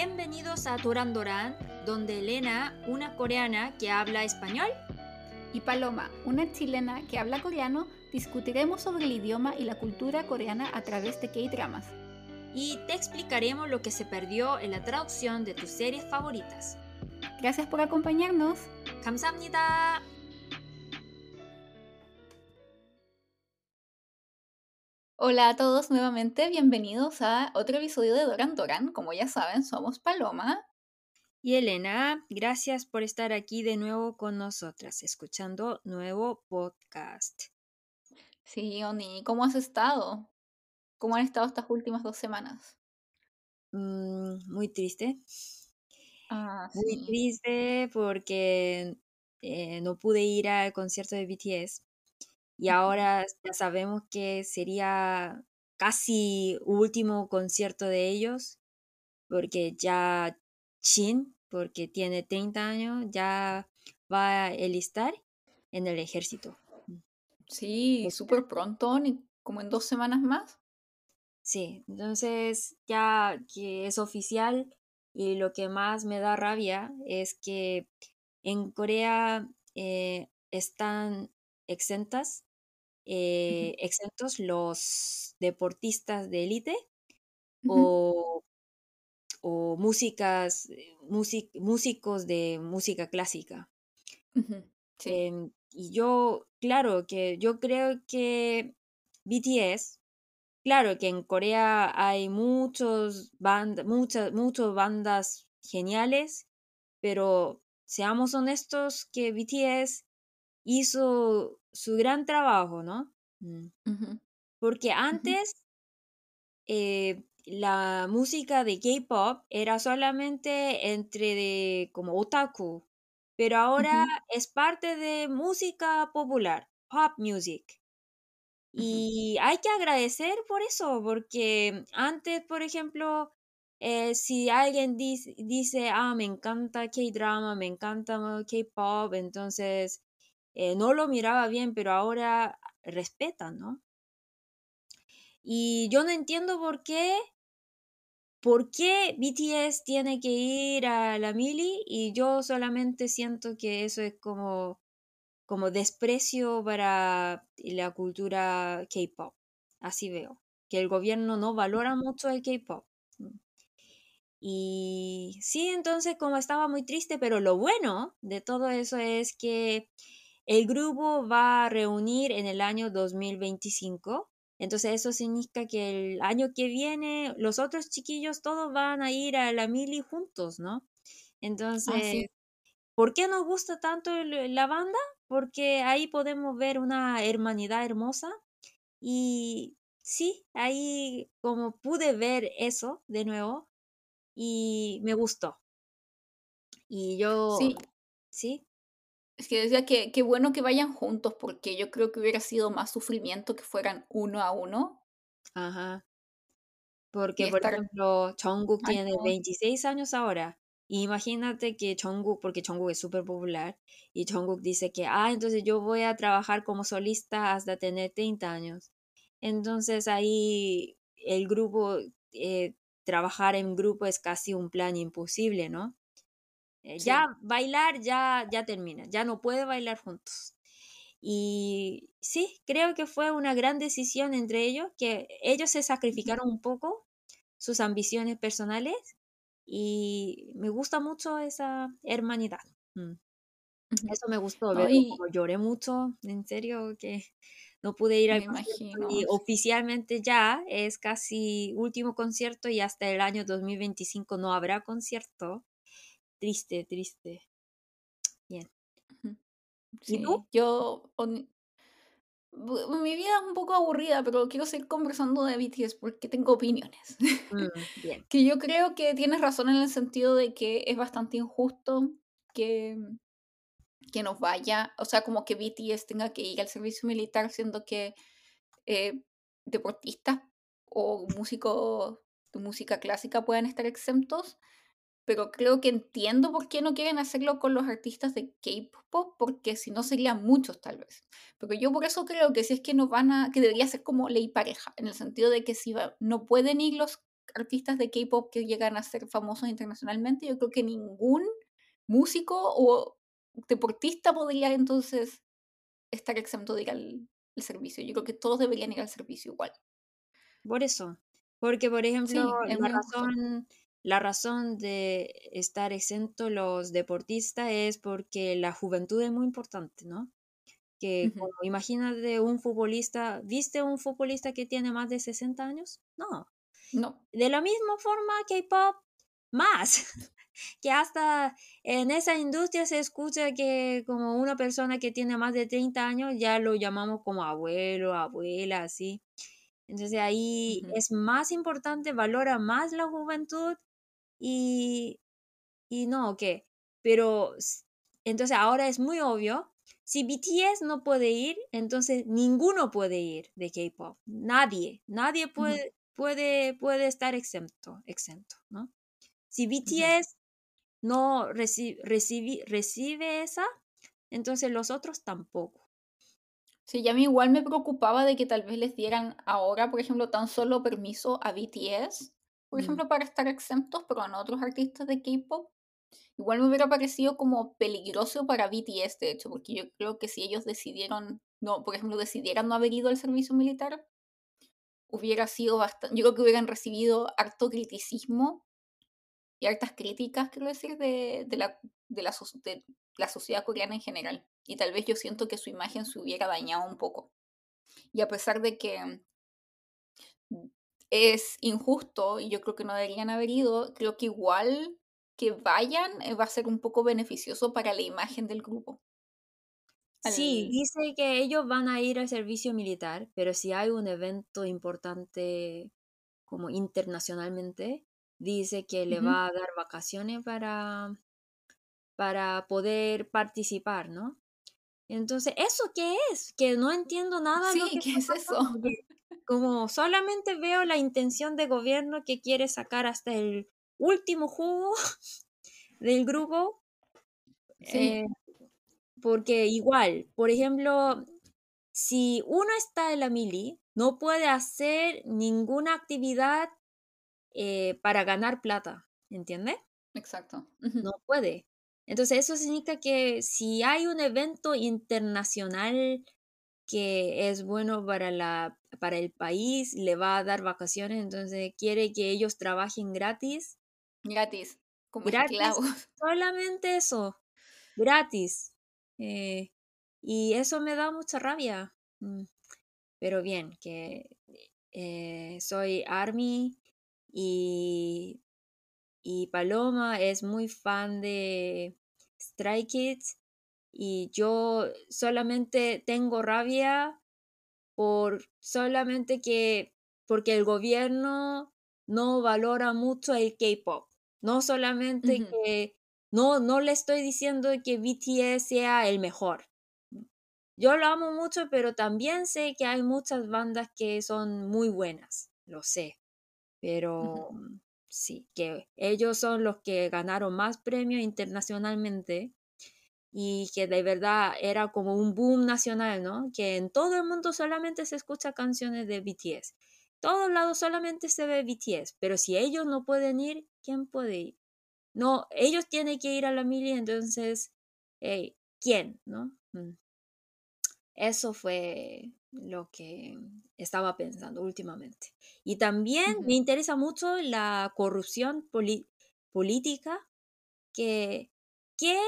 Bienvenidos a Doran Doran, donde Elena, una coreana que habla español, y Paloma, una chilena que habla coreano, discutiremos sobre el idioma y la cultura coreana a través de K-dramas. y te explicaremos lo que se perdió en la traducción de tus series favoritas. Gracias por acompañarnos. 감사합니다. Hola a todos nuevamente, bienvenidos a otro episodio de Doran Doran. Como ya saben, somos Paloma. Y Elena, gracias por estar aquí de nuevo con nosotras, escuchando nuevo podcast. Sí, Oni, ¿cómo has estado? ¿Cómo han estado estas últimas dos semanas? Mm, muy triste, Ah, muy triste porque eh, no pude ir al concierto de BTS y ahora ya sabemos que sería casi último concierto de ellos porque ya Shin, porque tiene 30 años, ya va a enlistar en el ejército. Sí, súper pronto, como en dos semanas más. Sí, entonces ya que es oficial y lo que más me da rabia es que en Corea eh, están exentas, eh, exentos los deportistas de élite o, o músicas, eh, músic- músicos de música clásica. Sí. Em, y yo, claro, que yo creo que BTS, claro que en Corea hay muchos band, muchas, muchas bandas geniales, pero seamos honestos que BTS hizo su gran trabajo, ¿no? Mm. Porque antes eh, la música de K-pop era solamente entre de como otaku, pero ahora es parte de música popular, pop music. Y hay que agradecer por eso, porque antes, por ejemplo, eh, si alguien dice, dice, ah, me encanta K-drama, me encanta K-pop, entonces eh, no lo miraba bien, pero ahora respetan, ¿no? Y yo no entiendo por qué ¿Por qué BTS tiene que ir a la mili? Y yo solamente siento que eso es como, como desprecio para la cultura K-pop. Así veo. Que el gobierno no valora mucho el K-pop. Mm. Y sí, entonces como estaba muy triste, pero lo bueno de todo eso es que el grupo va a reunir en el año 2025. Entonces eso significa que el año que viene los otros chiquillos todos van a ir a la mili juntos, ¿no? Ah, Entonces, sí. ¿por qué nos gusta tanto la banda? Porque ahí podemos ver una hermanidad hermosa y sí, ahí como pude ver eso de nuevo y me gustó. Y yo, Sí, sí, es que decía que qué bueno que vayan juntos, porque yo creo que hubiera sido más sufrimiento que fueran uno a uno ajá. Porque, por estar ejemplo, Jungkook tiene años. 26 años ahora. Imagínate que Jungkook, porque Jungkook es súper popular, y Jungkook dice que, ah, entonces yo voy a trabajar como solista hasta tener 30 años. Entonces ahí el grupo, eh, trabajar en grupo es casi un plan imposible, ¿no? Eh, Sí. ya bailar ya, ya termina, ya no puede bailar juntos. Y sí, creo que fue una gran decisión entre ellos, que ellos se sacrificaron un poco sus ambiciones personales y me gusta mucho esa hermanidad. Mm. Eso me gustó No, verlo, y lloré mucho, en serio que no pude ir al concierto y oficialmente ya es casi último concierto y hasta el año 2025 no habrá concierto. Triste, triste. Bien. ¿Y tú? Yo, mi vida es un poco aburrida, pero quiero seguir conversando de BTS porque tengo opiniones. Mm, bien. Que yo creo que tienes razón en el sentido de que es bastante injusto que, que nos vaya, o sea, como que BTS tenga que ir al servicio militar, siendo que eh, deportistas o músicos de música clásica puedan estar exentos, pero creo que entiendo por qué no quieren hacerlo con los artistas de K-pop, porque si no serían muchos tal vez. Pero yo por eso creo que si es que no van a, que debería ser como ley pareja, en el sentido de que si va- no pueden ir los artistas de K-pop que llegan a ser famosos internacionalmente, yo creo que ningún músico o deportista podría entonces estar exento de ir al, servicio. Yo creo que todos deberían ir al servicio igual. Por eso, porque por ejemplo, la razón, la razón de estar exento los deportistas es porque la juventud es muy importante, ¿no? Que como imagínate un futbolista, ¿viste un futbolista que tiene más de 60 años? No. No. De la misma forma, K-pop, más. que hasta en esa industria se escucha que como una persona que tiene más de 30 años ya lo llamamos como abuelo, abuela, así. Entonces ahí es más importante, valora más la juventud y, y no, ¿qué? Pero entonces ahora es muy obvio, si BTS no puede ir, entonces ninguno puede ir de K-pop, nadie, nadie puede, puede, puede estar exento, exento, ¿no? Si BTS no recibe, recibe esa, entonces los otros tampoco. Sí, y a mí igual me preocupaba de que tal vez les dieran ahora, por ejemplo, tan solo permiso a BTS, por mm. ejemplo, para estar exentos, pero a otros artistas de K-pop. Igual me hubiera parecido como peligroso para BTS, de hecho, porque yo creo que si ellos decidieron, no, por ejemplo, decidieran no haber ido al servicio militar, hubiera sido bastante, yo creo que hubieran recibido harto criticismo y hartas críticas, quiero decir, de, la, de, la, de la sociedad coreana en general. Y tal vez yo siento que su imagen se hubiera dañado un poco. Y a pesar de que es injusto y yo creo que no deberían haber ido, creo que igual que vayan eh, va a ser un poco beneficioso para la imagen del grupo. Sí, dice que ellos van a ir al servicio militar, pero si hay un evento importante como internacionalmente, dice que le va a dar vacaciones para, para poder participar, ¿no? Entonces, ¿eso qué es? Que no entiendo nada. Sí, ¿qué es eso? Como solamente veo la intención de gobierno que quiere sacar hasta el último jugo del grupo. Sí. Eh, porque igual, por ejemplo, si uno está en la mili, no puede hacer ninguna actividad eh, para ganar plata, ¿entiendes? Exacto. No puede. Entonces eso significa que si hay un evento internacional que es bueno para, la, para el país, le va a dar vacaciones, entonces quiere que ellos trabajen gratis. Gratis, como gratis, Solamente eso, gratis. Eh, y eso me da mucha rabia. Mm, pero bien, que eh, soy Army y, y Paloma es muy fan de Strike Kids y yo solamente tengo rabia por solamente que porque el gobierno no valora mucho el K-pop. No solamente que no, no le estoy diciendo que BTS sea el mejor. Yo lo amo mucho, pero también sé que hay muchas bandas que son muy buenas, lo sé. Pero sí, que ellos son los que ganaron más premios internacionalmente y que de verdad era como un boom nacional, ¿no? Que en todo el mundo solamente se escucha canciones de BTS. Todos lados solamente se ve BTS, pero si ellos no pueden ir, ¿quién puede ir? No, ellos tienen que ir a la mili, entonces, ¿quién? ¿No? Mm. Eso fue lo que estaba pensando últimamente. Y también me interesa mucho la corrupción política que, que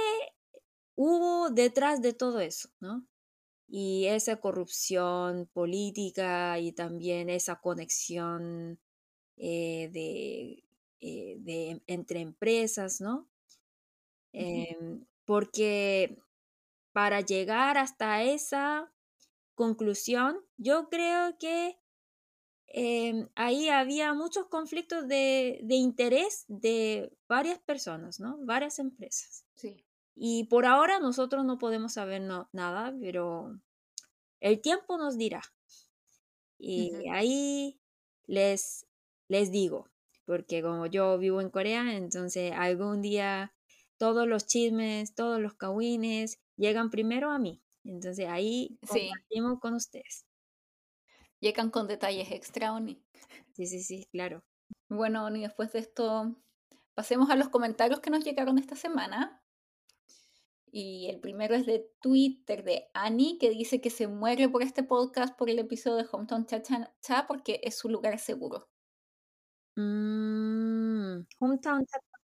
hubo detrás de todo eso, ¿no? Y esa corrupción política y también esa conexión eh, de, eh, de, entre empresas, ¿no? Em, porque para llegar hasta esa conclusión, yo creo que em, ahí había muchos conflictos de, interés de varias personas, ¿no? Varias empresas. Sí. Y por ahora nosotros no podemos saber nada, pero el tiempo nos dirá. Y ahí les, les digo, porque como yo vivo en Corea, entonces algún día todos los chismes, todos los kawines llegan primero a mí. Entonces ahí compartimos con ustedes. Llegan con detalles extra, ¿o Sí, sí, sí, claro. Bueno, y después de esto, pasemos a los comentarios que nos llegaron esta semana. Y el primero es de Twitter de Annie, que dice que se muere por este podcast, por el episodio de Hometown Cha Cha Cha, porque es su lugar seguro. Mm, Hometown Cha Cha.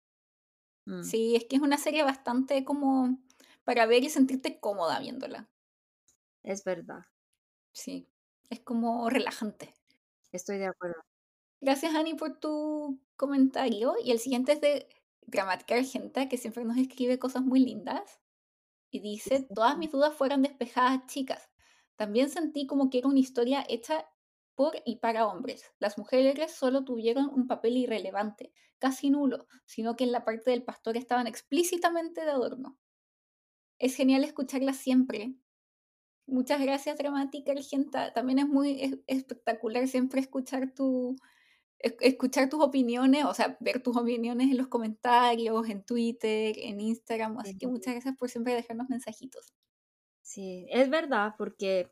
Mm, Sí, es que es una serie bastante como para ver y sentirte cómoda viéndola. es verdad, Sí, es como relajante. estoy de acuerdo. Gracias, Ani, por tu comentario. Y el siguiente es de Gramática Argenta, que siempre nos escribe cosas muy lindas. Y dice, todas mis dudas fueron despejadas, chicas. También sentí como que era una historia hecha por y para hombres. Las mujeres solo tuvieron un papel irrelevante, casi nulo, sino que en la parte del pastor estaban explícitamente de adorno. Es genial escucharla siempre. Muchas gracias, Dramática Argenta. También es muy es- espectacular siempre escuchar tu, escuchar tus opiniones, o sea, ver tus opiniones en los comentarios, en Twitter, en Instagram. Así que muchas gracias por siempre dejarnos mensajitos. Sí, es verdad, porque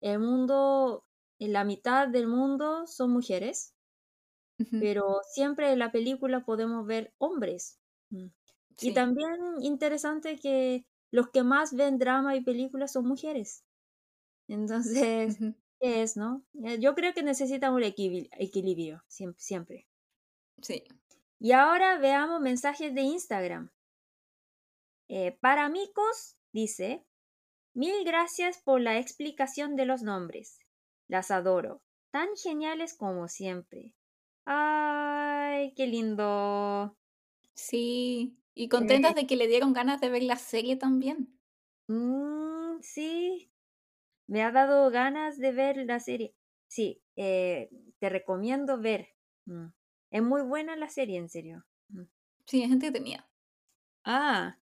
el mundo, en la mitad del mundo son mujeres, Ujú, pero siempre en la película podemos ver hombres. Mm. Y Sí. también interesante que los que más ven drama y películas son mujeres. Entonces, ¿qué es, no? Eh, Yo creo que necesita un equili- equilibrio, siem- siempre. Sí. Y ahora veamos mensajes de Instagram. Eh, para Micos dice, mil gracias por la explicación de los nombres. Las adoro. Tan geniales como siempre. Ay, qué lindo. Sí. Y contentas de que le dieron ganas de ver la serie también. Mm, sí, me ha dado ganas de ver la serie. Sí, eh, te recomiendo ver. Mm. Es muy buena la serie, en serio. Mm. Sí, es entretenida. Ah,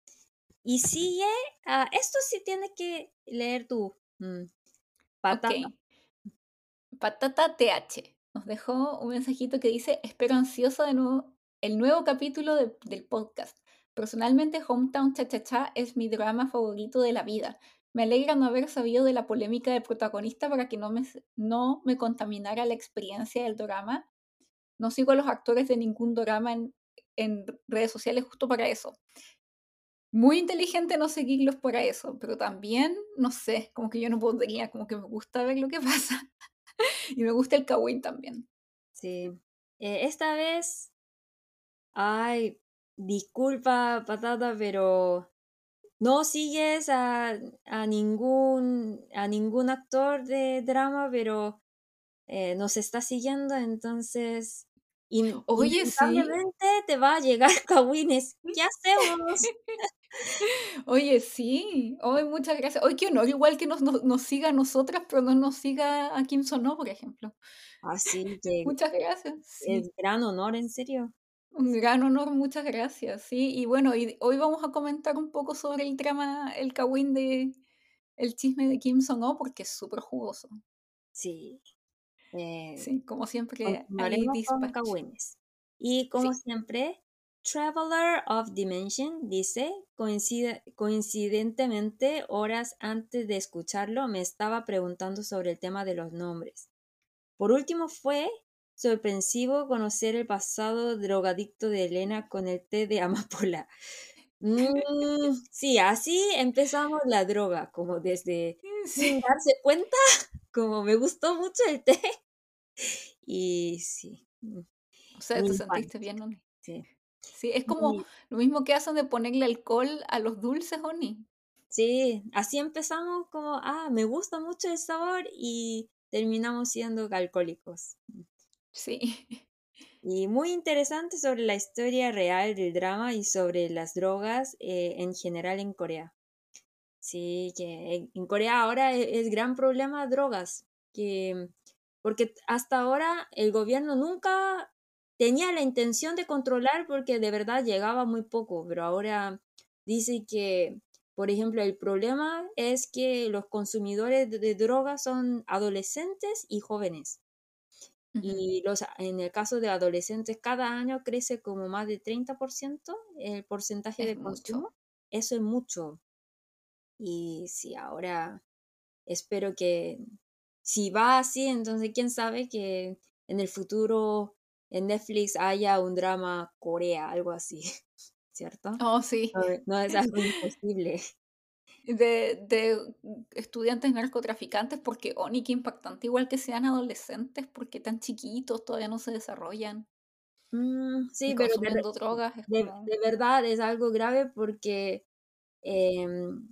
y sigue. ah, esto sí tienes que leer tú. Mm. Patata. Ok. Patata TH nos dejó un mensajito que dice, espero ansioso de nuevo el nuevo capítulo de- del podcast. Personalmente, Hometown Cha Cha Cha es mi drama favorito de la vida. Me alegra no haber sabido de la polémica del protagonista para que no me, no me contaminara la experiencia del drama. No sigo a los actores de ningún drama en, en redes sociales justo para eso. Muy inteligente no seguirlos para eso, pero también, no sé, como que yo no podría, como que me gusta ver lo que pasa. y me gusta el kawaii también. Sí. Eh, esta vez. Ay, disculpa, patata, pero no sigues a, a ningún a ningún actor de drama, pero eh, nos está siguiendo, entonces in- Oye, sí. te va a llegar Kawines. ¿Qué hacemos? Oye, sí. Hoy muchas gracias. Hoy qué honor, igual que nos, nos, nos siga a nosotras, pero no nos siga a Kim Sono, por ejemplo. Así que Muchas gracias. Sí. es gran honor, en serio. Un gran honor, muchas gracias. Sí, y bueno, y hoy vamos a comentar un poco sobre el drama, el kawin de el chisme de Kim Song-ho, porque es súper jugoso. Sí. Eh, Sí, como siempre hay. Kawines. Y como Sí. siempre, Traveler of Dimension dice, "Coincide- coincidentemente, horas antes de escucharlo, me estaba preguntando sobre el tema de los nombres. Por último, fue sorpresivo conocer el pasado drogadicto de Elena con el té de amapola. Mm, sí, así empezamos la droga, como desde Sí. sin darse cuenta, como me gustó mucho el té. Y sí, mm, O sea, te sentiste bien, Oni. sí. Sí, es como lo mismo que hacen de ponerle alcohol a los dulces, Oni. sí, así empezamos como, ah, me gusta mucho el sabor y terminamos siendo alcohólicos. Sí. Y muy interesante sobre la historia real del drama y sobre las drogas eh, en general en Corea. Sí, que en- Corea ahora e- es, gran problema drogas, que porque hasta ahora el gobierno nunca tenía la intención de controlar porque de verdad llegaba muy poco, pero ahora dice que, por ejemplo, el problema es que los consumidores de drogas son adolescentes y jóvenes. Y los, en el caso de adolescentes, cada año crece como más de 30% el porcentaje Es de mucho. consumo. Eso es mucho. Y sí, ahora espero que si va así, entonces quién sabe que en el futuro en Netflix haya un drama Corea, algo así, ¿cierto? Oh, sí. No, no es algo imposible. De, de estudiantes narcotraficantes, porque Oni, qué impactante, igual que sean adolescentes, porque tan chiquitos, todavía no se desarrollan. Mm, Y sí, pero de, consumiendo drogas, de- como... de verdad es algo grave porque em,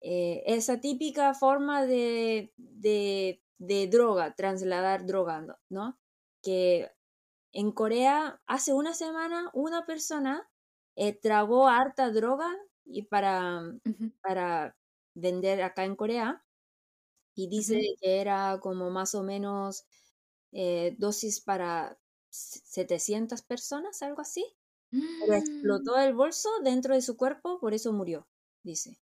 eh, esa típica forma de, de, de droga, trasladar droga, ¿no? ¿no? Que en Corea hace una semana una persona eh, tragó harta droga y para, para vender acá en Corea y dice que era como más o menos eh, dosis para 700 personas, algo así. Pero explotó el bolso dentro de su cuerpo, por eso murió, dice.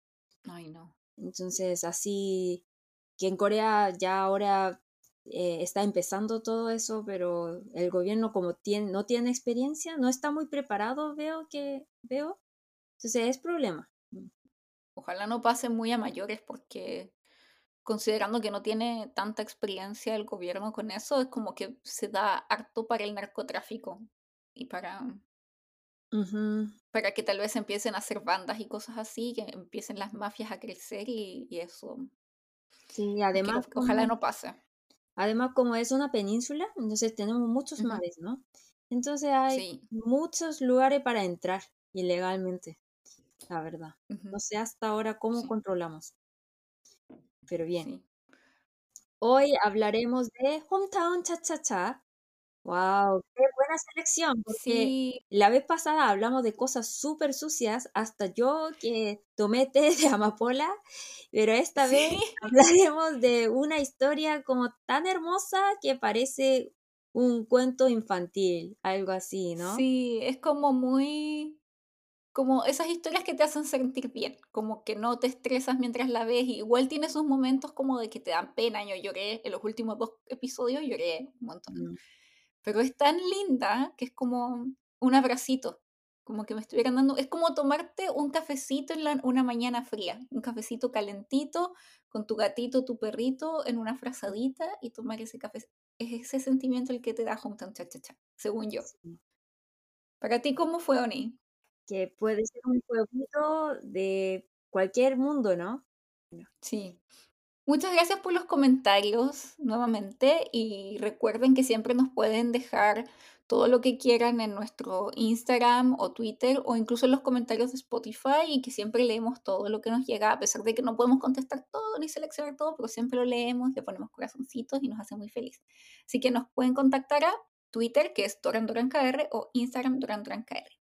Ay, no. Entonces, así que en Corea ya ahora eh, está empezando todo eso, pero el gobierno como tiene, no tiene experiencia, no está muy preparado, veo que veo. Entonces es problema. Ojalá no pase muy a mayores porque considerando que no tiene tanta experiencia el gobierno con eso, es como que se da harto para el narcotráfico y para, para que tal vez empiecen a hacer bandas y cosas así, que empiecen las mafias a crecer y, y eso. Sí, Que además ojalá no pase. además como es una península, entonces tenemos muchos mares, ¿no? Entonces hay Sí. muchos lugares para entrar ilegalmente, la verdad. No sé hasta ahora cómo Sí. controlamos, pero bien. Sí. Hoy hablaremos de Hometown Cha Cha Cha. ¡Wow! ¡Qué buena selección! Porque Sí. la vez pasada hablamos de cosas súper sucias, hasta yo que tomé té de amapola, pero esta vez hablaremos de una historia como tan hermosa que parece un cuento infantil, algo así, ¿no? Sí, es como muy como esas historias que te hacen sentir bien, como que no te estresas mientras la ves, y igual tiene sus momentos como de que te dan pena, yo lloré en los últimos dos episodios, lloré un montón, Mm, pero es tan linda que es como un abracito, como que me estuvieran dando, es como tomarte un cafecito en la- una mañana fría, un cafecito calentito con tu gatito, tu perrito en una frazadita y tomar ese café, es ese sentimiento el que te da Hometown Cha Cha Cha, según yo. sí. Para ti, ¿cómo fue, Oni? Que puede ser un pueblito de cualquier mundo, ¿no? Sí. Muchas gracias por los comentarios nuevamente y recuerden que siempre nos pueden dejar todo lo que quieran en nuestro Instagram o Twitter o incluso en los comentarios de Spotify y que siempre leemos todo lo que nos llega, a pesar de que no podemos contestar todo ni seleccionar todo, pero siempre lo leemos, le ponemos corazoncitos y nos hace muy feliz. Así que nos pueden contactar a Twitter, que es Doran Doran KR, o Instagram Doran Doran KR.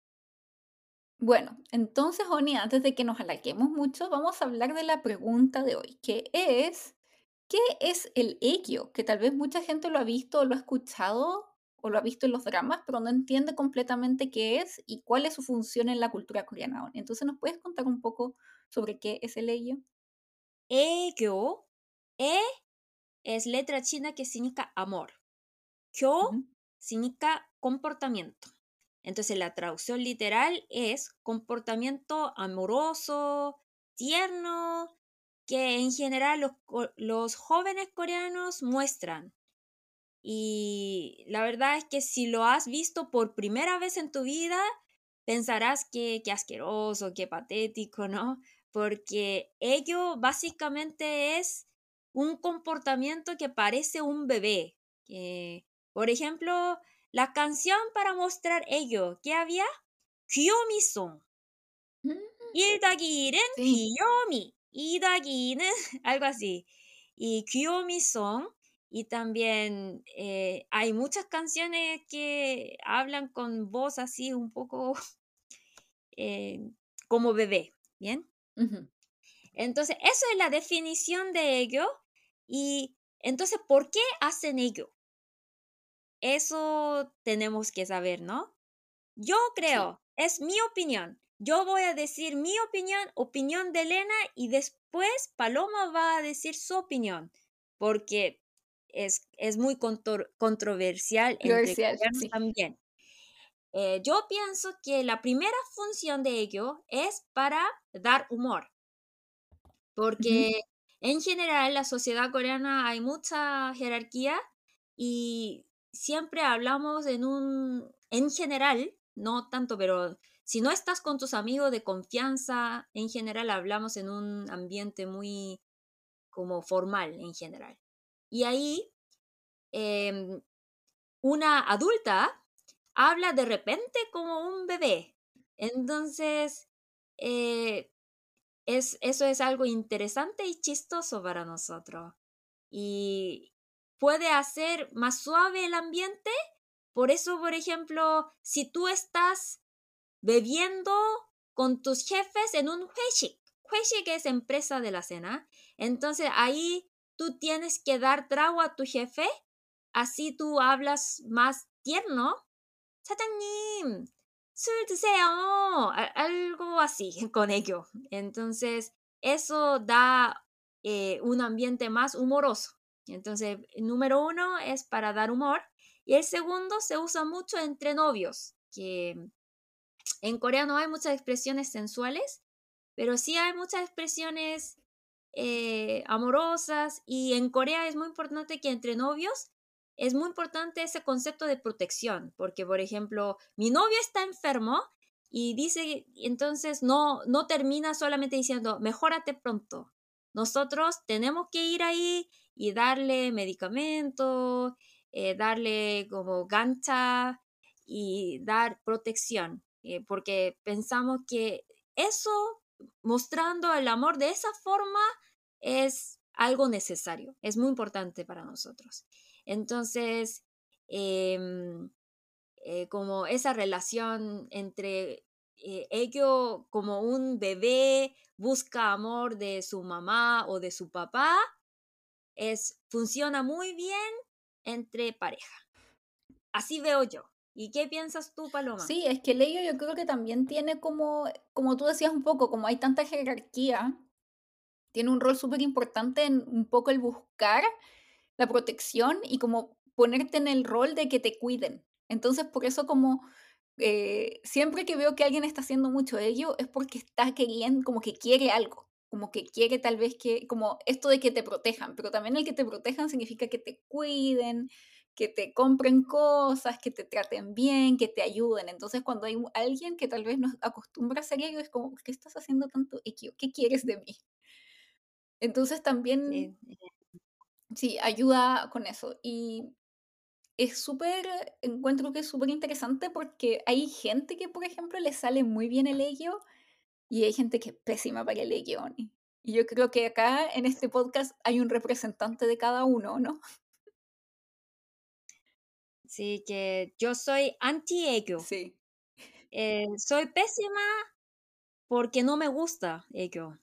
Bueno, entonces, Oni, antes de que nos alarguemos mucho, vamos a hablar de la pregunta de hoy, que es, ¿qué es el equio? Que tal vez mucha gente lo ha visto o lo ha escuchado o lo ha visto en los dramas, pero no entiende completamente qué es y cuál es su función en la cultura coreana. Entonces, ¿nos puedes contar un poco sobre qué es el? 애교. E es letra china que significa amor. Kyo significa comportamiento. Entonces la traducción literal es comportamiento amoroso, tierno, que en general los, jóvenes coreanos muestran. Y la verdad es que si lo has visto por primera vez en tu vida, pensarás que, que asqueroso, que patético, ¿no? Porque ello básicamente es un comportamiento que parece un bebé. Que, por ejemplo, la canción para mostrar ello, ¿qué había? 귀요미송. Mm, 일다기는 Sí. 귀요미. 이다기는 algo así. Y 귀요미송. Y también eh, hay muchas canciones que hablan con voz así un poco eh, como bebé, ¿bien? ujú, Entonces, eso es la definición de ello. Y entonces, ¿por qué hacen ello? Eso tenemos que saber, ¿no? Yo Sí. creo, es mi opinión. Yo voy a decir mi opinión, opinión de Elena, y después Paloma va a decir su opinión, porque es, es muy contro- controversial entre sí. también. Eh, yo pienso que la primera función de ello es para dar humor, porque en general la sociedad coreana hay mucha jerarquía y siempre hablamos en un, en general, no tanto, pero si no estás con tus amigos de confianza, en general hablamos en un ambiente muy como formal en general. Y ahí em, una adulta habla de repente como un bebé. Entonces, eh, es, eso es algo interesante y chistoso para nosotros. Y puede hacer más suave el ambiente. Por eso, por ejemplo, si tú estás bebiendo con tus jefes en un 회식, que es empresa de la cena, entonces ahí tú tienes que dar trago a tu jefe, así tú hablas más tierno. 사장님, 술 드세요. Algo así con ello. Entonces, eso da eh, un ambiente más humoroso. Entonces, número uno es para dar humor. Y el segundo se usa mucho entre novios, que en Corea no hay muchas expresiones sensuales, pero sí hay muchas expresiones eh, amorosas y en Corea es muy importante que entre novios es muy importante ese concepto de protección, porque por ejemplo, mi novio está enfermo y dice, entonces no, no termina solamente diciendo, mejórate pronto. Nosotros tenemos que ir ahí y darle medicamento, eh, darle como gancha y dar protección, eh, porque pensamos que eso, mostrando el amor de esa forma, es algo necesario, es muy importante para nosotros. Entonces, em, eh, como esa relación entre eh, ello como un bebé busca amor de su mamá o de su papá, es, funciona muy bien entre pareja. Así veo yo. ¿Y qué piensas tú, Paloma? Sí, es que Leio yo creo que también tiene como, como tú decías un poco, como hay tanta jerarquía, tiene un rol súper importante en un poco el buscar la protección y como ponerte en el rol de que te cuiden. Entonces, por eso como eh, siempre que veo que alguien está haciendo mucho ello, es porque está queriendo, como que quiere algo, como que quiere tal vez que, como esto de que te protejan, pero también el que te protejan significa que te cuiden, que te compren cosas, que te traten bien, que te ayuden. Entonces, cuando hay alguien que tal vez no acostumbra a hacer ello, es como, ¿por qué estás haciendo tanto equio? ¿Qué quieres de mí? Entonces también eh. Sí, ayuda con eso. Y es súper, encuentro que es súper interesante porque hay gente que, por ejemplo, le sale muy bien el ello y hay gente que es pésima para el ello. Y yo creo que acá en este podcast hay un representante de cada uno, ¿no? Sí, que yo soy anti-ello. Sí. Eh, soy pésima porque no me gusta ello.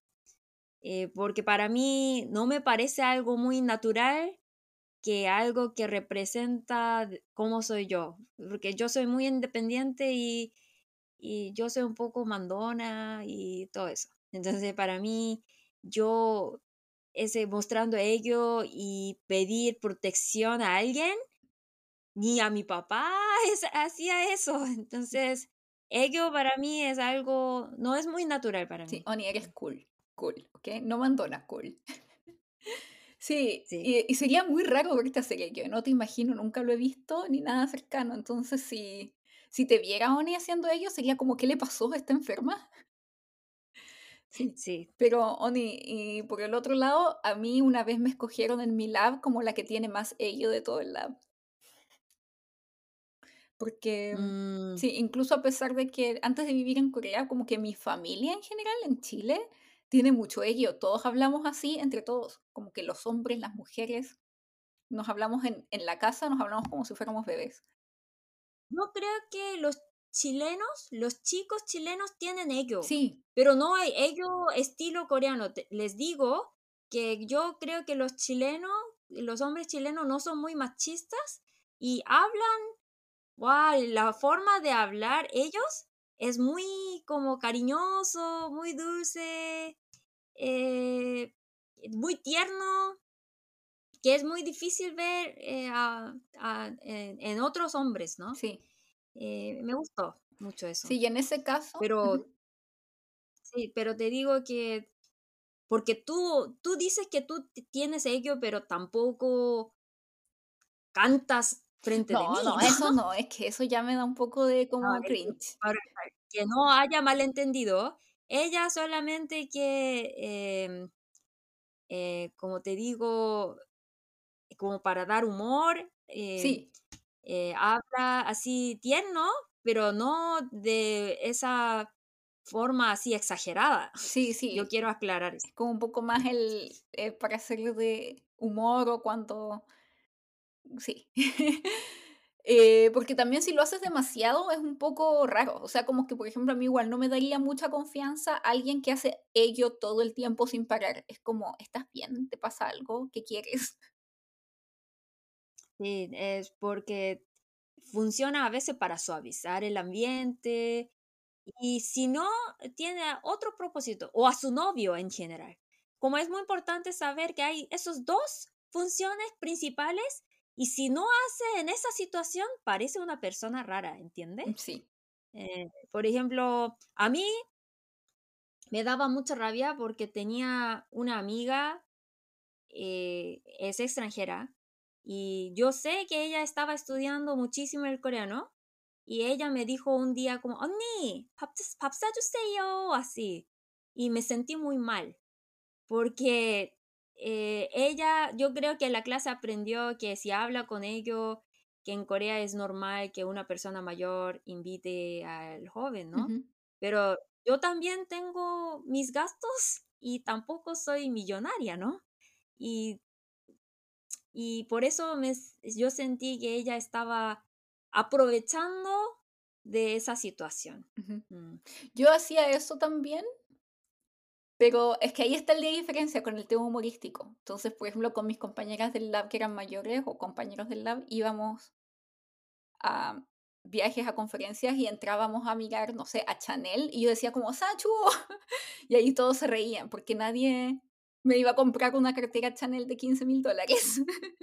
Eh, porque para mí no me parece algo muy natural que algo que representa cómo soy yo, porque yo soy muy independiente y, y yo soy un poco mandona y todo eso. Entonces para mí yo ese mostrando ello y pedir protección a alguien, ni a mi papá hacía eso. Entonces, ello para mí es algo, no es muy natural para mí. Sí, Oni, eres cool cool, ¿ok? No mandona, cool. sí, Y, sería muy raro verte hacer ello, no te imagino, nunca lo he visto ni nada cercano, entonces si, si te viera Oni haciendo ello, sería como, ¿qué le pasó? ¿Está enferma? Sí, sí. Pero, Oni, y por el otro lado, a mí una vez me escogieron en mi lab como la que tiene más ello de todo el lab. Porque, mm. sí, incluso a pesar de que antes de vivir en Corea, como que mi familia en general en Chile tiene mucho ello. Todos hablamos así entre todos, como que los hombres, las mujeres, nos hablamos en, en la casa, nos hablamos como si fuéramos bebés. No creo que los chilenos, los chicos chilenos tienen ello. Sí. Pero no hay ello estilo coreano. les digo que yo creo que los chilenos, los hombres chilenos no son muy machistas y hablan, wow, la forma de hablar ellos es muy como cariñoso, muy dulce, eh, muy tierno, que es muy difícil ver eh, en, otros hombres, ¿no? Sí. Eh, me gustó mucho eso. Sí, y en ese caso. Pero, sí, pero te digo que, porque tú, tú dices que tú tienes ello, pero tampoco cantas frente de No, mí, no, ¿no? eso no, es que eso ya me da un poco de como cringe. para que no haya malentendido, ella solamente que, em, eh, como te digo, como para dar humor, eh, Sí, eh, habla así tierno, pero no de esa forma así exagerada. sí, Yo sí. quiero aclarar. Es como un poco más el eh, para hacerlo de humor o cuando sí. Eh, porque también si lo haces demasiado es un poco raro. O sea, como que, por ejemplo, a mí igual no me daría mucha confianza alguien que hace ello todo el tiempo sin parar. Es como, ¿estás bien? ¿Te pasa algo? ¿Qué quieres? Sí, es porque funciona a veces para suavizar el ambiente y si no, tiene otro propósito o a su novio en general. Como es muy importante saber que hay esos dos funciones principales y si no hace en esa situación, parece una persona rara, ¿entiendes? Sí. Eh, por ejemplo, a mí me daba mucha rabia porque tenía una amiga, eh, es extranjera, y yo sé que ella estaba estudiando muchísimo el coreano y ella me dijo un día como, Onni, pap, pap yo así. Y me sentí muy mal porque eh, ella, yo creo que la clase aprendió que si habla con ellos, que en Corea es normal que una persona mayor invite al joven, ¿no? Uh -huh. Pero yo también tengo mis gastos y tampoco soy millonaria, ¿no? Y y por eso me, yo sentí que ella estaba aprovechando de esa situación. Mm, Yo hacía eso también, pero es que ahí está la diferencia con el tema humorístico. Entonces, por ejemplo, con mis compañeras del lab que eran mayores o compañeros del lab, íbamos a viajes, a conferencias y entrábamos a mirar, no sé, a Chanel y yo decía como, ¡Sachu! Y ahí todos se reían porque nadie me iba a comprar una cartera Chanel de 15 mil dólares.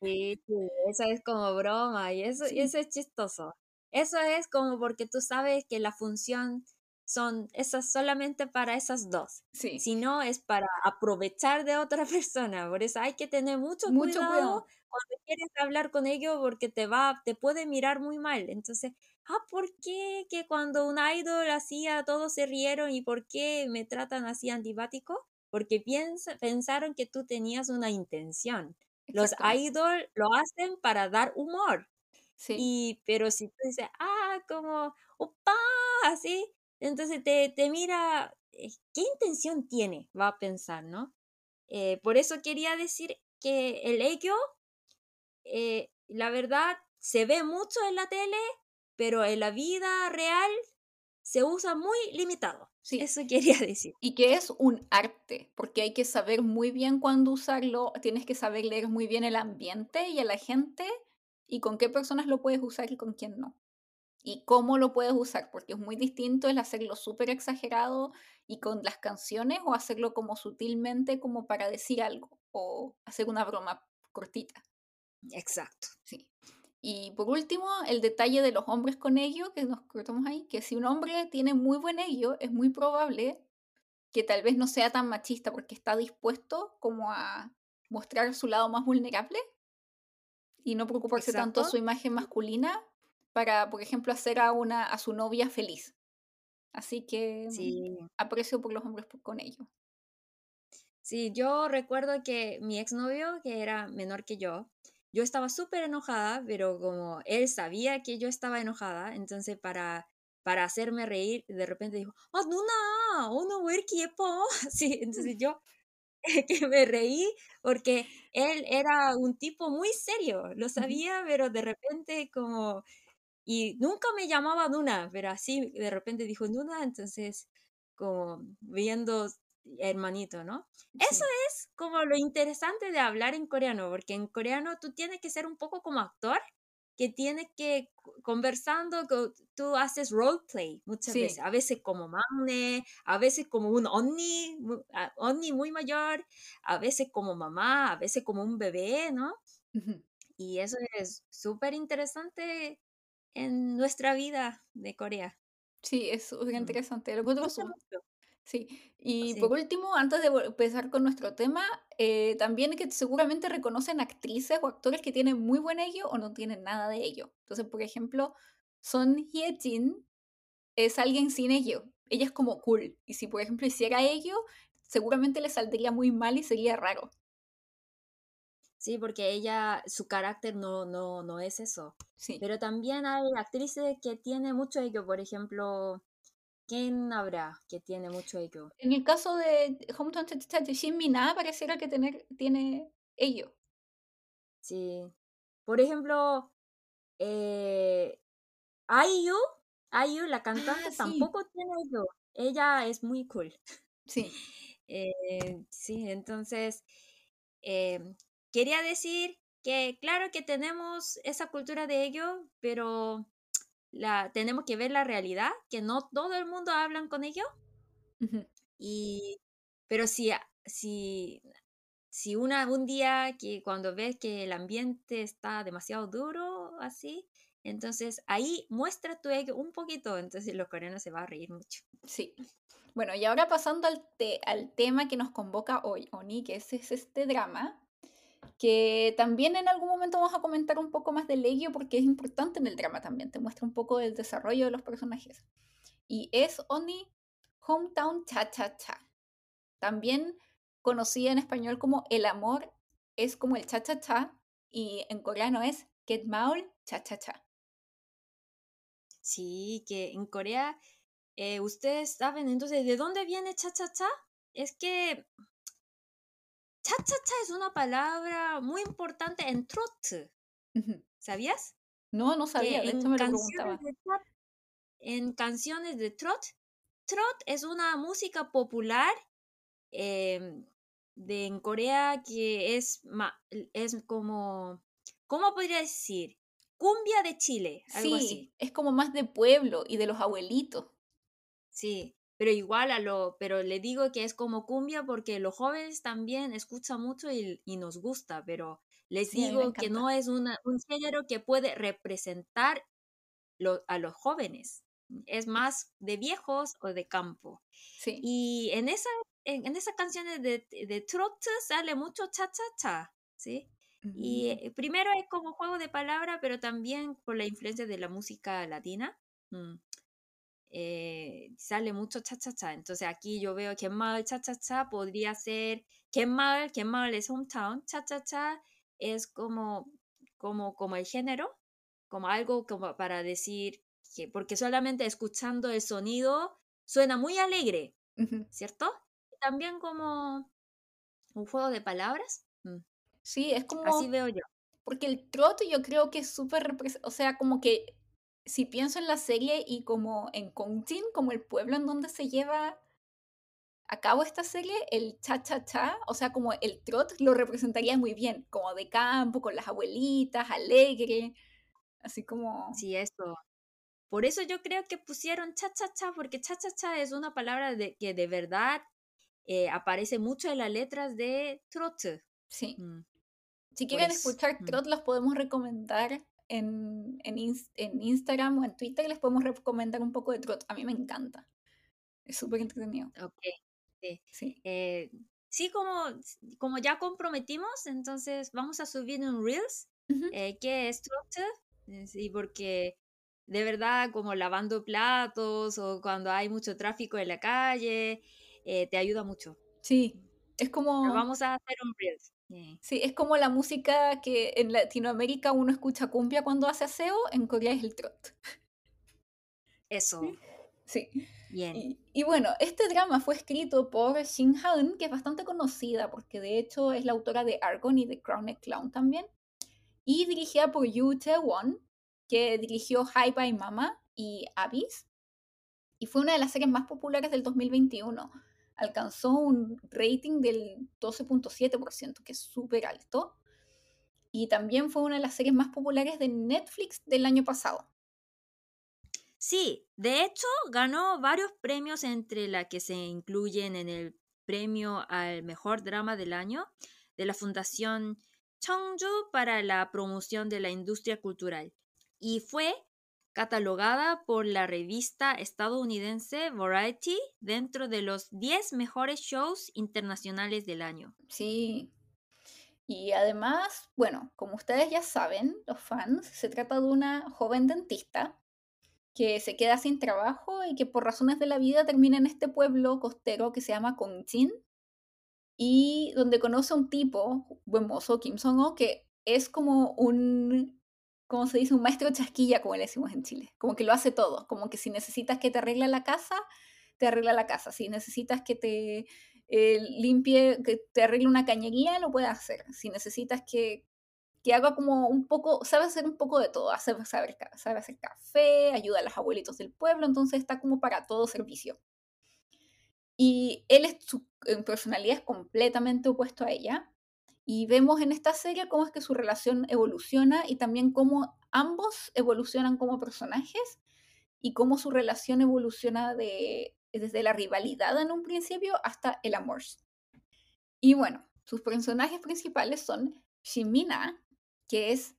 Sí, sí, eso es como broma y eso, y Sí, eso es chistoso. Eso es como porque tú sabes que la función son esas solamente para esas dos. sí, Si no, es para aprovechar de otra persona. Por eso hay que tener mucho mucho cuidado cuidado. cuando quieres hablar con ellos porque te va, te puede mirar muy mal. Entonces, ah, ¿por qué que cuando un idol hacía todos se rieron y por qué me tratan así antipático? Porque piensa, pensaron que tú tenías una intención. Los Exactamente. idol lo hacen para dar humor. Sí, Y, pero si tú dices, ah, como, opa, así, entonces te, te mira, eh, ¿qué intención tiene? Va a pensar, ¿no? Eh, por eso quería decir que el ello, eh, la verdad, se ve mucho en la tele, pero en la vida real se usa muy limitado. Sí. Eso quería decir. Y que es un arte, porque hay que saber muy bien cuándo usarlo, tienes que saber leer muy bien el ambiente y a la gente y con qué personas lo puedes usar y con quién no. Y cómo lo puedes usar, porque es muy distinto el hacerlo súper exagerado y con las canciones o hacerlo como sutilmente como para decir algo o hacer una broma cortita. Exacto. Sí. Y por último, el detalle de los hombres con ello, que nos cortamos ahí, que si un hombre tiene muy buen ello, es muy probable que tal vez no sea tan machista porque está dispuesto como a mostrar su lado más vulnerable y no preocuparse tanto Exacto. su imagen masculina para, por ejemplo, hacer a una a su novia feliz. Así que mm, Sí. aprecio por los hombres por- con ello. Sí, yo recuerdo que mi exnovio, que era menor que yo, yo estaba súper enojada, pero como él sabía que yo estaba enojada, entonces para, para hacerme reír, de repente dijo, ¡Ah, Nuna! ¡Uno po! Sí, mm. entonces yo que me reí porque él era un tipo muy serio, lo sabía, pero de repente como... Y nunca me llamaba Nuna, pero así de repente dijo Nuna, entonces como viendo hermanito, ¿no? Eso es como lo interesante de hablar en coreano, porque en coreano tú tienes que ser un poco como actor, que tienes que conversando, tú haces roleplay muchas veces, a veces como manne, a veces como un onni, ah, onni muy mayor, a veces como mamá, a veces como un bebé, ¿no? Y eso es súper interesante en nuestra vida de Corea. Sí, es súper em, interesante. Lo encuentro Sí, y Sí. por último, antes de vol- empezar con nuestro tema, eh, también que seguramente reconocen actrices o actores que tienen muy buen ello o no tienen nada de ello. Entonces, por ejemplo, Son Hye-jin es alguien sin ello. Ella es como cool. Y si, por ejemplo, hiciera ello, seguramente le saldría muy mal y sería raro. Sí, porque ella, su carácter no, no, no es eso. Sí. Pero también hay actrices que tienen mucho ello. Por ejemplo, ¿quién habrá que tiene mucho ello? En el caso de Hometown Cha-Cha-Cha de Shin Mina, pareciera que tener, tiene ello. Sí. Por ejemplo, eh, IU, IU, la cantante, Ah, sí. tampoco tiene ello. Ella es muy cool. Sí. Eh, sí, entonces, em, quería decir que claro que tenemos esa cultura de ello, pero la, tenemos que ver la realidad, que no todo el mundo hablan con ello. Ujú. Y, pero si, si, si una, un día que cuando ves que el ambiente está demasiado duro, así, entonces ahí muestra tu ego un poquito, entonces los coreanos se van a reír mucho. Sí. Bueno, y ahora pasando al, te- al tema que nos convoca hoy, Oni, que es, es este drama, que también en algún momento vamos a comentar un poco más del ello porque es importante en el drama también, te muestra un poco del desarrollo de los personajes. Y es Oni Hometown Cha Cha Cha. También conocida en español como El amor es como el Cha Cha Cha y en coreano es Get Maul Cha Cha Cha. Sí, que en Corea, eh, ustedes saben, entonces, ¿de dónde viene cha-cha-cha? Es que cha-cha-cha es una palabra muy importante en trot. ¿sabías? No, no sabía, de hecho me lo preguntaba. de trot, en canciones de trot, trot es una música popular em, de en Corea que es, es como, ¿cómo podría decir? Cumbia de Chile, algo así. Sí, es como más de pueblo y de los abuelitos. Sí, pero igual a lo, pero le digo que es como cumbia porque los jóvenes también escuchan mucho y, y nos gusta, pero les Sí, digo que no es una, un género que puede representar lo- a los jóvenes. Es más de viejos o de campo. Sí. Y en esa, en, en esas canciones de, de trot sale mucho cha-cha-cha, ¿sí? Y Mm, eh, primero es como juego de palabra, pero también por la influencia de la música latina. mm, eh, sale mucho cha-cha-cha. Entonces aquí yo veo que mal cha-cha-cha podría ser que mal, que mal es hometown, cha-cha-cha es como, como, como el género, como algo como para decir que, porque solamente escuchando el sonido suena muy alegre. ¿cierto? También como un juego de palabras. mm, Sí, es Así como, veo yo. porque el trot yo creo que es súper, o sea, como que si pienso en la serie y como en Kongjin, como el pueblo en donde se lleva a cabo esta serie, el cha-cha-cha, o sea, como el trot lo representaría muy bien, como de campo, con las abuelitas, alegre, así como, Sí, eso. Por eso yo creo que pusieron cha-cha-cha, porque cha-cha-cha es una palabra de, que de verdad eh, aparece mucho en las letras de trot. sí. Mm, Si quieren escuchar mm. trot, los podemos recomendar en, en, en Instagram o en Twitter, les podemos recomendar un poco de trot. A mí me encanta. Es súper entretenido. Ok, sí. Sí. Eh, sí, como, como ya comprometimos, entonces vamos a subir un Reels Ujú. eh, que es trot. eh, Sí, porque de verdad, como lavando platos o cuando hay mucho tráfico en la calle, eh, te ayuda mucho. Sí, es Pero como, vamos a hacer un Reels. Sí, es como la música que en Latinoamérica uno escucha cumbia cuando hace aseo, en Corea es el trot. Eso, Sí. bien. Y, y bueno, este drama fue escrito por Shin Haeun, que es bastante conocida porque de hecho es la autora de Argon y de Crowned Clown también, y dirigida por Yoo Tae-won, que dirigió Hi Bye Mama y Abyss, y fue una de las series más populares del 2021. Alcanzó un rating del 12.7%, que es súper alto, y también fue una de las series más populares de Netflix del año pasado. Sí, de hecho ganó varios premios entre la que se incluyen en el premio al mejor drama del año de la Fundación Cheongju para la promoción de la industria cultural y fue catalogada por la revista estadounidense Variety dentro de los 10 mejores shows internacionales del año. Sí. Y además, bueno, como ustedes ya saben, los fans, se trata de una joven dentista que se queda sin trabajo y que por razones de la vida termina en este pueblo costero que se llama Kongchin y donde conoce a un tipo, buen mozo, Kim Song-ho, que es como un, ¿cómo se dice? Un maestro chasquilla, como le decimos en Chile. Como que lo hace todo. Como que si necesitas que te arregle la casa, te arregla la casa. Si necesitas que te eh, limpie, que te arregle una cañería, lo puede hacer. Si necesitas que, que haga como un poco, sabe hacer un poco de todo. Sabe, sabe, sabe hacer café, ayuda a los abuelitos del pueblo, entonces está como para todo servicio. Y él es, su personalidad es completamente opuesto a ella. Y vemos en esta serie cómo es que su relación evoluciona y también cómo ambos evolucionan como personajes y cómo su relación evoluciona de, desde la rivalidad en un principio hasta el amor. Y bueno, sus personajes principales son Shimina, que es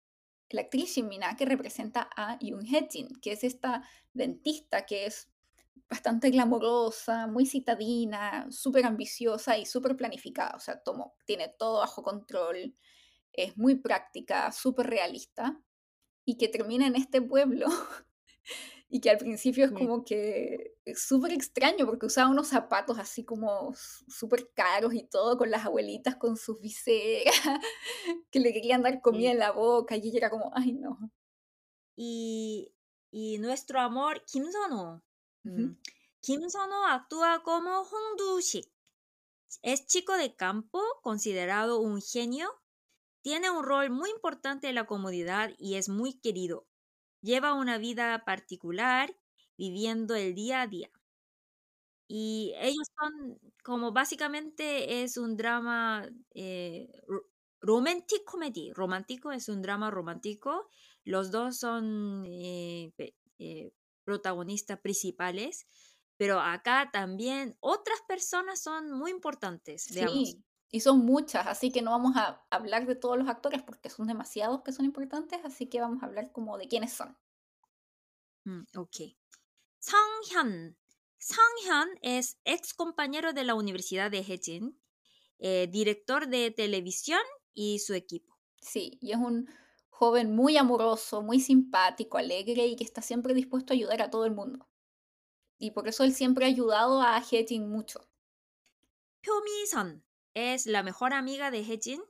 la actriz Shimina que representa a Yoon Hye-jin, que es esta dentista que es bastante glamorosa, muy citadina, súper ambiciosa y súper planificada. O sea, tomo, tiene todo bajo control, es muy práctica, súper realista. Y que termina en este pueblo y que al principio es como que súper extraño porque usaba unos zapatos así como súper caros y todo con las abuelitas con sus viseras que le querían dar comida en la boca y ella era como, ay no. Y, y nuestro amor, Kim Sono, Mm. Kim Sono actúa como Hong Du-sik. Es chico de campo, considerado un genio. Tiene un rol muy importante en la comunidad y es muy querido. Lleva una vida particular, viviendo el día a día. Y ellos son como básicamente es un drama eh, romantic comedy. Romántico es un drama romántico. Los dos son eh, eh, protagonistas principales, pero acá también otras personas son muy importantes, Sí, y son muchas, así que no vamos a hablar de todos los actores porque son demasiados que son importantes, así que vamos a hablar como de quiénes son. Mm, ok. Sang Hyun. Sang Hyun es ex compañero de la Universidad de Hejin, eh, director de televisión y su equipo. Sí, y es un joven muy amoroso, muy simpático, alegre y que está siempre dispuesto a ayudar a todo el mundo. Y por eso él siempre ha ayudado a Hejin mucho. Pyo es la mejor amiga de Hejin.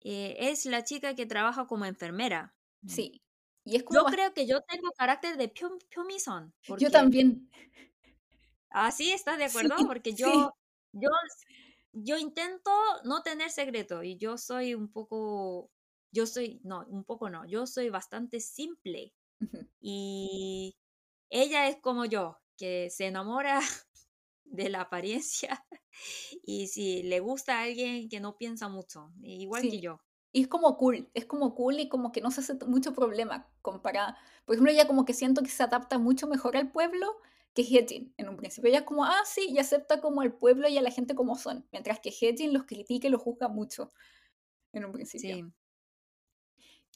Eh, es la chica que trabaja como enfermera. Mm. Sí. Y es como yo creo que yo tengo carácter de Pyo, Yo también. Ah, sí, ¿estás de acuerdo? porque yo, yo, yo intento no tener secreto y yo soy un poco yo soy, no, un poco no, yo soy bastante simple y ella es como yo, que se enamora de la apariencia y si le gusta a alguien que no piensa mucho, igual que yo. Y es como cool, es como cool y como que no se hace mucho problema comparada. Por ejemplo, ella como que siento que se adapta mucho mejor al pueblo que Hedjin en un principio. Ella es como, ah, sí, y acepta como al pueblo y a la gente como son, mientras que Hedjin los critica y los juzga mucho en un principio. Sí.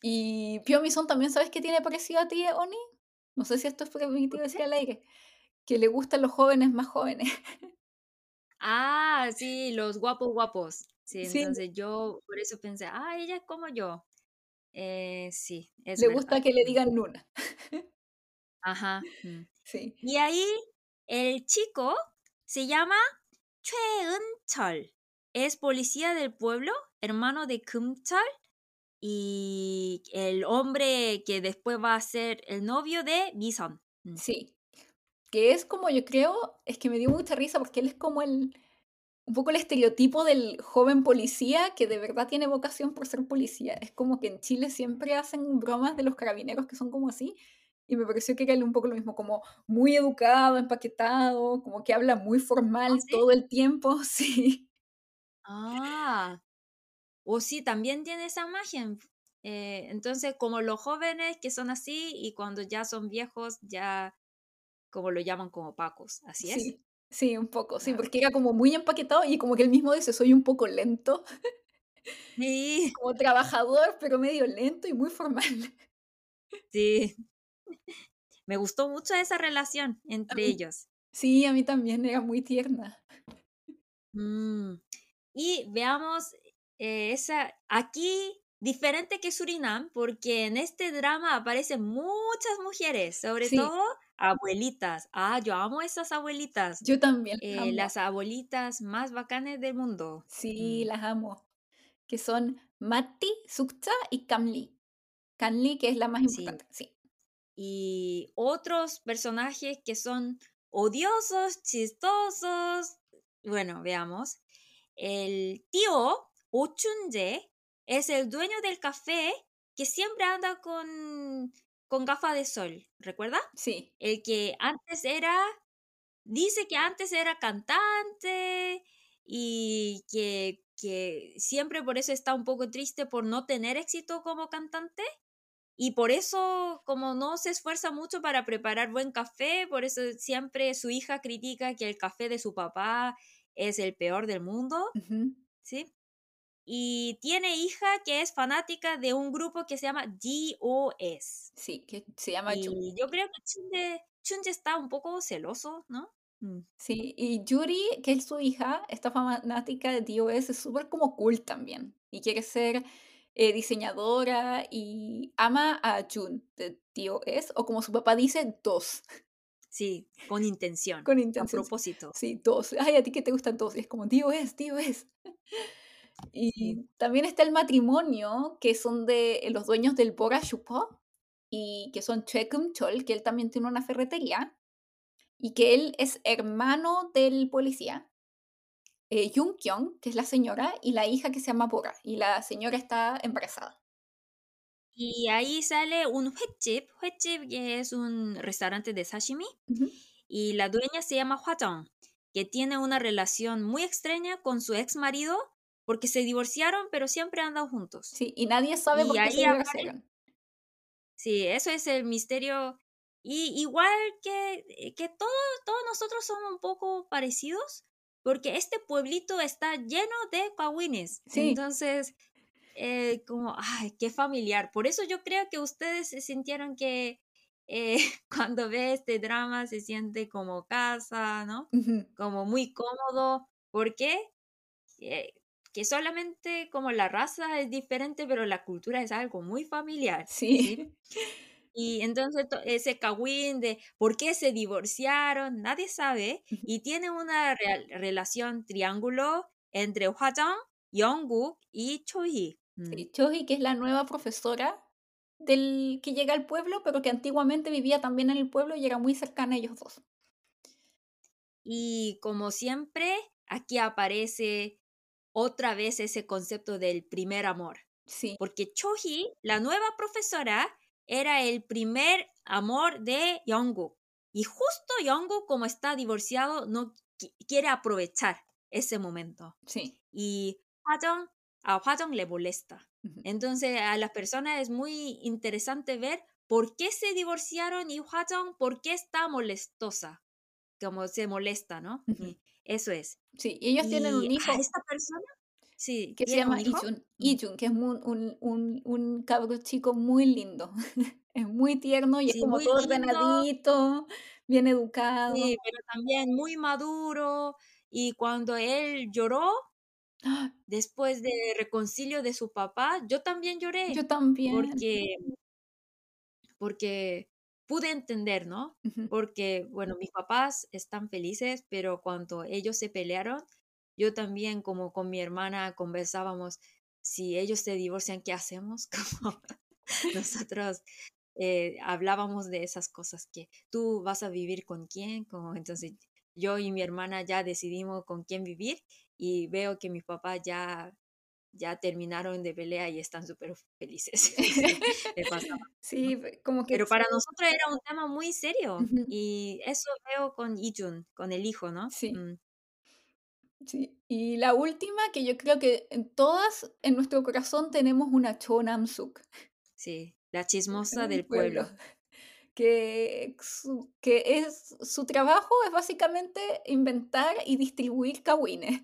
Y Pio Mison también, ¿sabes qué tiene parecido a ti, Oni? No sé si esto es permitido decir al aire. Que le gustan los jóvenes más jóvenes. Ah, sí, los guapos guapos. Sí, entonces yo por eso pensé, ah, ella es como yo. Eh, sí, es Le gusta que le digan Luna. Ajá. Mm. Sí. Y ahí el chico se llama Choi Eun-chol. Es policía del pueblo, hermano de Kum-chol y el hombre que después va a ser el novio de Bison. Mm. Sí, que es como yo creo, es que me dio mucha risa porque él es como el, un poco el estereotipo del joven policía que de verdad tiene vocación por ser policía. Es como que en Chile siempre hacen bromas de los carabineros que son como así. Y me pareció que era un poco lo mismo, como muy educado, empaquetado, como que habla muy ¿Ah, formal todo el tiempo, sí. Ah, o sí, también tiene esa imagen. Eh, entonces, como los jóvenes que son así y cuando ya son viejos, ya como lo llaman como pacos, ¿así es? Sí, sí un poco, sí, porque era como muy empaquetado y como que él mismo dice, soy un poco lento. Sí. como trabajador, pero medio lento y muy formal. Sí. me gustó mucho esa relación entre ellos. Sí, a mí también era muy tierna. Mm, Y veamos eh, esa aquí diferente que Surinam, porque en este drama aparecen muchas mujeres, sobre Sí. todo abuelitas. Ah, yo amo esas abuelitas. Yo también las eh, amo. las abuelitas más bacanes del mundo. Sí, Mm, las amo. Que son Matti, Sukcha y Kamli. Kamli, que es la más Sí. importante. Sí. Y otros personajes que son odiosos, chistosos. Bueno, veamos. El tío Ochunje es el dueño del café que siempre anda con, con gafas de sol, ¿recuerda? Sí. El que antes era, dice que antes era cantante y que, que siempre por eso está un poco triste por no tener éxito como cantante. Y por eso, como no se esfuerza mucho para preparar buen café, por eso siempre su hija critica que el café de su papá es el peor del mundo. ¿sí? Y tiene hija que es fanática de un grupo que se llama GOS. Sí, que se llama Y yo creo que Chunje, Chunje está un poco celoso, ¿no? Mm, Sí, y Yuri, que es su hija, esta fanática de DOS, es súper como cool también. Y quiere ser eh, diseñadora y ama a Jun de DOS, o como su papá dice, dos. Sí, con intención, Con a intención. propósito. Sí, dos. Ay, a ti que te gustan dos. Y es como DOS, DOS. Y también está el matrimonio, que son de eh, los dueños del Bora Chupo, y que son Chekum Chol, que él también tiene una ferretería, y que él es hermano del policía. Eh, Jung Kyung, que es la señora, y la hija que se llama Bora, y la señora está embarazada. Y ahí sale un huetjip, huetjip que es un restaurante de sashimi, y la dueña se llama Hwajong, que tiene una relación muy extraña con su ex marido, porque se divorciaron, pero siempre andan juntos. Sí, y nadie sabe Y por qué se divorciaron. Sí, eso es el misterio. Y igual que, eh, que todos, todos nosotros somos un poco parecidos, porque este pueblito está lleno de kawines. Sí. Entonces, eh, como, ay, qué familiar. Por eso yo creo que ustedes se sintieron que eh, cuando ve este drama se siente como casa, ¿no? Ujú. Como muy cómodo. ¿Por qué? Eh, que solamente como la raza es diferente, pero la cultura es algo muy familiar. Sí. Y entonces to- ese kawin de por qué se divorciaron, nadie sabe. Y tiene una relación triángulo entre Yongguk y Chohee. Mm. Sí, Choji, que es la nueva profesora del que llega al pueblo, pero que antiguamente vivía también en el pueblo y era muy cercana a ellos dos. Y como siempre, aquí aparece otra vez ese concepto del primer amor. Sí, Porque Chohee, la nueva profesora, era el primer amor de Yongguk. Y justo Yongguk, como está divorciado, no qui- quiere aprovechar ese momento. sí. Y Hwajong, a Hwajong le molesta. Entonces a las personas es muy interesante ver por qué se divorciaron y Hwajong por qué está molestosa. Como se molesta, ¿no? Y eso es. Sí, y ellos tienen un Y, hijo ah, esta persona, sí, que se llama un hijo. Ijun. Ijun, que es un, un, un cabro chico muy lindo. es muy tierno y es como todo lindo. ordenadito, bien educado. Sí, pero también muy maduro. Y cuando él lloró, ¡Ah! después de reconcilio de su papá, yo también lloré. Yo también. Porque, porque pude entender, ¿no? Porque, bueno, mis papás están felices, pero cuando ellos se pelearon, yo también, como con mi hermana, conversábamos, si ellos se divorcian, ¿qué hacemos? Como nosotros eh, hablábamos de esas cosas, que tú vas a vivir con quién, como entonces yo y mi hermana ya decidimos con quién vivir y veo que mis papás ya ya terminaron de pelea y están súper felices. Sí, como que Pero para nosotros era un tema muy serio Ujú. y eso veo con Ijun, con el hijo, ¿no? Sí. Mm, Sí, y la última, que yo creo que en todas en nuestro corazón tenemos una Cho Nam-suk sí, la chismosa del el pueblo. Que su, que es, su trabajo es básicamente inventar y distribuir kawines.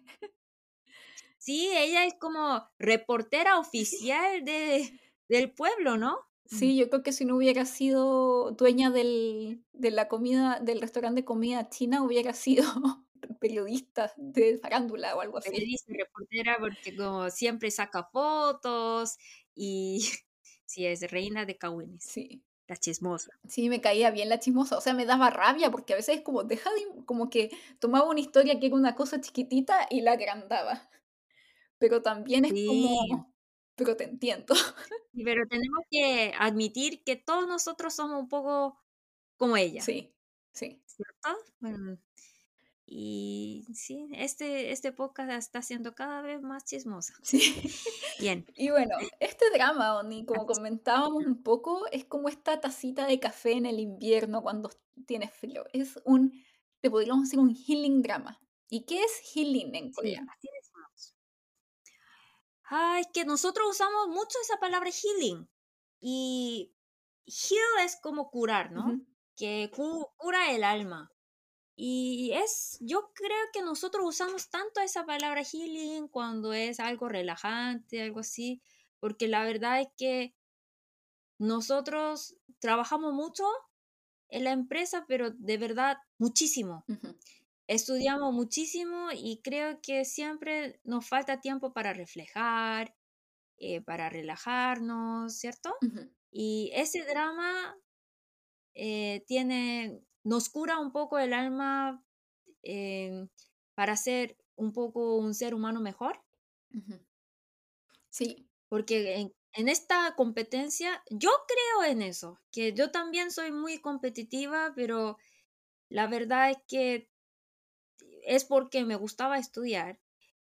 Sí, ella es como reportera oficial de, del pueblo, ¿no? Sí, yo creo que si no hubiera sido dueña del, de la comida, del restaurante de comida china, hubiera sido periodista de farándula o algo así. Periodista, reportera, porque como siempre saca fotos y sí, es reina de Kawines. Sí. La chismosa. Sí, me caía bien la chismosa. O sea, me daba rabia porque a veces es como, deja de, como que tomaba una historia que era una cosa chiquitita y la agrandaba. Pero también es como, pero te entiendo. Pero tenemos que admitir que todos nosotros somos un poco como ella. Sí, sí. ¿Cierto? y sí, este, este podcast está siendo cada vez más chismosa. Sí. Bien. Y bueno, este drama, Oni, como comentábamos un poco, es como esta tacita de café en el invierno cuando tienes frío. Es un, te podríamos decir, un healing drama. ¿Y qué es healing en coreano? Sí, Ah, es que nosotros usamos mucho esa palabra healing. Y heal es como curar, ¿no? Que cura el alma. Y es, yo creo que nosotros usamos tanto esa palabra healing cuando es algo relajante, algo así, porque la verdad es que nosotros trabajamos mucho en la empresa, pero de verdad muchísimo estudiamos muchísimo y creo que siempre nos falta tiempo para reflejar, eh, para relajarnos, ¿cierto? Y ese drama eh, tiene, nos cura un poco el alma eh, para ser un poco un ser humano mejor. Sí. Porque en, en, esta competencia, yo creo en eso, que yo también soy muy competitiva, pero la verdad es que es porque me gustaba estudiar,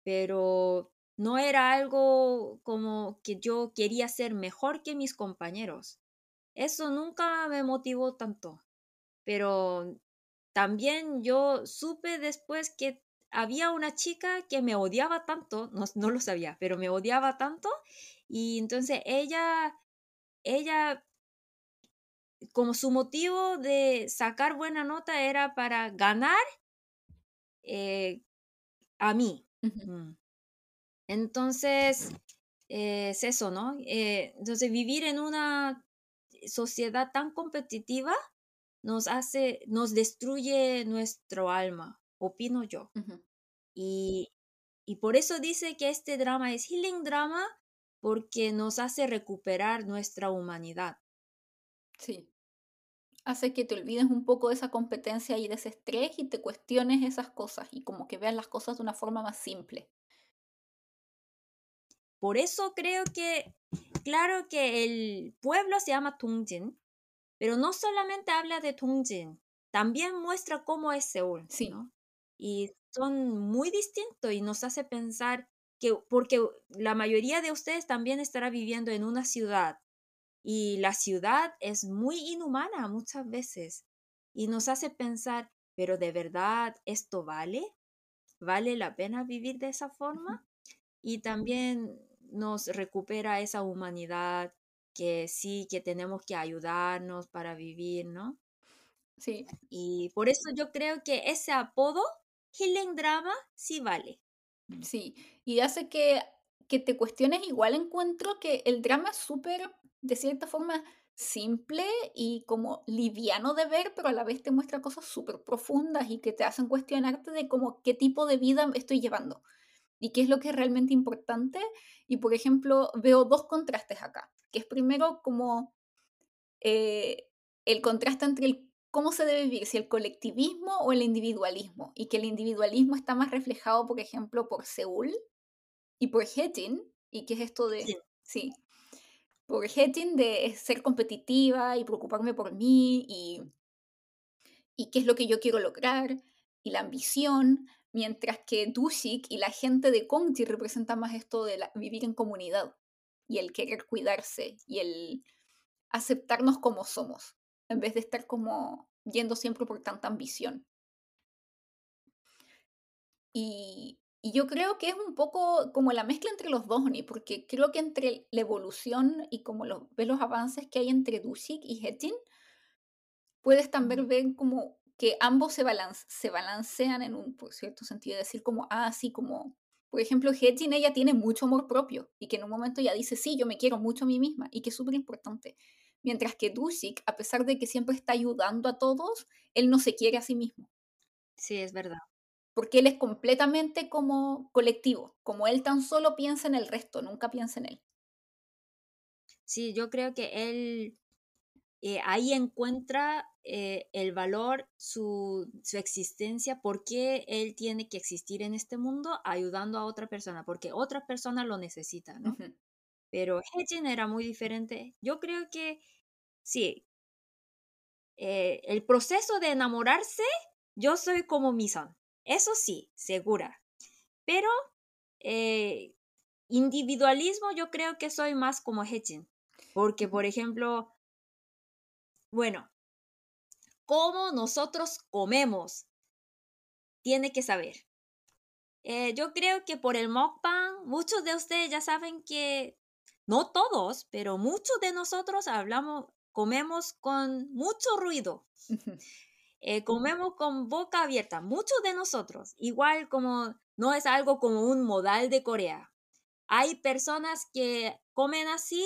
pero no era algo como que yo quería ser mejor que mis compañeros. Eso nunca me motivó tanto. Pero también yo supe después que había una chica que me odiaba tanto, no, no lo sabía, pero me odiaba tanto y entonces ella, ella como su motivo de sacar buena nota era para ganar eh, a mí. Mm. Entonces, eh, es eso, ¿no? Eh, entonces, vivir en una sociedad tan competitiva nos hace, nos destruye nuestro alma, opino yo. y, y por eso dice que este drama es healing drama, porque nos hace recuperar nuestra humanidad. Sí hace que te olvides un poco de esa competencia y de ese estrés y te cuestiones esas cosas y como que veas las cosas de una forma más simple. Por eso creo que, claro que el pueblo se llama Tungjin, pero no solamente habla de Tungjin, también muestra cómo es Seúl. Sí. Y son muy distintos y nos hace pensar que, porque la mayoría de ustedes también estará viviendo en una ciudad y la ciudad es muy inhumana muchas veces y nos hace pensar, pero de verdad esto vale? ¿Vale la pena vivir de esa forma? Y también nos recupera esa humanidad que sí, que tenemos que ayudarnos para vivir, ¿no? Sí. Y por eso yo creo que ese apodo, Healing Drama, sí vale. Sí, y hace que, que te cuestiones, igual encuentro que el drama es súper de cierta forma simple y como liviano de ver, pero a la vez te muestra cosas súper profundas y que te hacen cuestionarte de como qué tipo de vida estoy llevando y qué es lo que es realmente importante. Y por ejemplo, veo dos contrastes acá, que es primero como eh, el contraste entre el cómo se debe vivir, si el colectivismo o el individualismo, y que el individualismo está más reflejado, por ejemplo, por Seúl y por Hetin, y que es esto de... sí por Hetting de ser competitiva y preocuparme por mí y, y qué es lo que yo quiero lograr y la ambición, mientras que Dushik y la gente de Conti representan más esto de vivir en comunidad y el querer cuidarse y el aceptarnos como somos, en vez de estar como yendo siempre por tanta ambición. Y, y yo creo que es un poco como la mezcla entre los dos, ni porque creo que entre la evolución y como los, ves los avances que hay entre Dushik y Hettin, puedes también ver como que ambos se, se balancean en un por cierto sentido, decir como, ah, sí, como, por ejemplo, Hettin, ella tiene mucho amor propio y que en un momento ya dice, sí, yo me quiero mucho a mí misma y que es súper importante. Mientras que Dushik, a pesar de que siempre está ayudando a todos, él no se quiere a sí mismo. Sí, es verdad. Porque él es completamente como colectivo, como él tan solo piensa en el resto, nunca piensa en él. Sí, yo creo que él eh, ahí encuentra eh, el valor, su, su existencia, por qué él tiene que existir en este mundo ayudando a otra persona, porque otra persona lo necesita, ¿no? Pero Hejin era muy diferente. Yo creo que sí, eh, el proceso de enamorarse, yo soy como Misan. Eso sí, segura. Pero individualismo, yo creo que soy más como Hejin. Porque, por ejemplo, bueno, cómo nosotros comemos, tiene que saber. Eh, yo creo que por el mukbang, muchos de ustedes ya saben que, no todos, pero muchos de nosotros hablamos, comemos con mucho ruido. Eh, comemos con boca abierta, muchos de nosotros, igual como no es algo como un modal de Corea. Hay personas que comen así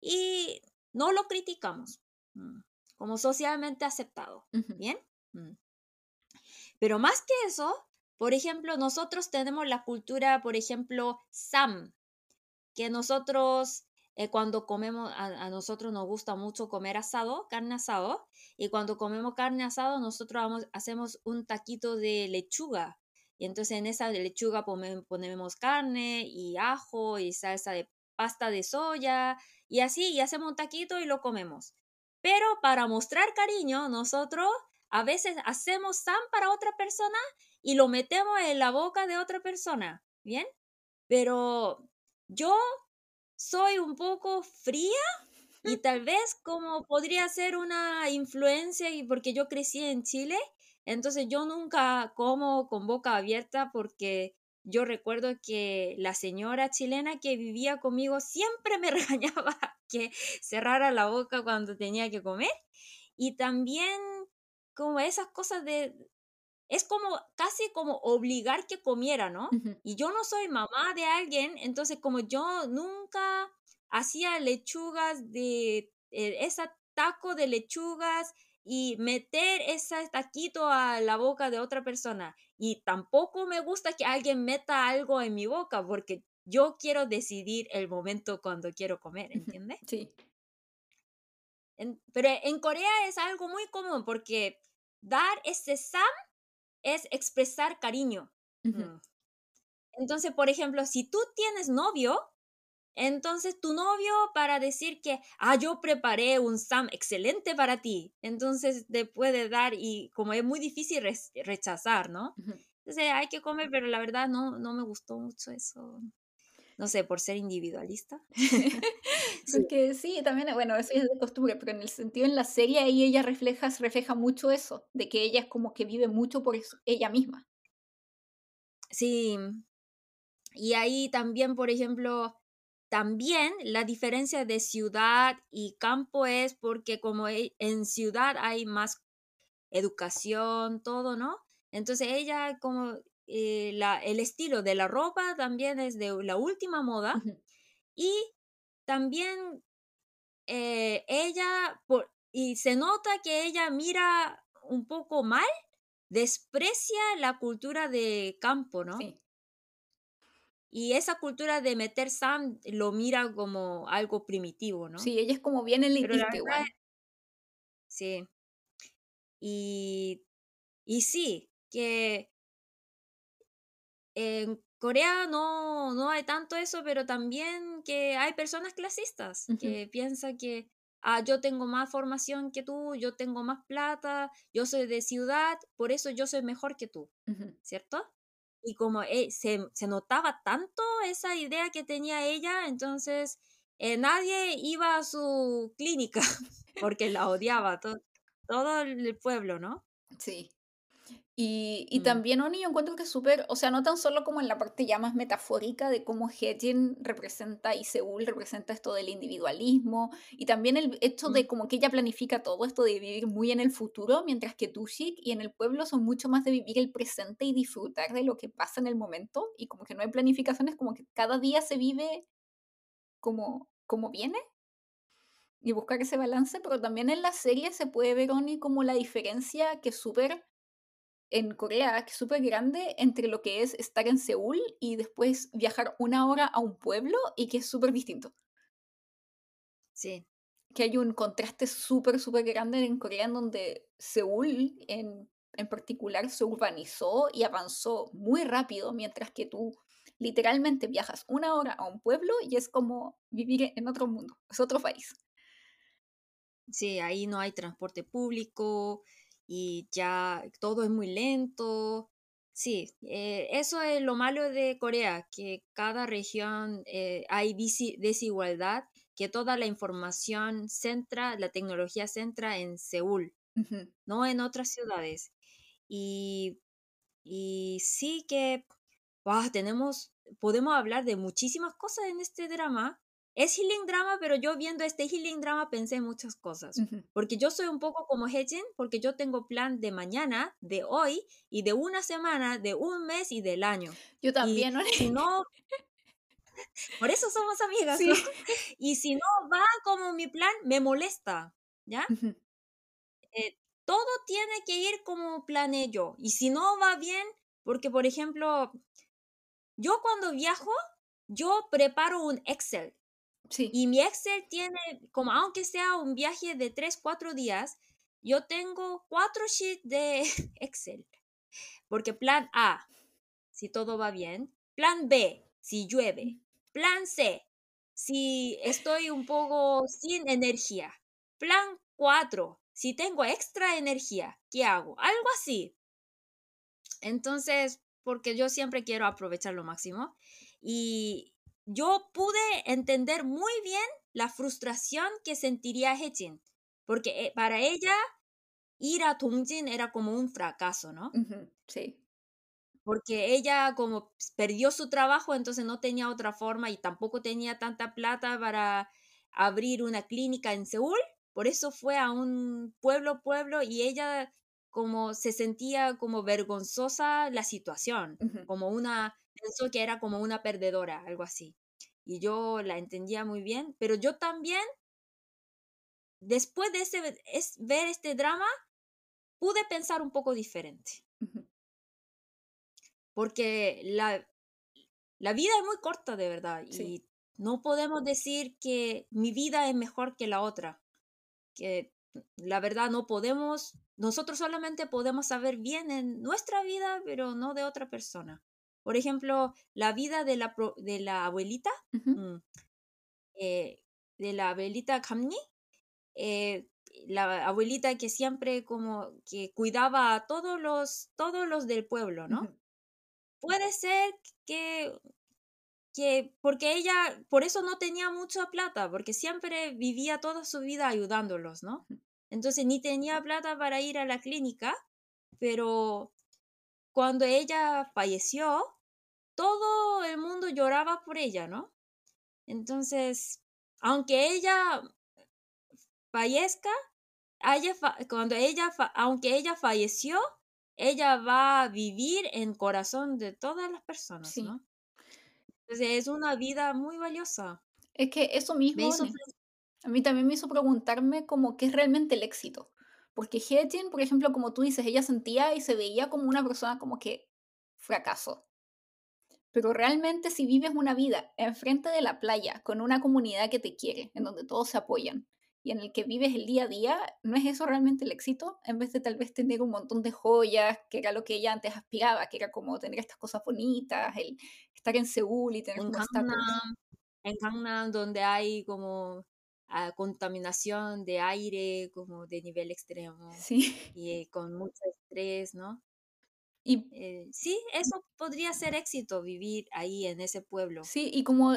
y no lo criticamos mm, como socialmente aceptado. ¿Bien? Mm. Pero más que eso, por ejemplo, nosotros tenemos la cultura, por ejemplo, Sam, que nosotros eh, cuando comemos, a, nosotros nos gusta mucho comer asado, carne asado, y cuando comemos carne asado, nosotros hacemos un taquito de lechuga. Y entonces en esa lechuga ponemos carne y ajo y salsa de pasta de soya y así, y hacemos un taquito y lo comemos. Pero para mostrar cariño, nosotros a veces hacemos sam para otra persona y lo metemos en la boca de otra persona, ¿bien? Pero yo soy un poco fría y tal vez como podría ser una influencia y porque yo crecí en Chile, entonces yo nunca como con boca abierta porque yo recuerdo que la señora chilena que vivía conmigo siempre me regañaba que cerrara la boca cuando tenía que comer. Y también como esas cosas de... Es como casi como obligar que comiera, ¿no? Y yo no soy mamá de alguien, entonces como yo nunca hacía lechugas de... Eh, esa taco de lechugas y meter ese taquito a la boca de otra persona. Y tampoco me gusta que alguien meta algo en mi boca porque yo quiero decidir el momento cuando quiero comer, ¿entiendes? Sí. pero en Corea es algo muy común porque dar ese sam es expresar cariño. Mm. Entonces, por ejemplo, si tú tienes novio, entonces tu novio para decir que, ah, yo preparé un SAM excelente para ti, entonces te puede dar y como es muy difícil rechazar, ¿no? Entonces hay que comer, pero la verdad no, no me gustó mucho eso. No sé, por ser individualista. Porque sí, también, bueno, eso es de costumbre, pero en el sentido en la serie ahí ella refleja, refleja mucho eso, de que ella es como que vive mucho por eso, ella misma. Sí. Y ahí también, por ejemplo, también la diferencia de ciudad y campo es porque como e, en ciudad hay más educación, todo, ¿no? Entonces ella como eh, la, el estilo de la ropa también es de la última moda y también eh, ella, por, y se nota que ella mira un poco mal, desprecia la cultura de campo, ¿no? Sí. Y esa cultura de meter Sam lo mira como algo primitivo, ¿no? Sí, ella es como bien elitista igual. Sí. Y, y sí, que en Corea no, no hay tanto eso, pero también que hay personas clasistas que piensan que ah, yo tengo más formación que tú, yo tengo más plata, yo soy de ciudad, por eso yo soy mejor que tú, ¿cierto? y como eh, se, se, notaba tanto esa idea que tenía ella, entonces eh, nadie iba a su clínica porque la odiaba todo el pueblo, ¿no? Sí. Y, y mm. también, Oni, yo encuentro que es súper, o sea, no tan solo como en la parte ya más metafórica de cómo Hejin representa y Seúl representa esto del individualismo, y también el hecho de mm. como que ella planifica todo esto de vivir muy en el futuro, mientras que Tushik y en el pueblo son mucho más de vivir el presente y disfrutar de lo que pasa en el momento, y como que no hay planificaciones, como que cada día se vive como, como viene. y buscar ese balance, pero también en la serie se puede ver, Oni, como la diferencia que súper en Corea, que es súper grande entre lo que es estar en Seúl y después viajar una hora a un pueblo y que es súper distinto. Sí. Que hay un contraste súper, súper grande en Corea en donde Seúl en, en particular se urbanizó y avanzó muy rápido, mientras que tú literalmente viajas una hora a un pueblo y es como vivir en otro mundo, es otro país. Sí, ahí no hay transporte público y ya todo es muy lento. Sí, eh, eso es lo malo de Corea, que cada región eh, hay desigualdad, que toda la información centra, la tecnología centra en Seúl, no en otras ciudades. Y, y sí que tenemos, podemos hablar de muchísimas cosas en este drama, es healing drama, pero yo viendo este healing drama pensé muchas cosas. Porque yo soy un poco como Hejin, porque yo tengo plan de mañana, de hoy, y de una semana, de un mes y del año. Yo también, ¿no? Si no... Por eso somos amigas, ¿no? Y si no va como mi plan, me molesta, ¿ya? Eh, todo tiene que ir como planeé yo. Y si no va bien, porque por ejemplo, yo cuando viajo, yo preparo un Excel y mi Excel tiene, como aunque sea un viaje de 3, 4 días, yo tengo cuatro sheets de Excel. Porque plan A, si todo va bien. Plan B, si llueve. Plan C, si estoy un poco sin energía. Plan 4, si tengo extra energía, ¿qué hago? Algo así. Entonces, porque yo siempre quiero aprovechar lo máximo. Y, yo pude entender muy bien la frustración que sentiría Hechin, porque eh, para ella ir a Dongjin era como un fracaso, ¿no? Sí. Porque ella como perdió su trabajo, entonces no tenía otra forma y tampoco tenía tanta plata para abrir una clínica en Seúl, por eso fue a un pueblo, pueblo, y ella como se sentía como vergonzosa la situación, como una pensó que era como una perdedora, algo así. Y yo la entendía muy bien, pero yo también, después de ese, es, ver este drama, pude pensar un poco diferente. Porque la, la vida es muy corta, de verdad, y no podemos decir que mi vida es mejor que la otra. Que la verdad no podemos, nosotros solamente podemos saber bien en nuestra vida, pero no de otra persona. Por ejemplo, la vida de la, de la abuelita, mm, eh, de la abuelita Kamni, eh, la abuelita que siempre como que cuidaba a todos los, todos los del pueblo, ¿no? Puede ser que, que, porque ella, por eso no tenía mucha plata, porque siempre vivía toda su vida ayudándolos, ¿no? Entonces ni tenía plata para ir a la clínica, pero cuando ella falleció, todo el mundo lloraba por ella, ¿no? Entonces, aunque ella fallezca, cuando ella, aunque ella falleció, ella va a vivir en corazón de todas las personas, ¿no? Entonces es una vida muy valiosa. Es que eso mismo a mí también me hizo preguntarme como qué es realmente el éxito. Porque Hedgen, por ejemplo, como tú dices, ella sentía y se veía como una persona como que fracasó. Pero realmente si vives una vida enfrente de la playa, con una comunidad que te quiere, en donde todos se apoyan y en el que vives el día a día, ¿no es eso realmente el éxito? En vez de tal vez tener un montón de joyas, que era lo que ella antes aspiraba, que era como tener estas cosas bonitas, el estar en Seúl y tener en Gangnam, En Gangnam, donde hay como contaminación de aire como de nivel extremo sí. y con mucho estrés, ¿no? Y eh, sí, eso podría ser éxito, vivir ahí en ese pueblo. Sí, y como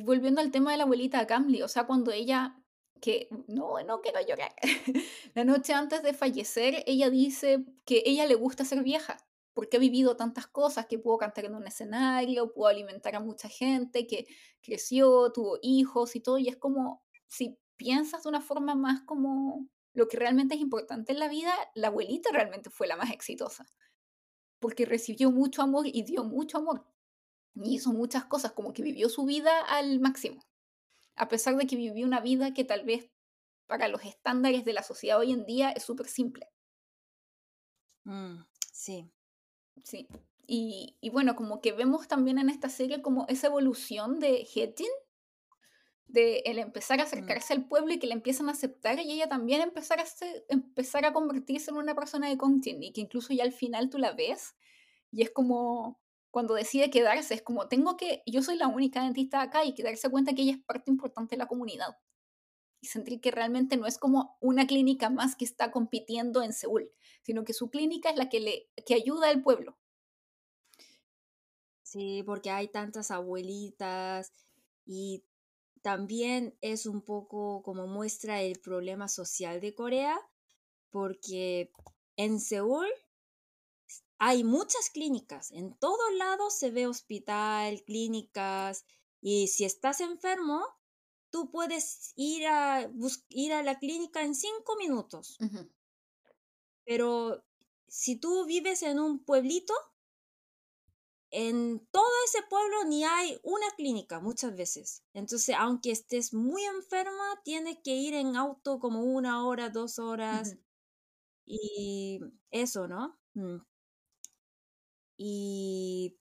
volviendo al tema de la abuelita Camly, o sea, cuando ella, que no, no quiero llorar, la noche antes de fallecer, ella dice que ella le gusta ser vieja, porque ha vivido tantas cosas, que pudo cantar en un escenario, pudo alimentar a mucha gente, que creció, tuvo hijos y todo, y es como, si piensas de una forma más como lo que realmente es importante en la vida, la abuelita realmente fue la más exitosa porque recibió mucho amor y dio mucho amor. Y hizo muchas cosas, como que vivió su vida al máximo. A pesar de que vivió una vida que tal vez para los estándares de la sociedad hoy en día es súper simple. Mm, sí. Sí. Y, y, bueno, como que vemos también en esta serie como esa evolución de Hettin, de el empezar a Mm. acercarse al pueblo y que le empiezan a aceptar y ella también empezar a, ser- empezar a convertirse en una persona de Contin y que incluso ya al final tú la ves y es como cuando decide quedarse, es como tengo que, yo soy la única dentista acá y que darse cuenta que ella es parte importante de la comunidad y sentir que realmente no es como una clínica más que está compitiendo en Seúl, sino que su clínica es la que le que ayuda al pueblo. Sí, porque hay tantas abuelitas y también es un poco como muestra el problema social de Corea, porque en Seúl hay muchas clínicas, en todos lados se ve hospital, clínicas, y si estás enfermo, tú puedes ir a, ir a la clínica en cinco minutos, pero si tú vives en un pueblito, en todo ese pueblo ni hay una clínica muchas veces. Entonces, aunque estés muy enferma, tienes que ir en auto como una hora, dos horas y eso, ¿no? Mm. Y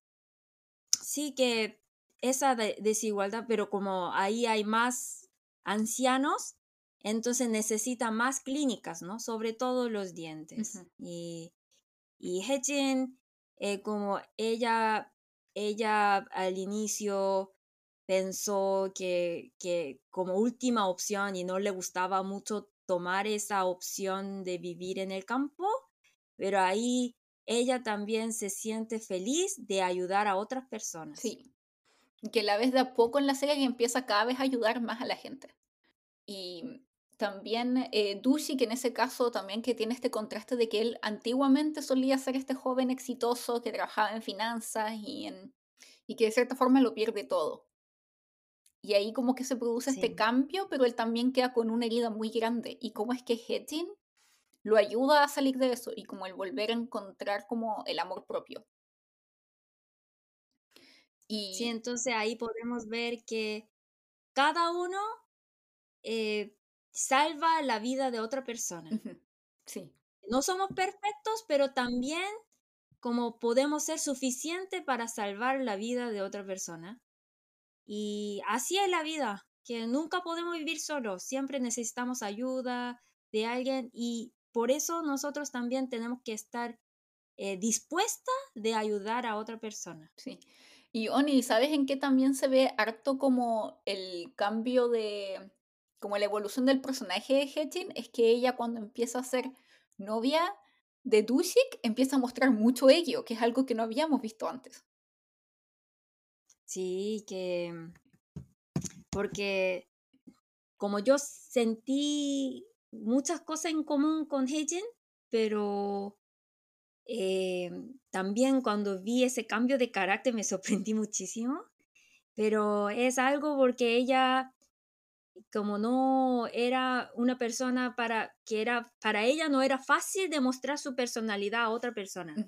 sí que esa de- desigualdad, pero como ahí hay más ancianos, entonces necesita más clínicas, ¿no? Sobre todo los dientes. Y, y Hejin, eh, como ella, ella al inicio pensó que, que como última opción y no le gustaba mucho tomar esa opción de vivir en el campo, pero ahí ella también se siente feliz de ayudar a otras personas. Sí. Que la ves de a poco en la serie que empieza cada vez a ayudar más a la gente. Y también eh, Dushi, que en ese caso también que tiene este contraste de que él antiguamente solía ser este joven exitoso que trabajaba en finanzas y, en, y que de cierta forma lo pierde todo. Y ahí como que se produce este Sí. cambio, pero él también queda con una herida muy grande. Y cómo es que Hetin lo ayuda a salir de eso y como el volver a encontrar como el amor propio. Sí, Y entonces ahí podemos ver que cada uno eh, salva la vida de otra persona. sí, No somos perfectos, pero también como podemos ser suficiente para salvar la vida de otra persona. Y así es la vida, que nunca podemos vivir solos, siempre necesitamos ayuda de alguien y por eso nosotros también tenemos que estar eh, dispuesta de ayudar a otra persona. sí. Y Oni, ¿sabes en qué también se ve harto como el cambio de, como la evolución del personaje de Hetin? Es que ella cuando empieza a ser novia de Dushik empieza a mostrar mucho ello, que es algo que no habíamos visto antes. Sí, que porque como yo sentí muchas cosas en común con Heijin, pero eh, también cuando vi ese cambio de carácter me sorprendí muchísimo, pero es algo porque ella como no era una persona para que era para ella no era fácil demostrar su personalidad a otra persona.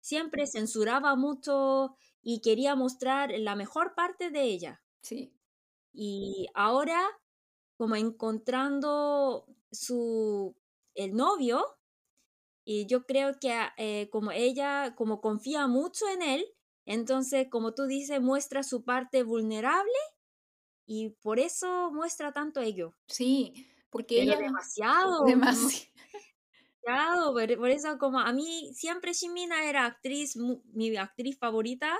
Siempre censuraba mucho y quería mostrar la mejor parte de ella. Sí, Y ahora, como encontrando su el novio, y yo creo que eh, como ella, como confía mucho en él, entonces, como tú dices, muestra su parte vulnerable y por eso muestra tanto ello. sí, porque Pero ella... demasiado, Demasiado. demasiado. Por, por eso, como a mí siempre Shimina era actriz, mi actriz favorita,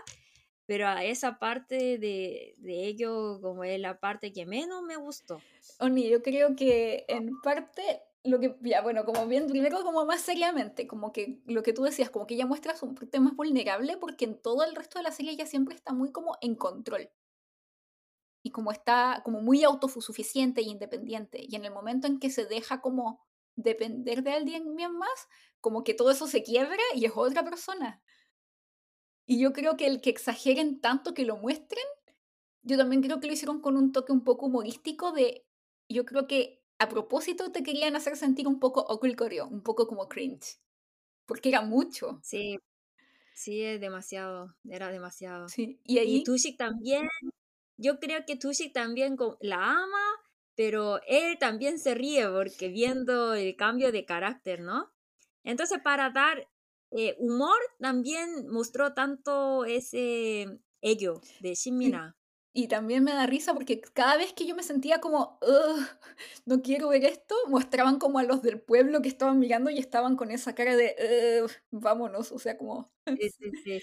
pero a esa parte de, de ello, como es la parte que menos me gustó. Oni, yo creo que en parte lo que, ya bueno, como bien, primero como más seriamente, como que lo que tú decías, como que ella muestra su parte más vulnerable porque en todo el resto de la serie ella siempre está muy como en control. Y como está como muy autosuficiente e independiente. Y en el momento en que se deja como depender de alguien más, como que todo eso se quiebra y es otra persona. Y yo creo que el que exageren tanto que lo muestren, yo también creo que lo hicieron con un toque un poco humorístico de, yo creo que a propósito te querían hacer sentir un poco Okul Koryo, un poco como cringe, porque era mucho. Sí, sí, es demasiado, era demasiado. Sí, y Y ahí, Tushik también, yo creo que Tushik también la ama, pero él también se ríe porque viendo el cambio de carácter, ¿no? Entonces, para dar eh, humor, también mostró tanto ese ello de Shinmina. Y también me da risa porque cada vez que yo me sentía como, no quiero ver esto, mostraban como a los del pueblo que estaban mirando y estaban con esa cara de, vámonos, o sea, como... Sí, sí, sí.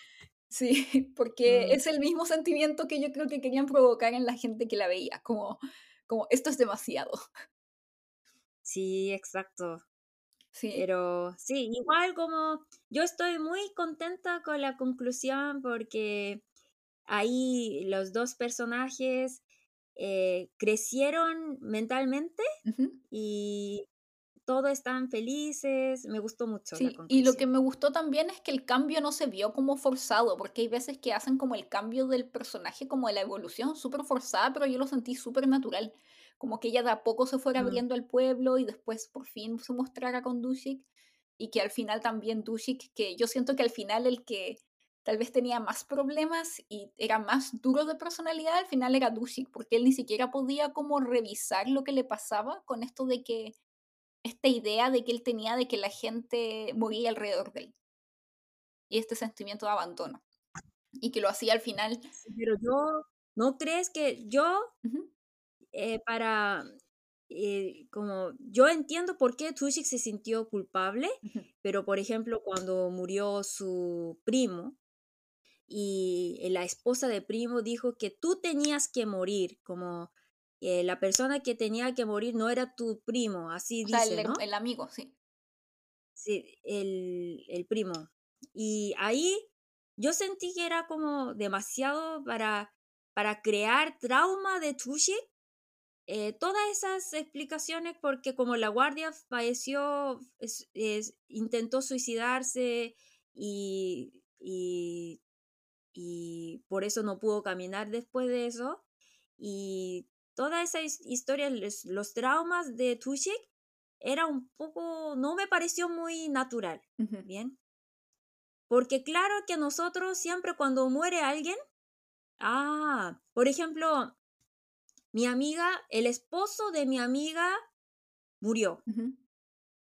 Sí, porque Mm. es el mismo sentimiento que yo creo que querían provocar en la gente que la veía, como, como esto es demasiado. Sí, exacto. Sí. Pero sí, igual como yo estoy muy contenta con la conclusión porque ahí los dos personajes eh, crecieron mentalmente y todos están felices. Me gustó mucho la Sí, y lo que me gustó también es que el cambio no se vio como forzado, porque hay veces que hacen como el cambio del personaje, como de la evolución, súper forzada, pero yo lo sentí súper natural. Como que ella de a poco se fuera Mm, abriendo al pueblo y después por fin se mostrara con Dushik, y que al final también Dushik, que yo siento que al final el que tal vez tenía más problemas y era más duro de personalidad, al final era Dushik, porque él ni siquiera podía como revisar lo que le pasaba con esto de que esta idea de que él tenía de que la gente moría alrededor de él y este sentimiento de abandono y que lo hacía al final. pero yo, ¿no crees que yo eh, para, eh, como, yo entiendo por qué Tushik se sintió culpable, pero por ejemplo, cuando murió su primo y la esposa de primo dijo que tú tenías que morir, como eh, la persona que tenía que morir no era tu primo, así O sea, el, dice, ¿no? el amigo, sí. Sí, el, el primo. Y ahí yo sentí que era como demasiado para, para crear trauma de Tushik eh, todas esas explicaciones, porque como la guardia falleció, es- es- intentó suicidarse y, y, y por eso no pudo caminar después de eso. Y toda esa his- historia, los, los traumas de Tushik, era un poco, no me pareció muy natural, ¿bien? Porque claro que nosotros siempre cuando muere alguien, ah, por ejemplo, mi amiga, el esposo de mi amiga murió.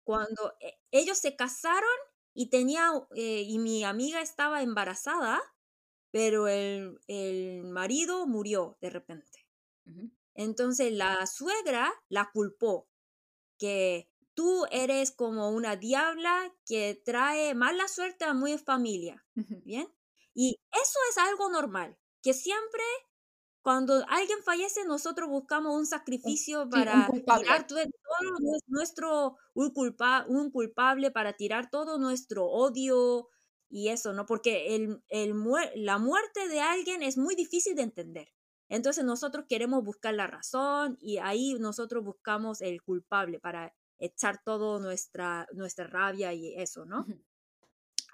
Cuando eh, ellos se casaron y tenía, eh, y mi amiga estaba embarazada, pero el, el marido murió de repente. Entonces la suegra la culpó, que tú eres como una diabla que trae mala suerte a mi familia. ¿bien? Y eso es algo normal, que siempre cuando alguien fallece, nosotros buscamos un Un- sacrificio sí, un para culpable. tirar todo, todo nues- nuestro, un, culpa, un culpable, para tirar todo nuestro odio y eso, ¿no? Porque el, el la muerte de alguien es muy difícil de entender. Entonces nosotros queremos buscar la razón y ahí nosotros buscamos el culpable para echar todo nuestra, nuestra rabia y eso, ¿no?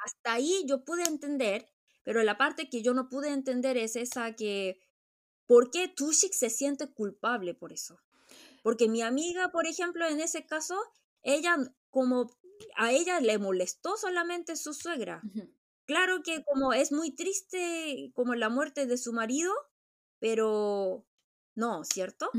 Hasta ahí yo pude entender, pero la parte que yo no pude entender es esa que, ¿por qué Tushik se siente culpable por eso? Porque mi amiga, por ejemplo, en ese caso, ella como a ella le molestó solamente su suegra. Claro que como es muy triste como la muerte de su marido, pero no, ¿cierto?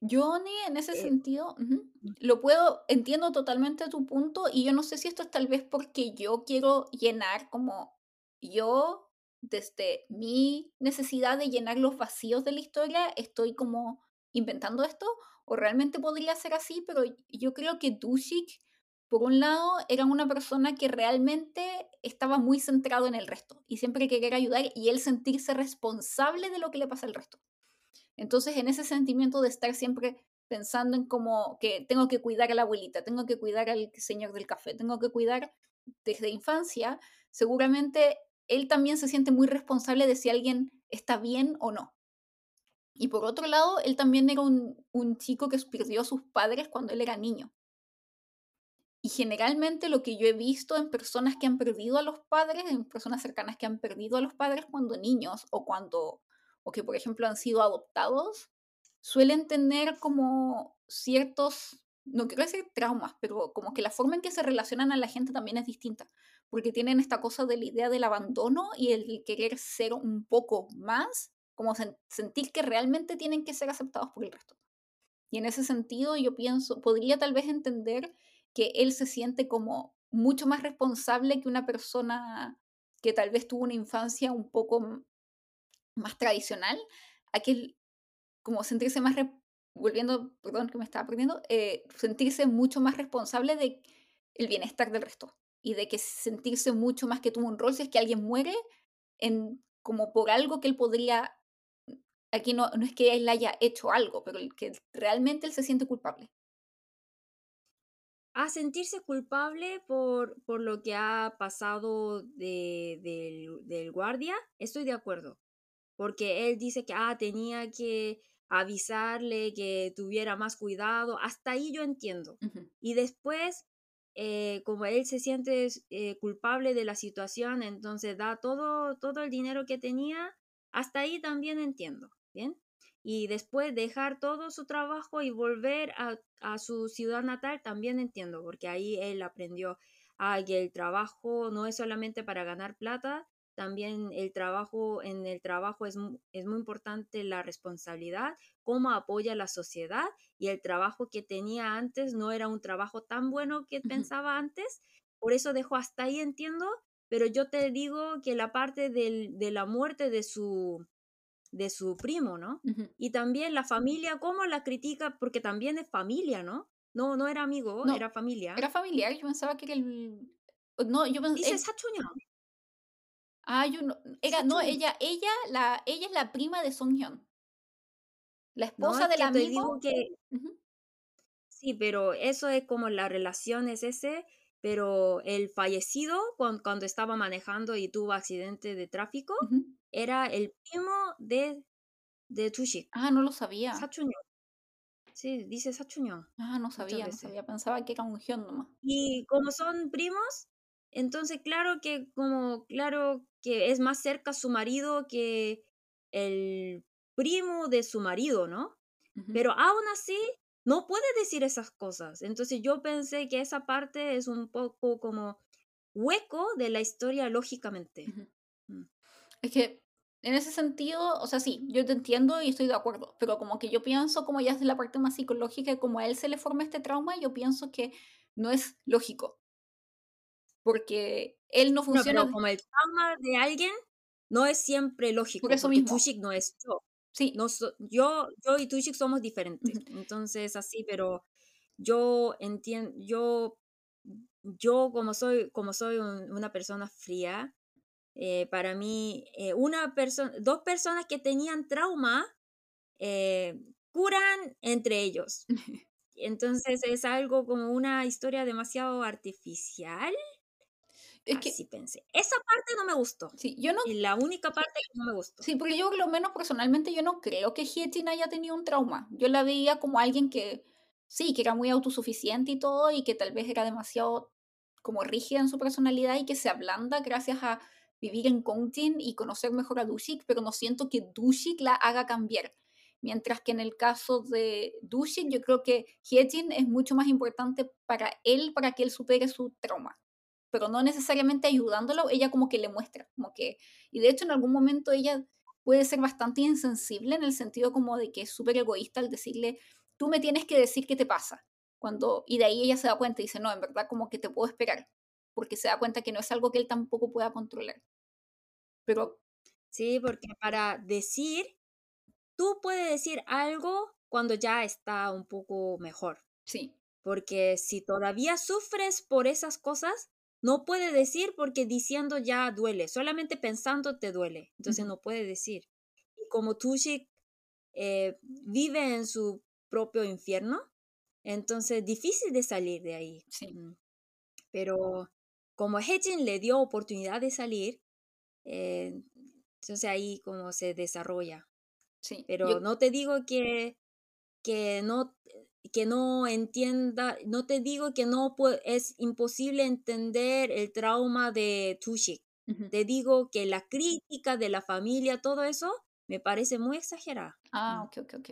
Yo, ni en ese Eh, sentido, ujú, lo puedo, entiendo totalmente tu punto y yo no sé si esto es tal vez porque yo quiero llenar como yo, desde mi necesidad de llenar los vacíos de la historia, estoy como inventando esto o realmente podría ser así, pero yo creo que Dushik, por un lado, era una persona que realmente estaba muy centrado en el resto y siempre querer ayudar y él sentirse responsable de lo que le pasa al resto. Entonces, en ese sentimiento de estar siempre pensando en como que tengo que cuidar a la abuelita, tengo que cuidar al señor del café, tengo que cuidar desde infancia, seguramente él también se siente muy responsable de si alguien está bien o no. Y por otro lado, él también era un, un chico que perdió a sus padres cuando él era niño. Y generalmente lo que yo he visto en personas que han perdido a los padres, en personas cercanas que han perdido a los padres cuando niños o cuando, o que por ejemplo han sido adoptados, suelen tener como ciertos, no quiero decir traumas, pero como que la forma en que se relacionan a la gente también es distinta, porque tienen esta cosa de la idea del abandono y el querer ser un poco más, como sen- sentir que realmente tienen que ser aceptados por el resto. Y en ese sentido yo pienso, podría tal vez entender que él se siente como mucho más responsable que una persona que tal vez tuvo una infancia un poco más tradicional, a que como sentirse más, volviendo, perdón que me estaba perdiendo, eh, sentirse mucho más responsable de el bienestar del resto y de que sentirse mucho más que tuvo un rol si es que alguien muere en como por algo que él podría aquí no, no es que él haya hecho algo, pero que realmente él se siente culpable. A sentirse culpable por, por lo que ha pasado de, del, guardia, estoy de acuerdo. Porque él dice que ah, tenía que avisarle que tuviera más cuidado. Hasta ahí yo entiendo. Y después, eh, como él se siente eh, culpable de la situación, entonces da todo, todo el dinero que tenía. Hasta ahí también entiendo. Bien y después dejar todo su trabajo y volver a, su ciudad natal, también entiendo, porque ahí él aprendió a que el trabajo no es solamente para ganar plata, también el trabajo, en el trabajo es, es muy importante la responsabilidad, cómo apoya la sociedad y el trabajo que tenía antes no era un trabajo tan bueno que pensaba antes, por eso dejó hasta ahí, entiendo, pero yo te digo que la parte de la muerte de su, de su primo, ¿no? Y también la familia, ¿cómo la critica? Porque también es familia, ¿no? No, no era amigo, era familia. Era familiar, yo pensaba que era el... No, yo pensaba... Dice. Ah, yo no... Era, no, ella, ella, la, ella es la prima de Song Hyun. La esposa del amigo. que... Sí, pero eso es como la relación es ese, pero el fallecido cuando, estaba manejando y tuvo accidente de tráfico, era el primo de, de Tushik. Ah, no lo sabía. Sachuño. Sí, dice Sachuño. Ah, no sabía, no sabía. Pensaba que era un Hyun nomás. Y como son primos, entonces claro que como, claro que es más cerca su marido que el primo de su marido, ¿no? Pero aún así, no puede decir esas cosas. Entonces yo pensé que esa parte es un poco como hueco de la historia lógicamente. Mm. Es que en ese sentido, o sea, sí, yo te entiendo y estoy de acuerdo, pero como que yo pienso, como ya es la parte más psicológica, como a él se le forma este trauma, yo pienso que no es lógico. Porque él no funciona. No, como el trauma de alguien no es siempre lógico. Por eso mismo. Tushik no es yo. Sí. No yo, yo y Tushik somos diferentes. Entonces, así, pero yo entiendo, yo, yo como soy, como soy una persona fría, eh, para mí, eh, una persona, dos personas que tenían trauma eh, curan entre ellos. Entonces es algo como una historia demasiado artificial. Es que, Así pensé. Esa parte no me gustó. Sí, yo no. La única parte que no me gustó. Sí, porque yo, lo menos personalmente, yo no creo que Hietin haya tenido un trauma. Yo la veía como alguien que, sí, que era muy autosuficiente y todo, y que tal vez era demasiado como rígida en su personalidad y que se ablanda gracias a vivir en Kontin y conocer mejor a Dushik, pero no siento que Dushik la haga cambiar. Mientras que en el caso de Dushik, yo creo que Hyetin es mucho más importante para él, para que él supere su trauma. Pero no necesariamente ayudándolo, ella como que le muestra, como que... Y de hecho en algún momento ella puede ser bastante insensible en el sentido como de que es súper egoísta al decirle, tú me tienes que decir qué te pasa. Cuando, y de ahí ella se da cuenta y dice, no, en verdad como que te puedo esperar porque se da cuenta que no es algo que él tampoco pueda controlar. Pero... Sí, porque para decir, tú puedes decir algo cuando ya está un poco mejor. Sí. Porque si todavía sufres por esas cosas, no puede decir porque diciendo ya duele, solamente pensando te duele, entonces no puede decir. Y como Tushik eh, vive en su propio infierno, entonces difícil de salir de ahí. Sí. Pero como Hejin le dio oportunidad de salir, eh, entonces ahí como se desarrolla. Sí. Pero no te digo que, que, no, que no entienda, no te digo que no es imposible entender el trauma de Tushik. Te digo que la crítica de la familia, todo eso, me parece muy exagerada. Ah, ok, ok, ok.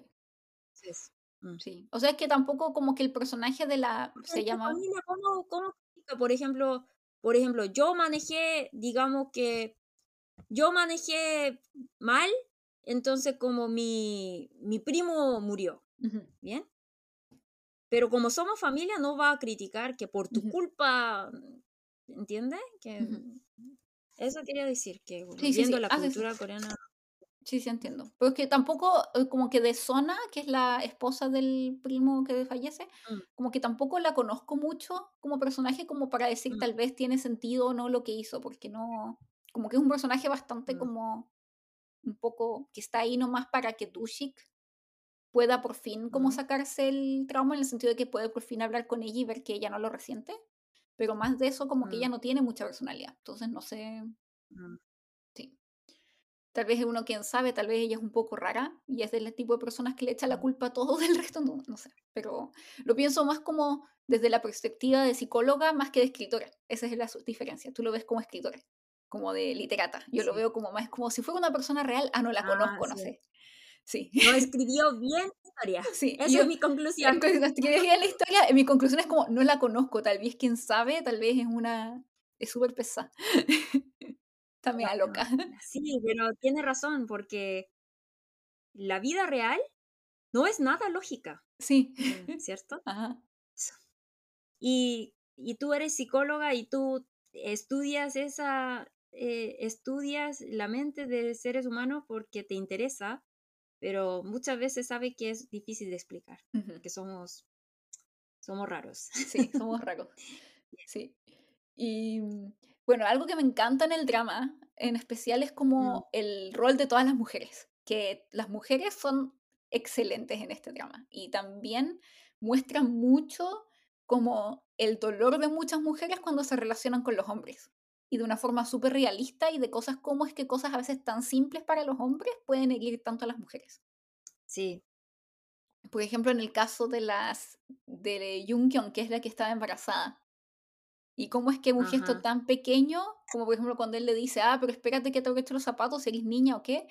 Mm. Sí. O sea, es que tampoco como que el personaje de la... se llama... ¿cómo, cómo, por ejemplo, por ejemplo, yo manejé, digamos que yo manejé mal, entonces como mi, mi primo murió, ¿bien? pero como somos familia no va a criticar que por tu culpa, ¿entiendes? Que eso quería decir, que Sí, viendo sí. la Ah, sí, cultura coreana. Sí, sí, entiendo. Pero es que tampoco, eh, como que de Sona, que es la esposa del primo que fallece, Mm, como que tampoco la conozco mucho como personaje como para decir mm, tal vez tiene sentido o no lo que hizo, porque no, como que es un personaje bastante mm, como un poco que está ahí nomás para que Dushik pueda por fin como sacarse el trauma en el sentido de que puede por fin hablar con ella y ver que ella no lo resiente, pero más de eso como que ella mm, no tiene mucha personalidad, entonces no sé, mm. Tal vez uno, quién sabe, tal vez ella es un poco rara y es del tipo de personas que le echa la culpa a todo del resto, no, no sé. Pero lo pienso más como desde la perspectiva de psicóloga más que de escritora. Esa es la diferencia. Tú lo ves como escritora, como de literata. Yo lo veo como más como si fuera una persona real. Ah, no la Ah, conozco, no sí. sé. Sí, No escribió bien la historia. sí. Esa yo, es mi conclusión. cuando escribí la historia, mi conclusión es como, no la conozco. Tal vez, quién sabe, tal vez es una... Es súper pesada. Está media loca. Sí, pero tiene razón, porque la vida real no es nada lógica, Sí. mm, ¿cierto? Ajá. Y, y tú eres psicóloga y tú estudias esa, eh, estudias la mente de seres humanos porque te interesa, pero muchas veces sabe que es difícil de explicar, Ujú. porque somos, somos raros. Sí, somos raros. Sí. Y mm, bueno, algo que me encanta en el drama, en especial, es Mm, como el rol de todas las mujeres, que las mujeres son excelentes en este drama y también muestran mucho como el dolor de muchas mujeres cuando se relacionan con los hombres y de una forma súper realista y de cosas como es que cosas a veces tan simples para los hombres pueden herir tanto a las mujeres. sí, Por ejemplo, en el caso de las de Jungkyun, que es la que estaba embarazada. Y cómo es que un gesto ajá, tan pequeño, como por ejemplo cuando él le dice, ah, pero espérate que te he hecho los zapatos, eres niña o qué.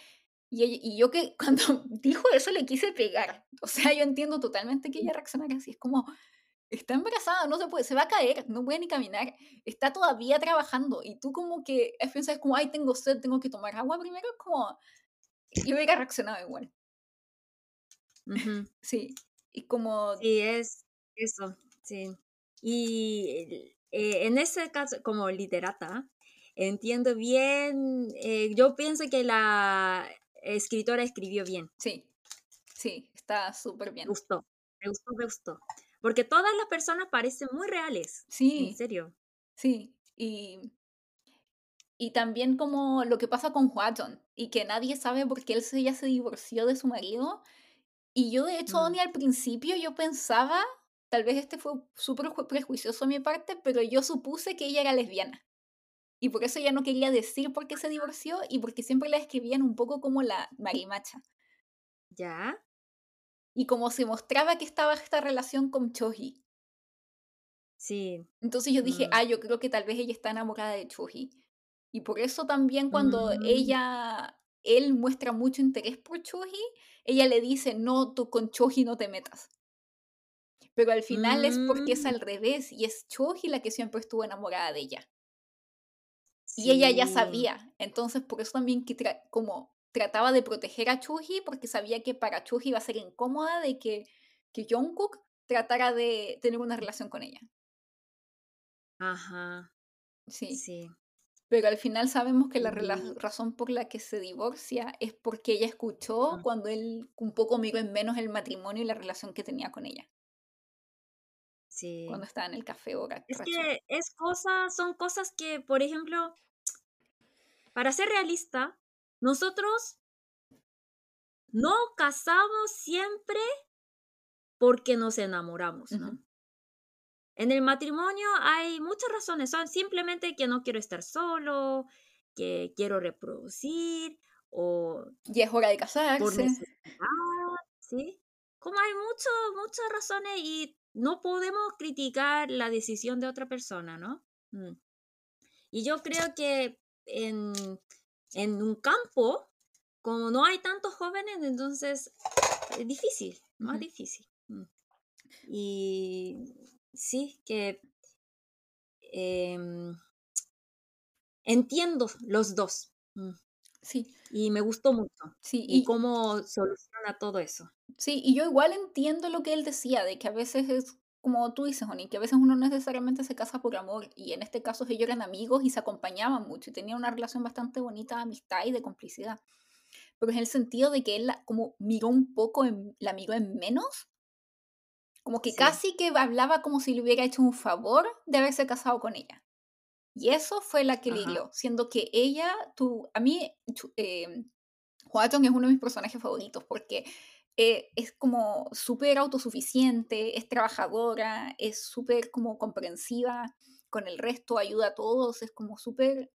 Y, ella- y yo que cuando dijo eso le quise pegar. O sea, yo entiendo totalmente que ella reaccionara así. Es como, está embarazada, no se puede, se va a caer, no puede ni caminar, está todavía trabajando. Y tú como que piensas como, ay, tengo sed, tengo que tomar agua primero. Es como, yo hubiera reaccionado igual. ujú. Sí. Y como, Sí, es eso, sí. Y eh, en ese caso, como literata, entiendo bien, eh, yo pienso que la escritora escribió bien, sí, sí, está súper me bien. gustó, me gustó, me gustó, porque todas las personas parecen muy reales, en Sí, serio. sí. Y Y también como lo que pasa con Hwaton y que nadie sabe por qué él se, ya se divorció de su marido. Y yo de hecho, Mm, ni al principio yo pensaba, tal vez este fue súper ju- prejuicioso a mi parte, pero yo supuse que ella era lesbiana. Y por eso ella no quería decir por qué se divorció y porque siempre la escribían un poco como la marimacha. ¿Ya? Y como se mostraba que estaba esta relación con Choji. Sí. Entonces yo dije, mm, ah, yo creo que tal vez ella está enamorada de Choji. Y por eso también cuando mm, ella, él muestra mucho interés por Choji, ella le dice, no, tú con Choji no te metas. Pero al final es porque es mm, al revés y es Choji la que siempre estuvo enamorada de ella. Y ella ya sabía. Entonces por eso también que tra- como trataba de proteger a Choji porque sabía que para Choji iba a ser incómoda de que, que Jungkook tratara de tener una relación con ella. ajá, Sí. sí. Pero al final sabemos que la razón por la que se divorcia es porque ella escuchó mm, cuando él un poco miró en menos el matrimonio y la relación que tenía con ella sí. cuando estaba en el café o Es que es cosas, son cosas que, por ejemplo, para ser realista, nosotros no casamos siempre porque nos enamoramos, ¿no? Ujú. En el matrimonio hay muchas razones, son simplemente que no quiero estar solo, que quiero reproducir o Y es hora de por casarse. necesidad, ¿sí? Como hay mucho, muchas razones y no podemos criticar la decisión de otra persona, ¿no? Mm. Y yo creo que en, en un campo, como no hay tantos jóvenes, entonces es difícil, más difícil. Mm. Y sí, que em, entiendo los dos. Mm. Sí. Y me gustó mucho. Sí, y, y- cómo soluciona todo eso. Sí, y yo igual entiendo lo que él decía, de que a veces es como tú dices, Oni, que a veces uno no necesariamente se casa por amor, y en este caso ellos eran amigos y se acompañaban mucho, y tenían una relación bastante bonita de amistad y de complicidad. Pero en el sentido de que él la- como miró un poco, en, la miró en menos, como que Sí. casi que hablaba como si le hubiera hecho un favor de haberse casado con ella. Y eso fue la que le hirió, siendo que ella, tú, a mí, eh, es uno de mis personajes favoritos porque eh, es como súper autosuficiente, es trabajadora, es súper como comprensiva con el resto, ayuda a todos, es como súper,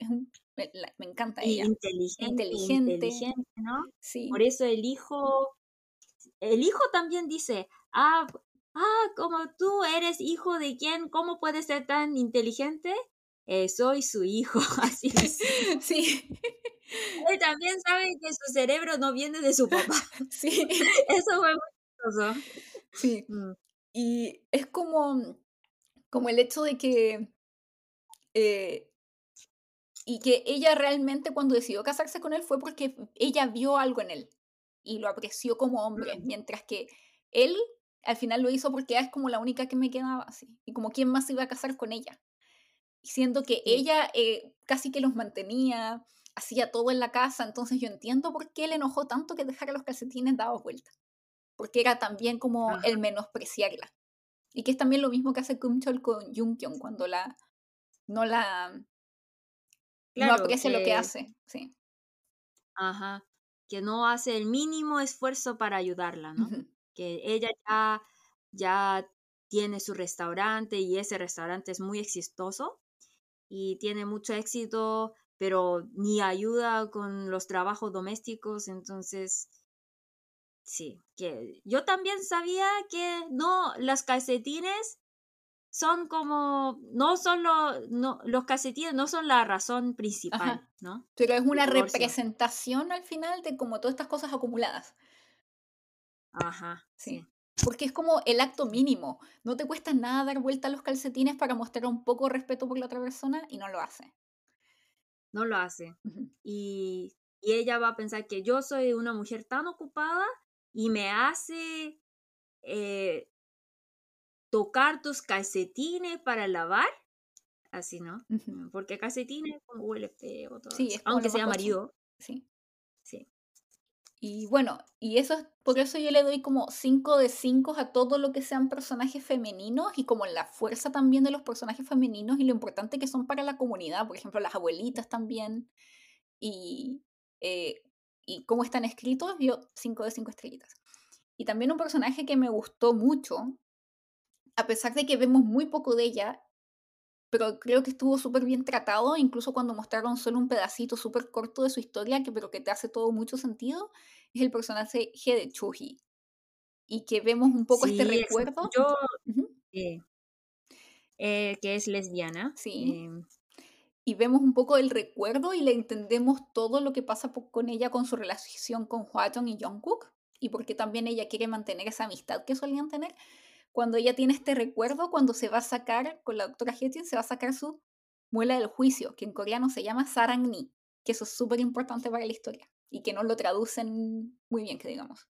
me, me encanta ella. inteligente, Inteligente. inteligente, ¿no? Sí, Por eso el hijo, el hijo también dice, ah, ah, como tú eres hijo de quién, ¿cómo puedes ser tan inteligente? Eh, soy su hijo, así es. sí, Él también sabe que su cerebro no viene de su papá. sí, Eso fue muy chistoso. sí. Mm, Y es como, como el hecho de que... eh, y que ella realmente cuando decidió casarse con él fue porque ella vio algo en él y lo apreció como hombre, Mm. mientras que él al final lo hizo porque ella es como la única que me quedaba así, y como quién más se iba a casar con ella. Siendo que ella eh, casi que los mantenía, hacía todo en la casa, entonces yo entiendo por qué le enojó tanto que dejara los calcetines dados vuelta, porque era también como Ajá. el menospreciarla. Y que es también lo mismo que hace Kumchol con Jungkyung cuando la no la no Claro, aprecia lo que que- hace, sí. Ajá, que no hace el mínimo esfuerzo para ayudarla, ¿no? Que ella ya, ya tiene su restaurante y ese restaurante es muy exitoso y tiene mucho éxito, pero ni ayuda con los trabajos domésticos, entonces sí, que yo también sabía que no, las calcetines son como, no son lo- no, los calcetines no son la razón principal, Ajá. ¿no? Pero es una representación al final de como todas estas cosas acumuladas. Ajá, Sí. sí. Porque es como el acto mínimo. No te cuesta nada dar vuelta a los calcetines para mostrar un poco de respeto por la otra persona y no lo hace. No lo hace. Y, y ella va a pensar que yo soy una mujer tan ocupada y me hace eh, tocar tus calcetines para lavar. Así, ¿no? Porque calcetines como huele feo. todo Sí, es como Aunque sea marido. Sí. Sí. Y bueno, y eso es, por eso yo le doy como 5 de 5 a todo lo que sean personajes femeninos y como la fuerza también de los personajes femeninos y lo importante que son para la comunidad, por ejemplo, las abuelitas también, y, eh, y cómo están escritos, yo 5 de 5 estrellitas. Y también un personaje que me gustó mucho, a pesar de que vemos muy poco de ella, pero creo que estuvo súper bien tratado, incluso cuando mostraron solo un pedacito súper corto de su historia, que, pero que te hace todo mucho sentido, es el personaje de Chuji. Y que vemos un poco este Sí, exacto. recuerdo. Yo, Ujú, eh, eh, que es lesbiana. Sí. eh, Y vemos un poco el recuerdo y le entendemos todo lo que pasa con ella, con su relación con Hwaton y Jungkook. Y porque también ella quiere mantener esa amistad que solían tener. Cuando ella tiene este recuerdo, cuando se va a sacar, con la doctora Hetien, se va a sacar su muela del juicio, que en coreano se llama Sarangni, que eso es súper importante para la historia. Y que no lo traducen muy bien, que digamos.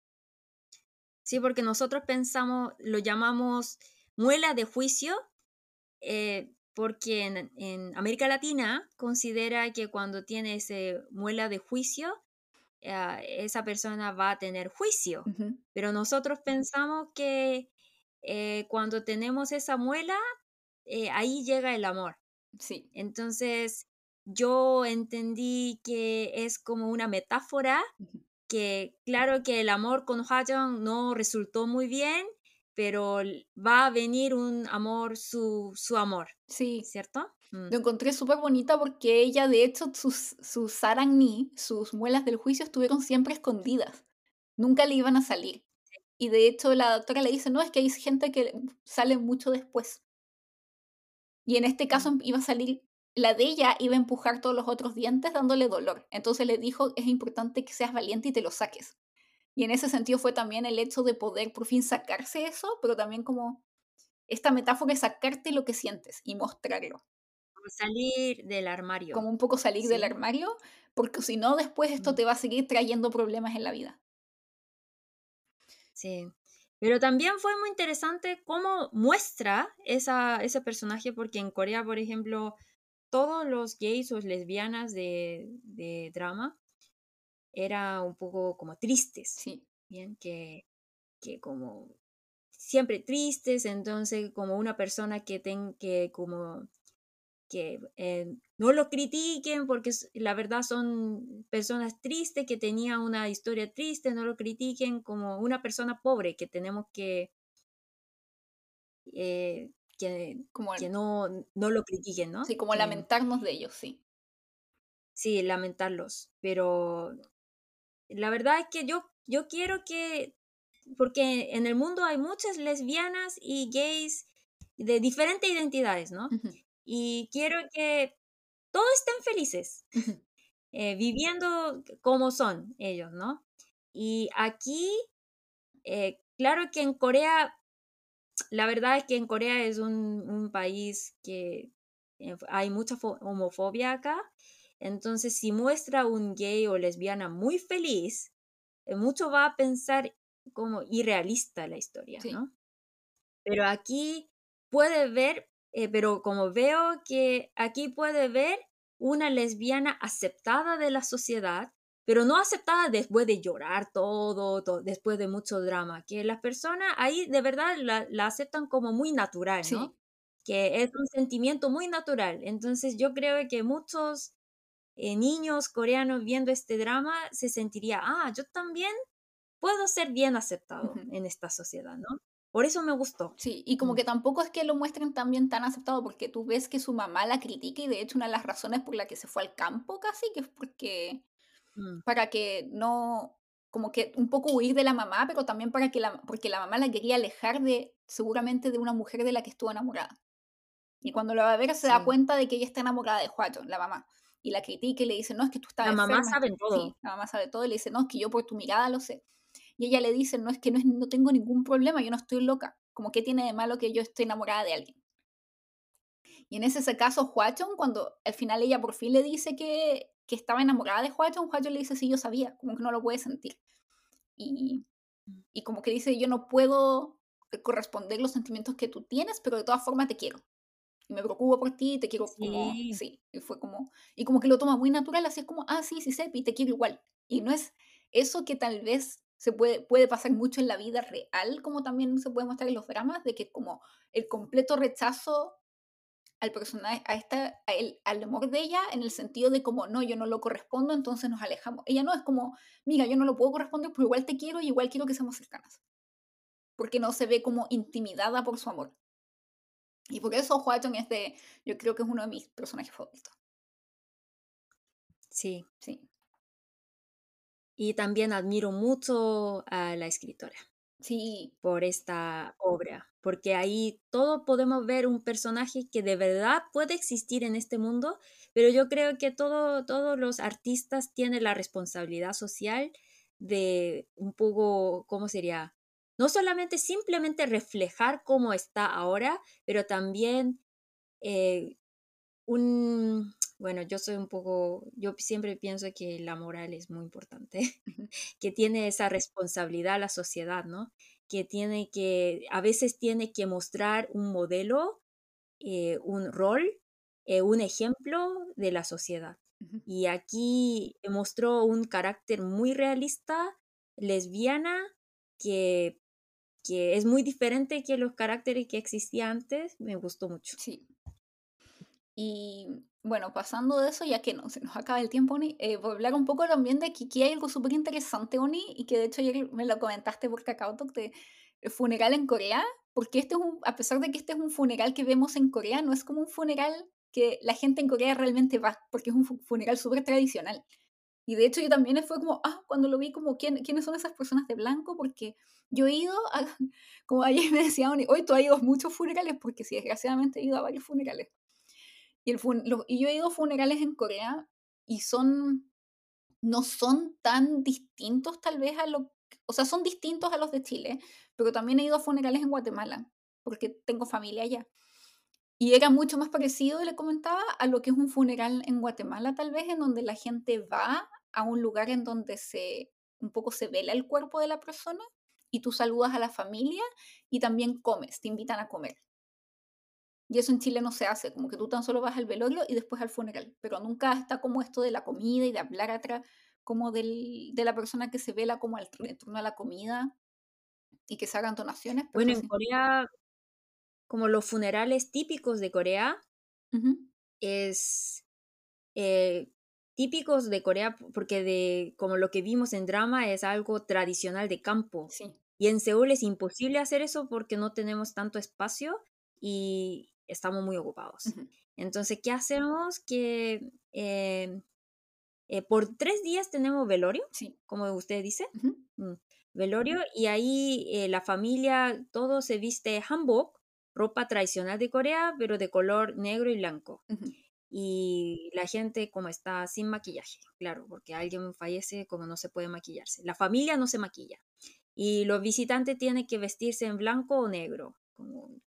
Sí, porque nosotros pensamos, lo llamamos muela de juicio, eh, porque en, en América Latina considera que cuando tiene ese muela de juicio, eh, esa persona va a tener juicio. Pero nosotros pensamos que eh, cuando tenemos esa muela, eh, ahí llega el amor. Sí. Entonces, yo entendí que es como una metáfora que claro que el amor con Hwajong no resultó muy bien, pero va a venir un amor, su, su amor, Sí. ¿cierto? Mm, Lo encontré súper bonita porque ella, de hecho, sus, sus sarangni, sus muelas del juicio, estuvieron siempre escondidas. Nunca le iban a salir. Y de hecho, la doctora le dice: No, es que hay gente que sale mucho después. Y en este caso Mm. iba a salir, la de ella iba a empujar todos los otros dientes dándole dolor. Entonces le dijo: Es importante que seas valiente y te lo saques. Y en ese sentido fue también el hecho de poder por fin sacarse eso, pero también como esta metáfora de sacarte lo que sientes y mostrarlo. salir del armario. Como un poco salir del armario, porque si no, después esto Mm. te va a seguir trayendo problemas en la vida. Sí. Pero también fue muy interesante cómo muestra esa, ese personaje, porque en Corea, por ejemplo, todos los gays o lesbianas de, de drama eran un poco como tristes, Sí, ¿bien? Que, que como siempre tristes, entonces como una persona que ten, que como que eh, no lo critiquen porque la verdad son personas tristes que tenían una historia triste, no lo critiquen como una persona pobre que tenemos que eh, que, como, que no, no lo critiquen, ¿no? sí, como Que lamentarnos de ellos, sí. sí, lamentarlos, pero la verdad es que yo, yo quiero que, porque en el mundo hay muchas lesbianas y gays de diferentes identidades, ¿no? Y quiero que todos estén felices, eh, viviendo como son ellos, ¿no? Y aquí, eh, claro que en Corea, la verdad es que en Corea es un, un país que eh, hay mucha fo- homofobia acá, entonces si muestra un gay o lesbiana muy feliz, mucho va a pensar como irrealista la historia, Sí. ¿no? Pero aquí puede ver, eh, pero como veo que aquí puede ver una lesbiana aceptada de la sociedad, pero no aceptada después de llorar todo, to- después de mucho drama, que las personas ahí de verdad la, la aceptan como muy natural, Sí, ¿no? Que es un sentimiento muy natural. Entonces yo creo que muchos eh, niños coreanos viendo este drama se sentiría, ah, yo también puedo ser bien aceptado en esta sociedad, ¿no? Por eso me gustó. sí, y como Mm. que tampoco es que lo muestren también tan aceptado, porque tú ves que su mamá la critica y de hecho una de las razones por la que se fue al campo casi, que es porque Mm, para que no, como que un poco huir de la mamá, pero también para que la, porque la mamá la quería alejar de, seguramente de una mujer de la que estuvo enamorada. Y cuando la va a ver se da cuenta de que ella está enamorada de Juacho, la mamá. Y la critica y le dice, no, es que tú estás La mamá enferma. sabe todo. Sí, la mamá sabe todo y le dice, no, es que yo por tu mirada lo sé. Y ella le dice, no, es que no, es, no tengo ningún problema, yo no estoy loca. Como que tiene de malo que yo esté enamorada de alguien. Y en ese caso, Huachon, cuando al final ella por fin le dice que, que estaba enamorada de Huachon, Huachon le dice, sí, yo sabía, como que no lo puede sentir. Y, y como que dice, yo no puedo corresponder los sentimientos que tú tienes, pero de todas formas te quiero. Y me preocupo por ti, te quiero como, Sí. sí, y fue como, y como que lo toma muy natural, así es como, ah, sí, sí, sé, y te quiero igual. Y no es eso que tal vez se puede, puede pasar mucho en la vida real, como también se puede mostrar en los dramas, de que como el completo rechazo al personaje, a esta, a él, al amor de ella, en el sentido de como, no, yo no lo correspondo, entonces nos alejamos. Ella no es como, mira, yo no lo puedo corresponder, pero igual te quiero y igual quiero que seamos cercanas. Porque no se ve como intimidada por su amor. Y por eso Huachon es de, yo creo que es uno de mis personajes favoritos. Sí. Sí, Y también admiro mucho a la escritora sí, por esta obra, porque ahí todo podemos ver un personaje que de verdad puede existir en este mundo, pero yo creo que todo, todos los artistas tienen la responsabilidad social de un poco, ¿cómo sería? No solamente simplemente reflejar cómo está ahora, pero también eh, un, bueno, yo soy un poco, yo siempre pienso que la moral es muy importante, que tiene esa responsabilidad la sociedad, ¿no? Que tiene que, a veces tiene que mostrar un modelo, eh, un rol, eh, un ejemplo de la sociedad. Y aquí mostró un carácter muy realista, lesbiana, que, que es muy diferente que los caracteres que existían antes. Me gustó mucho. sí. Y bueno, pasando de eso, ya que no se nos acaba el tiempo, Oni, eh, voy a hablar un poco también de que aquí hay algo súper interesante, Oni, y que de hecho ayer me lo comentaste por KakaoTalk de el funeral en Corea, porque este es un, a pesar de que este es un funeral que vemos en Corea, no es como un funeral que la gente en Corea realmente va, porque es un fu- funeral súper tradicional. Y de hecho yo también fue como, ah, cuando lo vi como, ¿quién, ¿quiénes son esas personas de blanco? Porque yo he ido, a, como ayer me decía, Oni, hoy tú has ido a muchos funerales, porque sí, desgraciadamente he ido a varios funerales. Y, yo he ido a funerales en Corea y son, no son tan distintos tal vez a lo, o sea, son distintos a los de Chile, pero también he ido a funerales en Guatemala, porque tengo familia allá. Y era mucho más parecido, le comentaba, a lo que es un funeral en Guatemala, tal vez, en donde la gente va a un lugar en donde se un poco se vela el cuerpo de la persona y tú saludas a la familia y también comes, te invitan a comer. Y eso en Chile no se hace, como que tú tan solo vas al velorio y después al funeral, pero nunca está como esto de la comida y de hablar atrás, como del, de la persona que se vela como al torno a la comida y que se hagan donaciones. Bueno, en Corea como los funerales típicos de Corea, es eh, típicos de Corea porque de como lo que vimos en drama es algo tradicional de campo. Y en Seúl es imposible hacer eso porque no tenemos tanto espacio y estamos muy ocupados. Entonces, ¿qué hacemos? Que eh, eh, por tres días tenemos velorio, como usted dice. Mm, velorio, y ahí la familia, todo se viste hanbok, ropa tradicional de Corea, pero de color negro y blanco. Y la gente como está sin maquillaje, claro, porque alguien fallece como no se puede maquillarse. La familia no se maquilla. Y los visitantes tienen que vestirse en blanco o negro,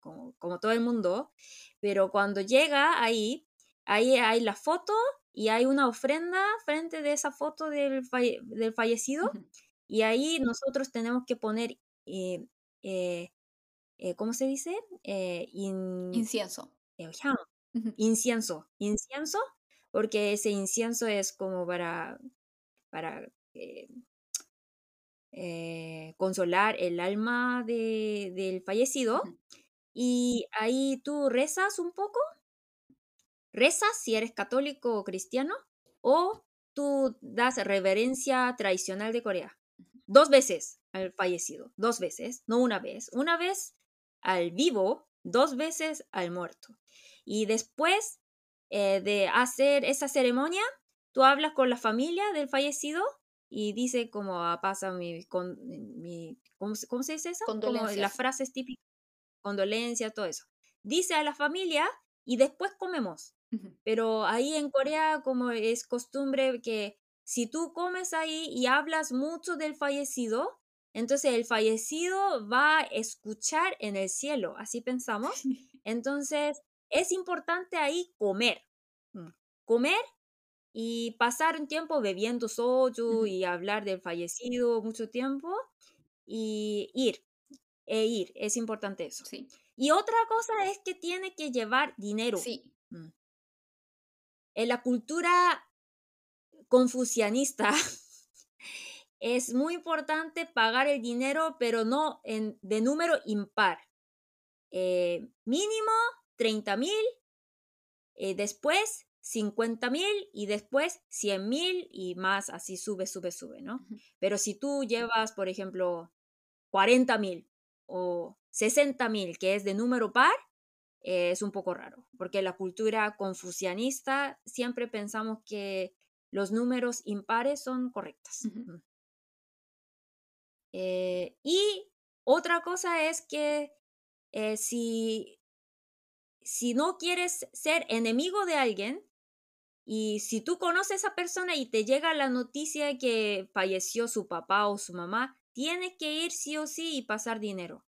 como, como, todo el mundo. Pero cuando llega ahí, ahí hay la foto y hay una ofrenda frente de esa foto del, del fallecido. Y ahí nosotros tenemos que poner eh, eh, eh, ¿cómo se dice? Incienso. Incienso. Incienso, porque ese incienso es como para, para consolar el alma de, del fallecido. Y ahí tú rezas un poco. Rezas si eres católico o cristiano. O tú das reverencia tradicional de Corea. Dos veces al fallecido, dos veces, no una vez. Una vez al vivo, dos veces al muerto. Y después eh, de hacer esa ceremonia, tú hablas con la familia del fallecido y dice como pasa mi, con, mi ¿cómo, se dice eso? Condolencias. Como las frases típicas, condolencias, todo eso. Dice a la familia y después comemos. Pero ahí en Corea como es costumbre que si tú comes ahí y hablas mucho del fallecido, entonces el fallecido va a escuchar en el cielo, así pensamos. Entonces es importante ahí comer, mm, comer y pasar un tiempo bebiendo soju y hablar del fallecido mucho tiempo y ir, e ir, es importante eso. Sí. Y otra cosa es que tiene que llevar dinero. Sí. Mm. En la cultura confucianista, es muy importante pagar el dinero, pero no en, de número impar. Eh, mínimo 30 mil, eh, después 50 mil y después 100 mil y más, así sube, sube, sube, ¿no? Pero si tú llevas, por ejemplo, 40 mil o 60 mil, que es de número par, es un poco raro, porque la cultura confucianista siempre pensamos que los números impares son correctos. Eh, y otra cosa es que eh, si, si no quieres ser enemigo de alguien, y si tú conoces a esa persona y te llega la noticia que falleció su papá o su mamá, tienes que ir sí o sí y pasar dinero.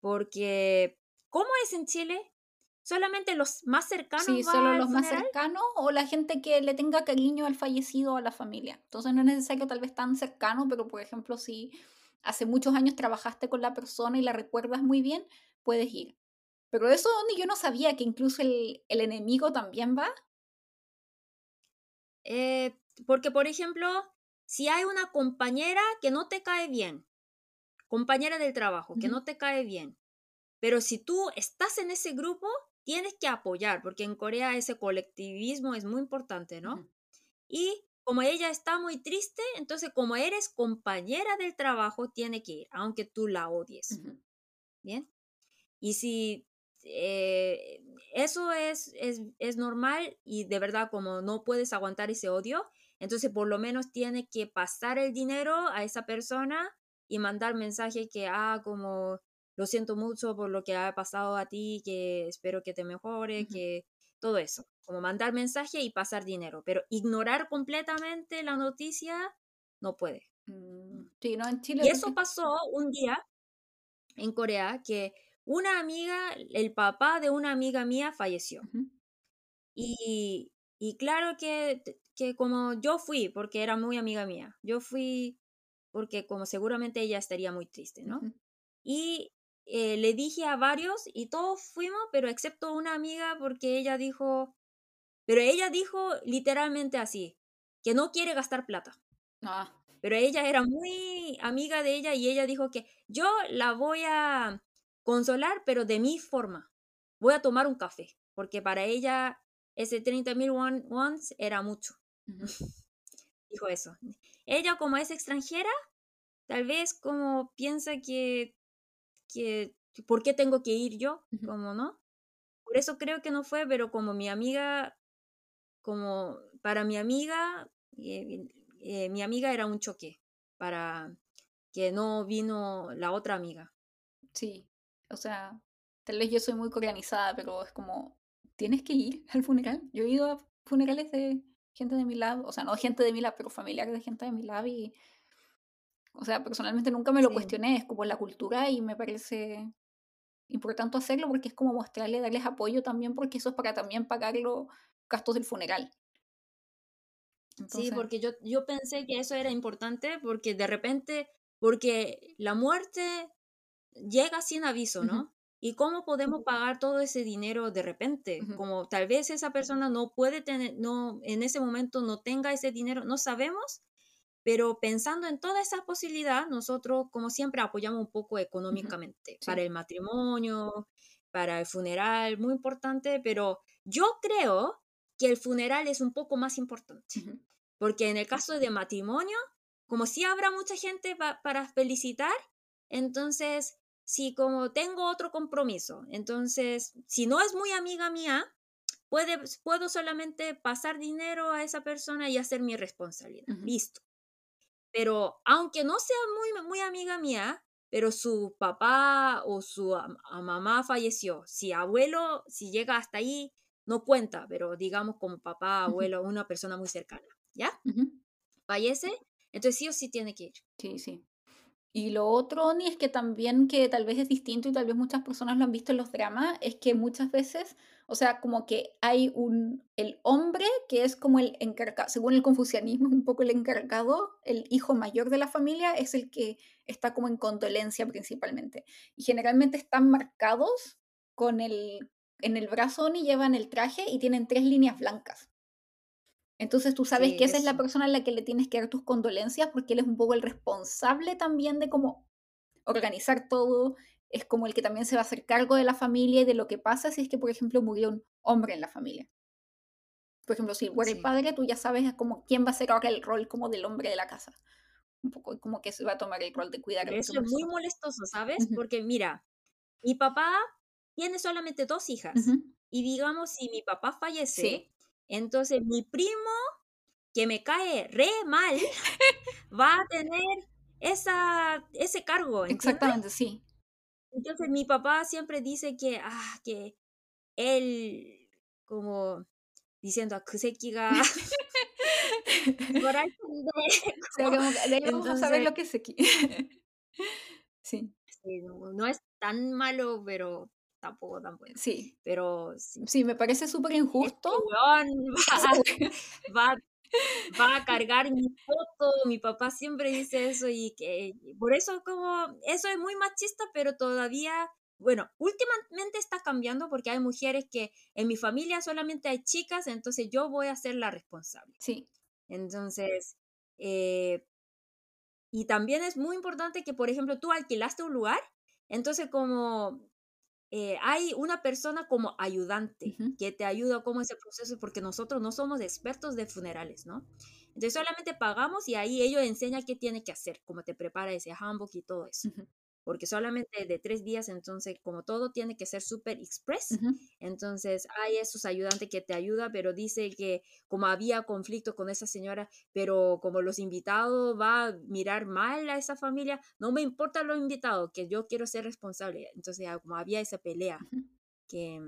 Porque, ¿cómo es en Chile? ¿Solamente los más cercanos? Sí, solo los más cercanos o la gente que le tenga cariño al fallecido o a la familia. Entonces no es necesario tal vez tan cercano, pero por ejemplo, si hace muchos años trabajaste con la persona y la recuerdas muy bien, puedes ir. Pero eso donde yo no sabía que incluso el, enemigo también va. Eh, porque, por ejemplo, si hay una compañera que no te cae bien, compañera del trabajo, que no te cae bien, pero si tú estás en ese grupo, tienes que apoyar, porque en Corea ese colectivismo es muy importante, ¿no? Y como ella está muy triste, entonces como eres compañera del trabajo, tiene que ir, aunque tú la odies. Bien. Y si eh, eso es, es, es, normal y de verdad como no puedes aguantar ese odio, entonces por lo menos tiene que pasar el dinero a esa persona y mandar mensaje que, ah, como lo siento mucho por lo que ha pasado a ti, que espero que te mejore, que todo eso, como mandar mensaje y pasar dinero, pero ignorar completamente la noticia no puede. Mm, sí, no, en Chile. Y eso pasó un día en Corea que una amiga, el papá de una amiga mía falleció. Y, y claro que, que como yo fui, porque era muy amiga mía, yo fui porque como seguramente ella estaría muy triste, ¿no? Y eh, le dije a varios y todos fuimos, pero excepto una amiga porque ella dijo, pero ella dijo literalmente así, que no quiere gastar plata. Ah, Pero ella era muy amiga de ella y ella dijo que yo la voy a consolar, pero de mi forma. Voy a tomar un café, porque para ella ese 30 mil wons era mucho. Dijo eso. Ella como es extranjera, tal vez como piensa que, que ¿por qué tengo que ir yo? Como no. Por eso creo que no fue, pero como mi amiga, como para mi amiga, eh, eh, mi amiga era un choque para que no vino la otra amiga. Sí, o sea, tal vez yo soy muy coreanizada, pero es como, ¿tienes que ir al funeral? Yo he ido a funerales de gente de mi lado, o sea, no gente de mi lado, pero familiares de gente de mi lado y, o sea, personalmente nunca me lo Sí, cuestioné, es como la cultura y me parece importante hacerlo porque es como mostrarle, darles apoyo también, porque eso es para también pagar los gastos del funeral. sí, Entonces, porque yo, yo pensé que eso era importante porque de repente, porque la muerte llega sin aviso, ¿no? ¿Y cómo podemos pagar todo ese dinero de repente? Como tal vez esa persona no puede tener, no, en ese momento no tenga ese dinero, no sabemos, pero pensando en toda esa posibilidad, nosotros como siempre apoyamos un poco económicamente sí, para el matrimonio, para el funeral, muy importante, pero yo creo que el funeral es un poco más importante, porque en el caso de matrimonio, como si habrá mucha gente pa- para felicitar, entonces, si como tengo otro compromiso, entonces, si no es muy amiga mía, puede, puedo solamente pasar dinero a esa persona y hacer mi responsabilidad. Listo. Pero aunque no sea muy, muy amiga mía, pero su papá o su a mamá falleció, si abuelo, si llega hasta ahí, no cuenta, pero digamos como papá, abuelo, una persona muy cercana, ¿ya? ujú. Fallece, entonces sí o sí tiene que ir. Sí, sí. Y lo otro, Oni, es que también que tal vez es distinto y tal vez muchas personas lo han visto en los dramas, es que muchas veces, o sea, como que hay un, el hombre que es como el encargado, según el confucianismo, un poco el encargado, el hijo mayor de la familia es el que está como en condolencia principalmente. Y generalmente están marcados con el, en el brazo, Oni, llevan el traje y tienen tres líneas blancas. Entonces tú sabes Sí, que esa es la persona a la que le tienes que dar tus condolencias porque él es un poco el responsable también de cómo organizar todo, es como el que también se va a hacer cargo de la familia y de lo que pasa si es que, por ejemplo, murió un hombre en la familia. Por ejemplo, si muere el Sí. padre, tú ya sabes como quién va a ser ahora el rol como del hombre de la casa. Un poco como que se va a tomar el rol de cuidar a Pero la eso es muy molestoso, ¿sabes? Porque mira, mi papá tiene solamente dos hijas. Y digamos, si mi papá fallece, Sí, entonces, mi primo, que me cae re mal, va a tener esa, ese cargo. Exactamente, sí. Entonces, mi papá siempre dice que, ah, que él, como diciendo a Kusekiga. Debemos saber lo que es aquí. sí. No es tan malo, pero tampoco tan bueno. sí. Pero sí, Sí, me parece súper injusto. va, va, va a cargar mi foto, mi papá siempre dice eso y que por eso como, eso es muy machista, pero todavía, bueno, últimamente está cambiando porque hay mujeres que en mi familia solamente hay chicas, entonces yo voy a ser la responsable. Sí, Entonces, eh, y también es muy importante que, por ejemplo, tú alquilaste un lugar, entonces como eh, hay una persona como ayudante que te ayuda como ese proceso, porque nosotros no somos expertos de funerales, ¿no? Entonces solamente pagamos y ahí ellos enseñan qué tiene que hacer, cómo te prepara ese handbook y todo eso. ujú, Porque solamente de tres días, entonces como todo tiene que ser súper express, ujú. entonces hay esos ayudantes que te ayudan, pero dice que como había conflicto con esa señora, pero como los invitados va a mirar mal a esa familia, no me importa los invitados, que yo quiero ser responsable. Entonces ah, como había esa pelea, Ujú. que,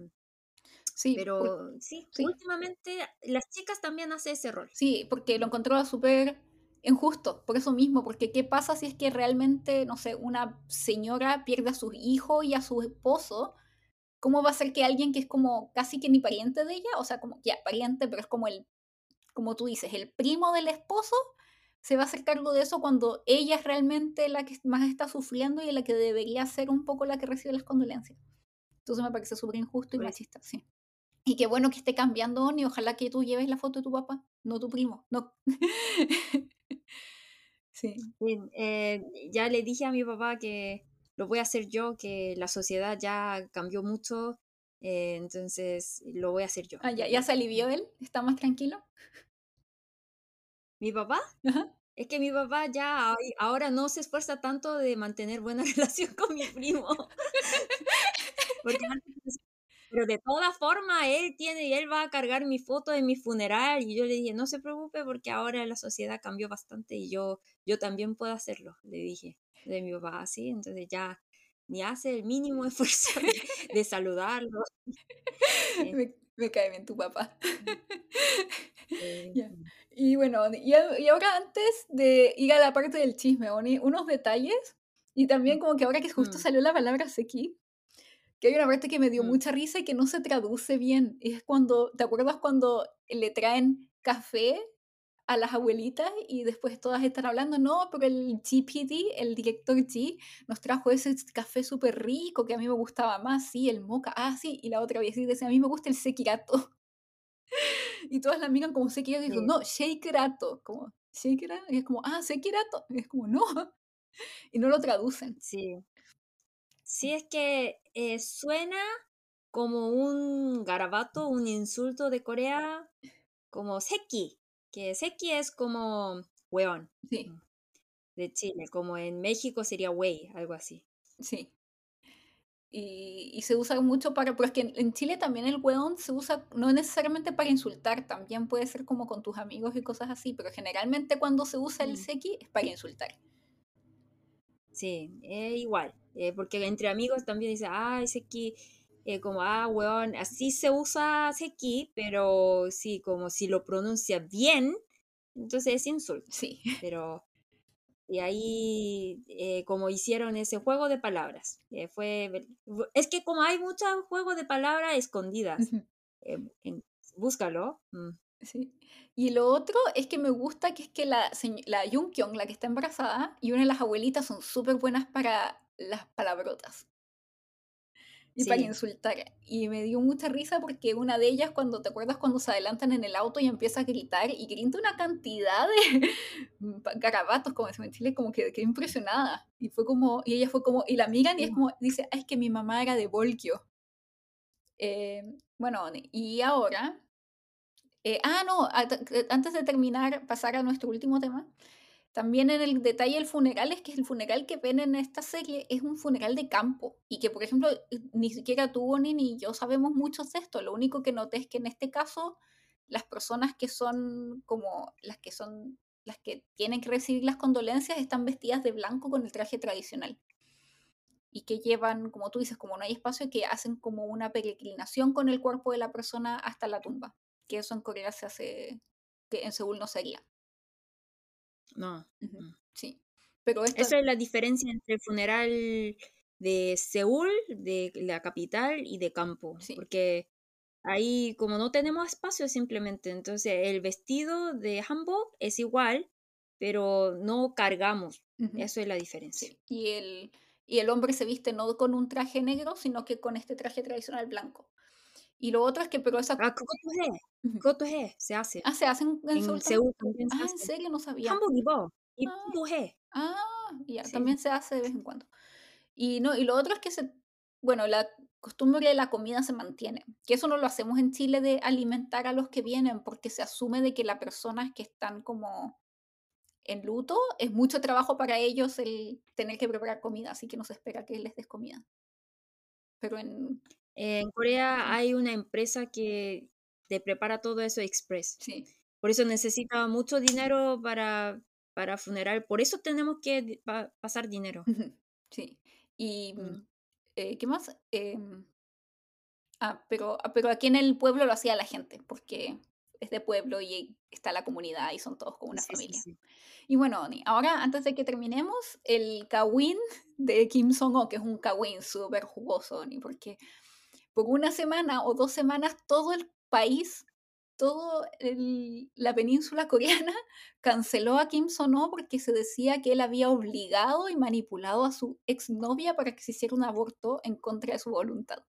Sí, pero sí, sí, últimamente las chicas también hacen ese rol. sí, porque lo encontraba súper injusto, por eso mismo, porque ¿qué pasa si es que realmente, no sé, una señora pierde a su hijo y a su esposo? ¿Cómo va a ser que alguien que es como casi que ni pariente de ella, o sea, como ya pariente, pero es como el, como tú dices, el primo del esposo, se va a hacer cargo de eso cuando ella es realmente la que más está sufriendo y la que debería ser un poco la que recibe las condolencias? Entonces me parece súper injusto y machista, sí. Y qué bueno que esté cambiando, y ojalá que tú lleves la foto de tu papá, no tu primo, no. sí. Eh, ya le dije a mi papá que lo voy a hacer yo, que la sociedad ya cambió mucho, eh, entonces lo voy a hacer yo. Ah, ya, ya se alivió él, está más tranquilo. ¿Mi papá? Es que mi papá ya ahora no se esfuerza tanto de mantener buena relación con mi primo. Porque antes pero de todas formas, él tiene, y él va a cargar mi foto de mi funeral. Y yo le dije, no se preocupe porque ahora la sociedad cambió bastante y yo, yo también puedo hacerlo, le dije de mi papá así. Entonces ya ni hace el mínimo esfuerzo de, saludarlo. me, cae bien tu papá. Y bueno, y, ahora antes de ir a la parte del chisme, unos detalles. Y también como que ahora que justo mm. salió la palabra sequi, que hay una parte que me dio mm. mucha risa y que no se traduce bien. Es cuando, ¿te acuerdas cuando le traen café a las abuelitas y después todas están hablando? No, pero el GPD, el director G, nos trajo ese café súper rico que a mí me gustaba más, sí, el moca, ah, sí, y la otra vez dice, a mí me gusta el sekirato. y todas la miran como sekirato y dicen, no, shakerato, como, shakerato, y es como, ah, sekirato, y es como, no, y no lo traducen. Sí. Sí, es que eh, suena como un garabato, un insulto de Corea, como seki, que seki es como weón. Sí. Mm, de Chile, como en México sería wey, algo así. Sí. Y, se usa mucho para, pero es que en, Chile también el weón se usa no necesariamente para insultar, también puede ser como con tus amigos y cosas así, pero generalmente cuando se usa el mm. seki es para insultar. Sí, es igual. Eh, porque entre amigos también dice, ah, Seki, eh, como, ah, weón, así se usa Seki, pero sí, como si lo pronuncia bien, entonces es insulto. Sí. Pero, y ahí, eh, como hicieron ese juego de palabras, fue, es que como hay muchos juegos de palabras escondidas, búscalo. Mm. Sí. Y lo otro es que me gusta que es que la, la Kyung, la que está embarazada, y una de las abuelitas son súper buenas para las palabrotas. Y para insultar. Y me dio mucha risa porque una de ellas, cuando te acuerdas cuando se adelantan en el auto y empieza a gritar, y grita una cantidad de garabatos, como se me Chile, como que quedé impresionada. Y fue como, y ella fue como, y la miran y es como, dice, es que mi mamá era de Volkio. Eh, bueno, y ahora eh, ah, no, antes de terminar, pasar a nuestro último tema. También en el detalle del funeral es que el funeral que ven en esta serie es un funeral de campo y que, por ejemplo, ni siquiera tú ni, ni yo sabemos mucho de esto. Lo único que noté es que en este caso las personas que son como las que son las que tienen que recibir las condolencias están vestidas de blanco con el traje tradicional y que llevan, como tú dices, como no hay espacio, que hacen como una peregrinación con el cuerpo de la persona hasta la tumba que eso en Corea se hace, que en Seúl no sería. No. Mm. Sí. Pero esto... Esa es la diferencia entre el funeral de Seúl, de la capital, y de campo. Sí. Porque ahí, como no tenemos espacio simplemente, entonces el vestido de Hanbok es igual, pero no cargamos. Eso es la diferencia. Y, el, y el hombre se viste no con un traje negro, sino que con este traje tradicional blanco. Y lo otro es que, pero esa... Ah, Gotohe se hace. Ah, se hacen en, en Seúl también Ah, ¿en serio? No sabía. y Ah, ah ya, también se hace de vez en cuando. Y, no, y lo otro es que se, bueno, la costumbre de la comida se mantiene. Que eso no lo hacemos en Chile de alimentar a los que vienen, porque se asume de que las personas que están como en luto es mucho trabajo para ellos el tener que preparar comida, así que no se espera que les des comida. Pero en, en Corea hay una empresa que te prepara todo eso express. Sí. Por eso necesita mucho dinero para, para funeral. Por eso tenemos que pasar dinero. Sí. Y, mm. eh, ¿qué más? Em, ah, pero, ah, pero aquí en el pueblo lo hacía la gente, porque es de pueblo y está la comunidad y son todos como una Sí, sí, familia. sí. Y bueno, Oni, ahora antes de que terminemos, el kawin de Kim Song-ho, que es un kawin súper jugoso, Oni, porque por una semana o dos semanas todo el país, toda la península coreana canceló a Kim Song-ho porque se decía que él había obligado y manipulado a su exnovia para que se hiciera un aborto en contra de su voluntad.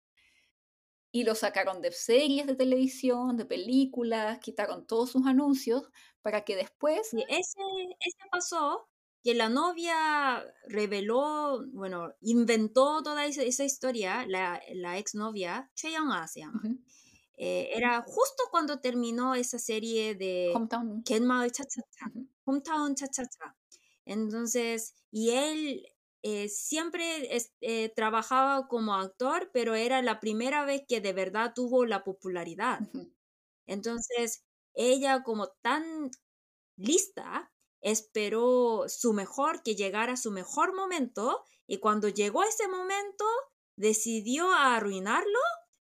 Y lo sacaron de series de televisión, de películas, quitaron todos sus anuncios para que después... Sí, ese, ese pasó que la novia reveló, bueno, inventó toda esa, esa historia, la, la exnovia, Choi Young-ah se llama. Ujú. Eh, era justo cuando terminó esa serie de Hometown. Cha Cha Cha. Hometown Cha Cha Cha. Entonces, y él eh, siempre es- eh, trabajaba como actor, pero era la primera vez que de verdad tuvo la popularidad. Ujú. Entonces, ella como tan lista, esperó su mejor, que llegara su mejor momento, y cuando llegó ese momento, decidió arruinarlo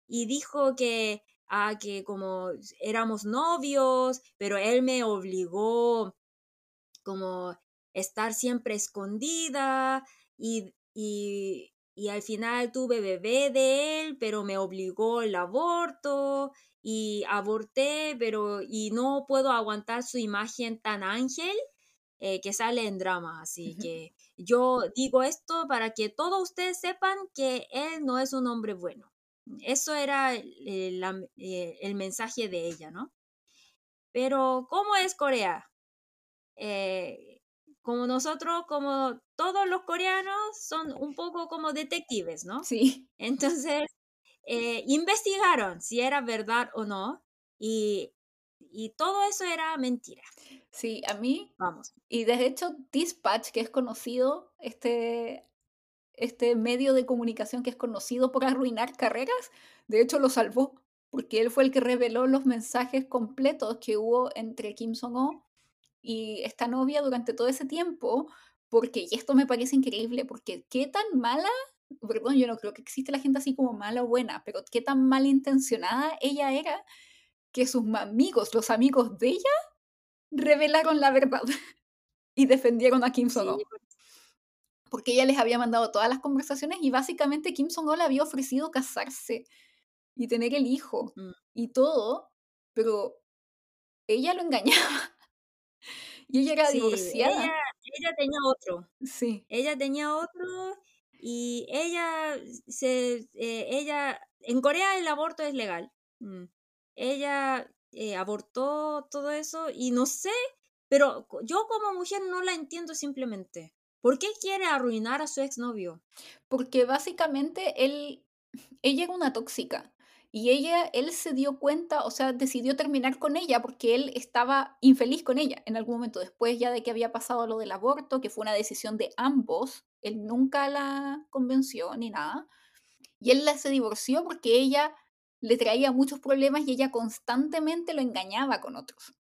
y dijo que, ah, que como éramos novios, pero él me obligó como estar siempre escondida y, y, y al final tuve bebé de él, pero me obligó el aborto y aborté, pero y no puedo aguantar su imagen tan ángel eh, que sale en drama. Así que yo digo esto para que todos ustedes sepan que él no es un hombre bueno. Eso era eh, la- eh, el mensaje de ella, ¿no? Pero, ¿cómo es Corea? Eh, como nosotros, como todos los coreanos, son un poco como detectives, ¿no? Sí, Entonces, eh, investigaron si era verdad o no y, y todo eso era mentira. sí, a mí Vamos. Y de hecho, Dispatch, que es conocido, este, este medio de comunicación que es conocido por arruinar carreras, de hecho lo salvó, porque él fue el que reveló los mensajes completos que hubo entre Kim Song-ho y esta novia durante todo ese tiempo, porque, y esto me parece increíble, porque qué tan mala, perdón, yo no creo que existe la gente así como mala o buena, pero qué tan malintencionada ella era que sus amigos, los amigos de ella, revelaron la verdad y defendieron a Kim Sí, Song-ho. Porque ella les había mandado todas las conversaciones y básicamente Kim Song-ho le había ofrecido casarse y tener el hijo Mm. y todo, pero ella lo engañaba. Y ella era sí, divorciada. ella, ella tenía otro. Sí, Ella tenía otro y ella se eh, ella en Corea el aborto es legal. Mm. Ella eh, abortó todo eso y no sé, pero yo como mujer no la entiendo simplemente. ¿Por qué quiere arruinar a su exnovio? porque básicamente él, ella era una tóxica. Y ella, él se dio cuenta, o sea, decidió terminar con ella porque él estaba infeliz con ella en algún momento, después ya de que había pasado lo del aborto, que fue una decisión de ambos, él nunca la convenció ni nada. Y él la se divorció porque ella le traía muchos problemas y ella constantemente lo engañaba con otros.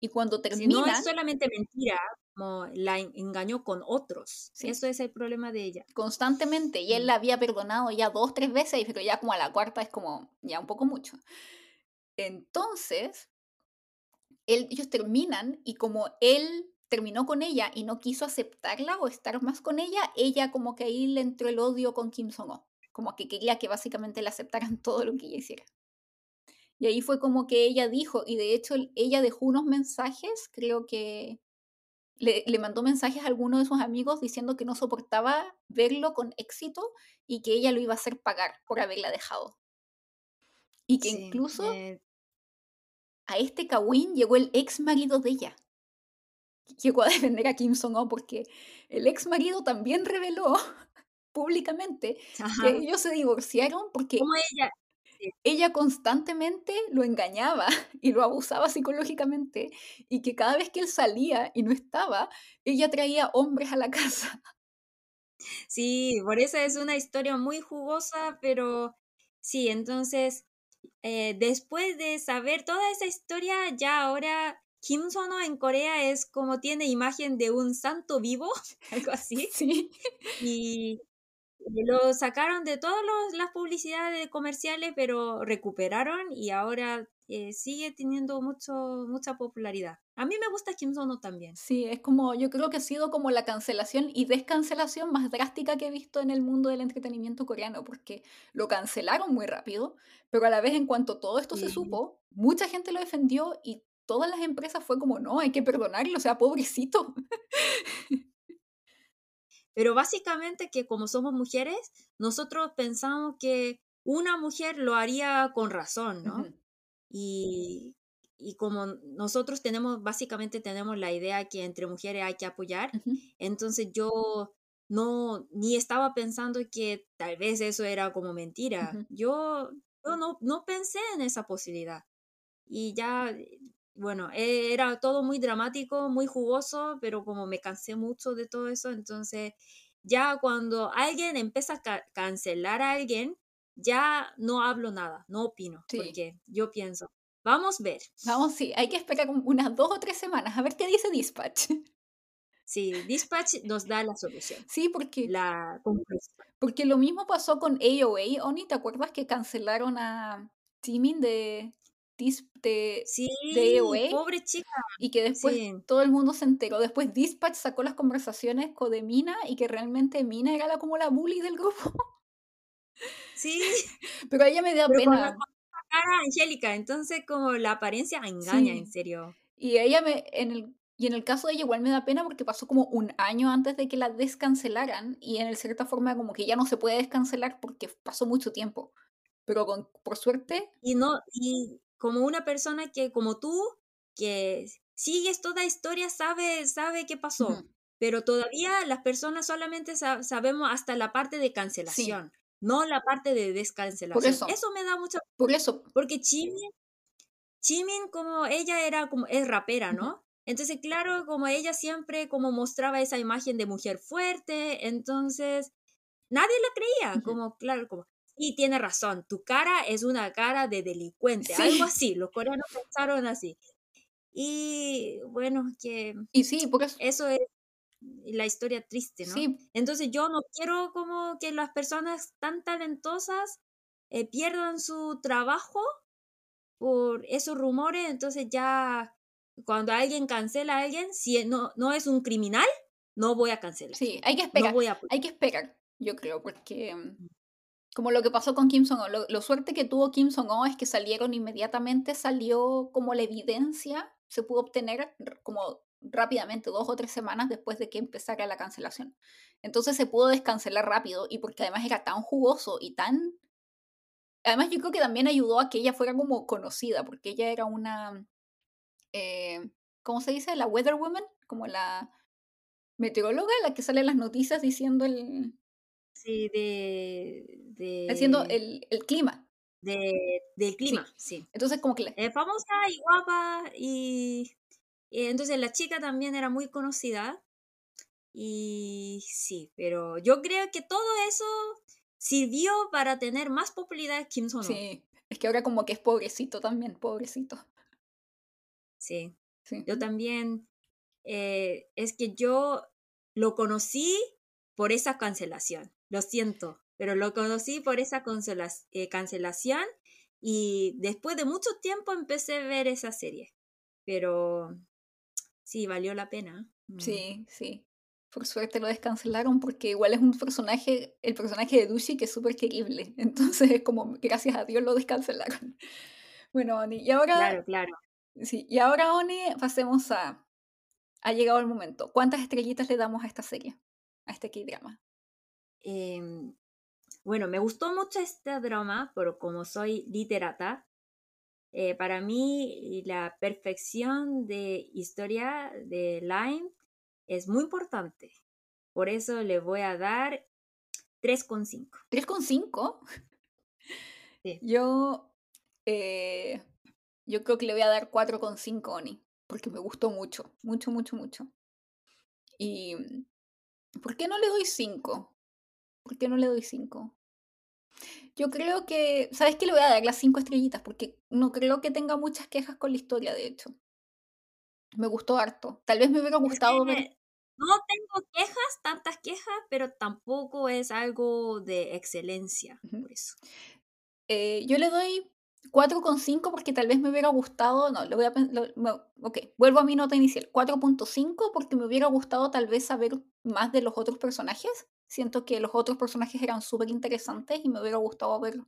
Y cuando Si no es solamente mentira, como la en- engañó con otros. Sí. Eso es el problema de ella. constantemente, y él Mm. la había perdonado ya dos, tres veces, pero ya como a la cuarta es como ya un poco mucho. Entonces, él- ellos terminan y como él terminó con ella y no quiso aceptarla o estar más con ella, ella como que ahí le entró el odio con Kim Song-ho, como que quería que básicamente le aceptaran todo lo que ella hiciera. Y ahí fue como que ella dijo, y de hecho el- ella dejó unos mensajes, creo que le, le mandó mensajes a alguno de sus amigos diciendo que no soportaba verlo con éxito y que ella lo iba a hacer pagar por haberla dejado. Y que Sí, incluso eh, a este Kawin llegó el ex marido de ella. Llegó a defender a Kim Song-ho porque el ex marido también reveló públicamente que ellos se divorciaron porque Como ella, ella constantemente lo engañaba y lo abusaba psicológicamente y que cada vez que él salía y no estaba, ella traía hombres a la casa. Sí, por eso es una historia muy jugosa, pero sí, entonces, eh, después de saber toda esa historia, ya ahora Kim Sono en Corea es como tiene imagen de un santo vivo, algo así, Sí, y lo sacaron de todas las publicidades comerciales, pero recuperaron y ahora eh, sigue teniendo mucho, mucha popularidad. A mí me gusta Kim Sono también. Sí, es como, yo creo que ha sido como la cancelación y descancelación más drástica que he visto en el mundo del entretenimiento coreano, porque lo cancelaron muy rápido, pero a la vez en cuanto todo esto se supo, mucha gente lo defendió y todas las empresas fue como, no, hay que perdonarlo, o sea, pobrecito. Pero básicamente que como somos mujeres, nosotros pensamos que una mujer lo haría con razón, ¿no? Ujú, Y, y como nosotros tenemos, básicamente tenemos la idea que entre mujeres hay que apoyar, ujú. entonces yo no, ni estaba pensando que tal vez eso era como mentira. Ujú. Yo, yo no, no pensé en esa posibilidad. Y ya, bueno, eh, era todo muy dramático, muy jugoso, pero como me cansé mucho de todo eso, entonces ya cuando alguien empieza a ca- cancelar a alguien, ya no hablo nada, no opino, Sí. porque yo pienso, vamos a ver. Vamos, sí, hay que esperar unas dos o tres semanas a ver qué dice Dispatch. Si Dispatch nos da la solución, Sí, porque, la conclusión. porque lo mismo pasó con AOA, Oni, ¿te acuerdas que cancelaron a Jimin de, Dis- de, Sí, de AOA? pobre chica, Y que después sí, todo el mundo se enteró. Después Dispatch sacó las conversaciones con de Mina y que realmente Mina era la, como la bully del grupo. sí, Pero a ella me da pero la, pena. con esa cara angélica, entonces como la apariencia engaña, en serio. Y ella me, en el, y en el caso de ella igual me da pena porque pasó como un año antes de que la descancelaran y en cierta forma como que ya no se puede descancelar porque pasó mucho tiempo. Pero con, por suerte, Y no, y como una persona que, como tú, que sigues toda historia, sabe, sabe qué pasó. Pero todavía las personas solamente sa- sabemos hasta la parte de sí, cancelación, no la parte de por descancelación. eso, Eso me da mucha, por eso. porque Jimin, Jimin como ella era como, es rapera, ¿no? Entonces, claro, como ella siempre como mostraba esa imagen de mujer fuerte, entonces nadie la creía, como, claro, como, y tiene razón, tu cara es una cara de delincuente, algo Sí, así, los coreanos pensaron así. Y bueno, que y sí, por eso, eso es la historia triste, ¿no? sí, Entonces yo no quiero como que las personas tan talentosas eh, pierdan su trabajo por esos rumores, entonces ya cuando alguien cancela a alguien, si no, no es un criminal, no voy a cancelar, sí, hay que no esperar, voy a hay que esperar, yo creo, porque mm, como lo que pasó con Kim Jong-un, lo, suerte que tuvo Kim Jong-un es que salieron inmediatamente, salió como la evidencia, se pudo obtener como rápidamente, dos o tres semanas después de que empezara la cancelación. Entonces se pudo descancelar rápido y porque además era tan jugoso y tan... Además yo creo que también ayudó a que ella fuera como conocida, porque ella era una... eh, ¿Cómo se dice? La weather woman, como la meteoróloga, la que sale en las noticias diciendo el, Sí, de, haciendo el, el clima. de, del clima, sí. Entonces como que... la- Eh, famosa y guapa y, y entonces la chica también era muy conocida y sí, pero yo creo que todo eso sirvió para tener más popularidad Kim Sono. Sí, es que ahora como que es pobrecito también, pobrecito. Sí, Sí. yo también, eh, es que yo lo conocí por esa cancelación, lo siento, pero lo conocí por esa eh, cancelación y después de mucho tiempo empecé a ver esa serie, pero sí, valió la pena. Sí, sí. Por suerte lo descancelaron porque igual es un personaje, el personaje de Dushi que es súper querible. Entonces es como, gracias a Dios lo descancelaron. Bueno, Oni, y ahora, Claro, claro. sí, y ahora Oni, pasemos a, ha llegado el momento. ¿Cuántas estrellitas le damos a esta serie? A este K-drama. Em, bueno, me gustó mucho este drama, pero como soy literata, eh, para mí la perfección de historia de Lime es muy importante. Por eso le voy a dar 3,5. ¿3,5? Sí. Yo, eh, yo creo que le voy a dar 4,5 Oni, porque me gustó mucho, mucho, mucho, mucho. Y, ¿por qué no le doy 5? ¿Por qué no le doy 5? Yo creo que, ¿sabes qué? Le voy a dar las 5 estrellitas, porque no creo que tenga muchas quejas con la historia, de hecho. Me gustó harto. Tal vez me hubiera Es gustado ver... no tengo quejas, tantas quejas, pero tampoco es algo de excelencia. Por eso. Eh, yo le doy 4,5 porque tal vez me hubiera gustado, no, lo voy a ok, vuelvo a mi nota inicial, 4.5 porque me hubiera gustado tal vez saber más de los otros personajes, siento que los otros personajes eran súper interesantes y me hubiera gustado ver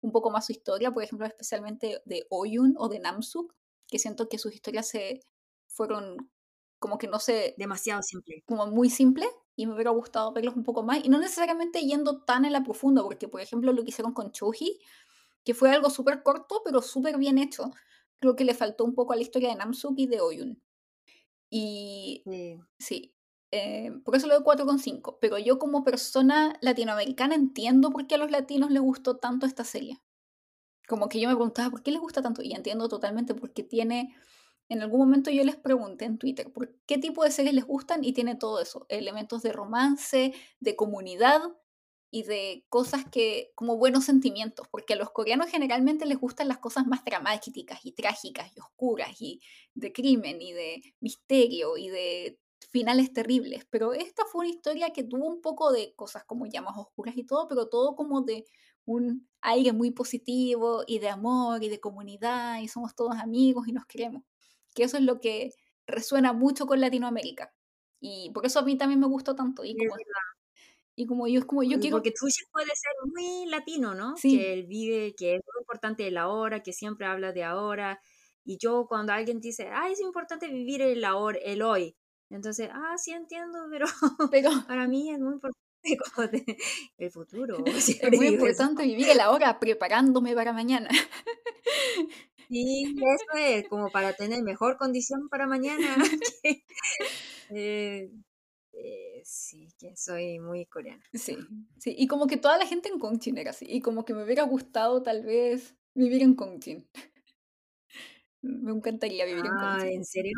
un poco más su historia, por ejemplo, especialmente de Oyun o de Namsuk, que siento que sus historias se fueron como que no sé... Demasiado simple. Como muy simple y me hubiera gustado verlos un poco más y no necesariamente yendo tan en la profunda, porque por ejemplo lo que hicieron con Choji que fue algo súper corto, pero súper bien hecho. Creo que le faltó un poco a la historia de Namsuk y de Oyun. Y sí, por eso le doy 4,5. Pero yo como persona latinoamericana entiendo por qué a los latinos les gustó tanto esta serie. Como que yo me preguntaba, ¿por qué les gusta tanto? Y entiendo totalmente porque tiene... En algún momento yo les pregunté en Twitter por qué tipo de series les gustan y tiene todo eso, elementos de romance, de comunidad, y de cosas que, como buenos sentimientos, porque a los coreanos generalmente les gustan las cosas más dramáticas y trágicas y oscuras y de crimen y de misterio y de finales terribles, pero esta fue una historia que tuvo un poco de cosas como llamas oscuras y todo, pero todo como de un aire muy positivo y de amor y de comunidad y somos todos amigos y nos queremos, que eso es lo que resuena mucho con Latinoamérica. Y por eso a mí también me gustó tanto. Y como, y como yo, es como yo quiero... Porque Tushi puede ser muy latino, ¿no? Sí. Que él vive, que es muy importante el ahora, que siempre habla de ahora. Y yo cuando alguien dice, ah, es importante vivir el ahora, el hoy. Entonces, ah, sí entiendo, pero, pero para mí es muy importante el futuro. Es muy importante vivir el ahora preparándome para mañana. Sí, eso es como para tener mejor condición para mañana. eh, eh, sí, que soy muy coreana. Sí, sí, y como que toda la gente en Kongchin era así, y como que me hubiera gustado tal vez vivir en Kongchin. me encantaría vivir en Kongchin. Ah, ¿en serio?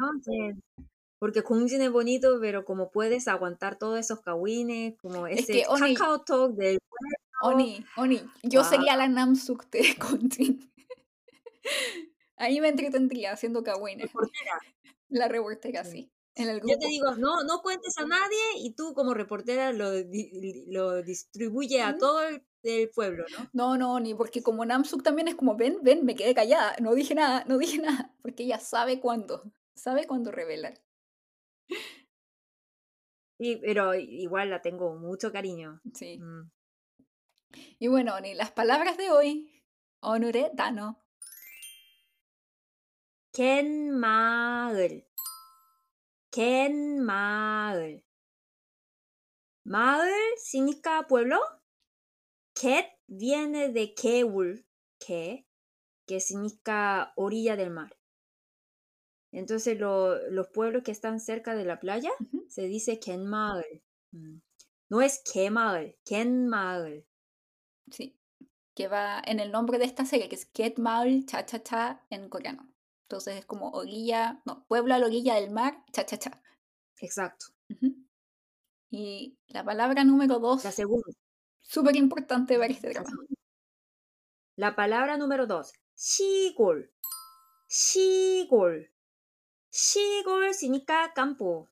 Porque Kongchin es bonito, pero como puedes aguantar todos esos kawines, como ese es que, Talk del Oni, Oni, yo sería la Namsuk de Kongchin. Ahí me entretendría haciendo kawines. La reportera, sí. Yo te digo, no, no cuentes a nadie y tú como reportera lo, lo distribuye a todo el, pueblo, ¿no? No, no, ni porque como Namsuk también es como, ven, ven, me quedé callada, no dije nada, no dije nada, porque ella sabe cuándo, sabe cuándo revelar. Sí, pero igual la tengo mucho cariño. Sí. Mm. Y bueno, ni las palabras de hoy. Onure Dano. Ken Maul. Ken Maul. Maul significa pueblo. Ket viene de Keul, que significa orilla del mar. Entonces lo, los pueblos que están cerca de la playa se dice Kenmael. Mm. No es Kemael, Kenmael. Sí, que va en el nombre de esta serie, que es Ketmaul Cha Cha Cha en coreano. Entonces es como orilla, no, pueblo a la orilla del mar, Cha Cha Cha. Exacto. Y la palabra número dos. La segunda. Súper importante para este drama. La palabra número dos, Shigol. Shigol. 시골 significa campo,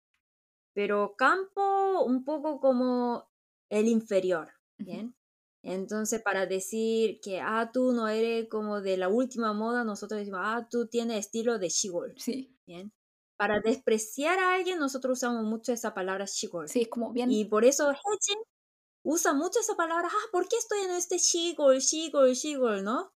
pero campo un poco como el inferior, ¿bien? Entonces, para decir que, ah, tú no eres como de la última moda, nosotros decimos, ah, tú tienes estilo de shigol. Sí. Bien. Para despreciar a alguien, nosotros usamos mucho esa palabra shigol. Sí, es como bien. Y por eso Hejin usa mucho esa palabra, ah, ¿por qué estoy en este shigol, shigol, shigol, no?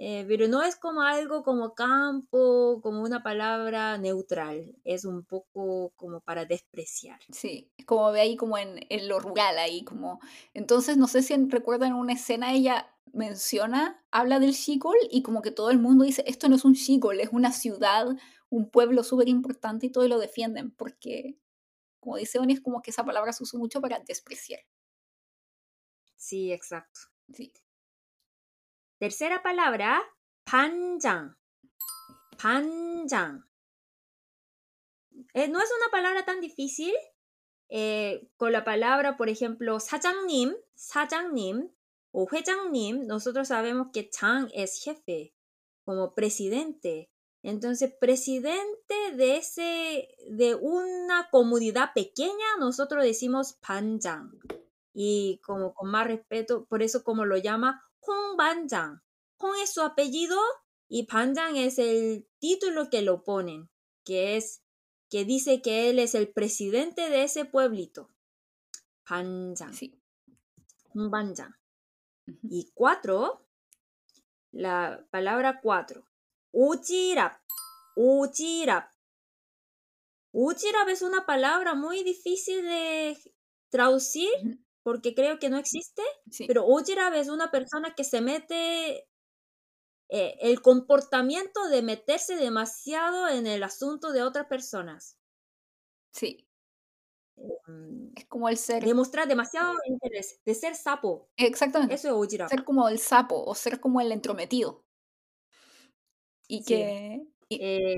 Eh, pero no es como algo como campo, como una palabra neutral, es un poco como para despreciar. Sí, es como ve ahí como en, en lo rural, ahí como... Entonces, no sé si recuerdan una escena, ella menciona, habla del Shigol y como que todo el mundo dice, esto no es un Shigol, es una ciudad, un pueblo súper importante y todo lo defienden, porque, como dice Oni, es como que esa palabra se usa mucho para despreciar. Sí, exacto. Sí. Tercera palabra, panjang. Panjang. Eh, no es una palabra tan difícil. Eh, con la palabra, por ejemplo, sajangnim, sajangnim o huejangnim, nosotros sabemos que chang es jefe, como presidente. Entonces, presidente de, ese, de una comunidad pequeña, nosotros decimos panjang. Y como con más respeto, por eso como lo llama Hong Hong es su apellido y Panjang es el título que lo ponen, que es que dice que él es el presidente de ese pueblito. Panjang. Sí. Panjang. Uh -huh. Y cuatro, la palabra cuatro. Uchirap. Uchirap. Uchirap es una palabra muy difícil de traducir porque creo que no existe, Sí. pero Ujirap es una persona que se mete eh, el comportamiento de meterse demasiado en el asunto de otras personas. Sí. Mm, Es como el ser. Demostrar demasiado interés, de ser sapo. Exactamente. Eso es Ujirap. Ser como el sapo o ser como el entrometido. Y Sí. que. y- Eh,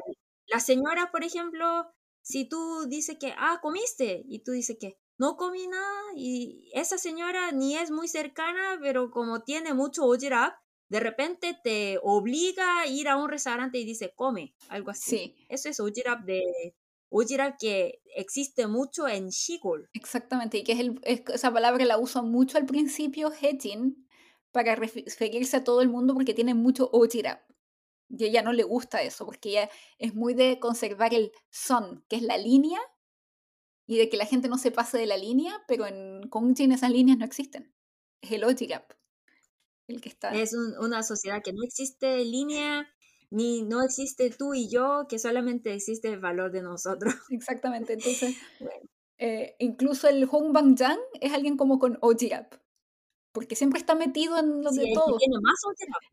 la señora, por ejemplo, si tú dices que, ah, comiste, y tú dices que no comí nada, y esa señora ni es muy cercana, pero como tiene mucho ojirap, de repente te obliga a ir a un restaurante y dice, come, algo así. sí, Eso es ojirap de ojirap que existe mucho en Shigol. exactamente. Y que es, el, es- esa palabra la usan mucho al principio, Hejin, para referirse a todo el mundo porque tiene mucho ojirap. Y a ella no le gusta eso, porque ella es muy de conservar el son, que es la línea, y de que la gente no se pase de la línea, pero en Kongjin esas líneas no existen. Es el ojirap el que está. Es un- una sociedad que no existe línea, ni no existe tú y yo, que solamente existe el valor de nosotros. Exactamente. Entonces, Bueno. eh, incluso el Hong Bang Yang es alguien como con ojirap, porque siempre está metido en lo Sí, de el que tiene más.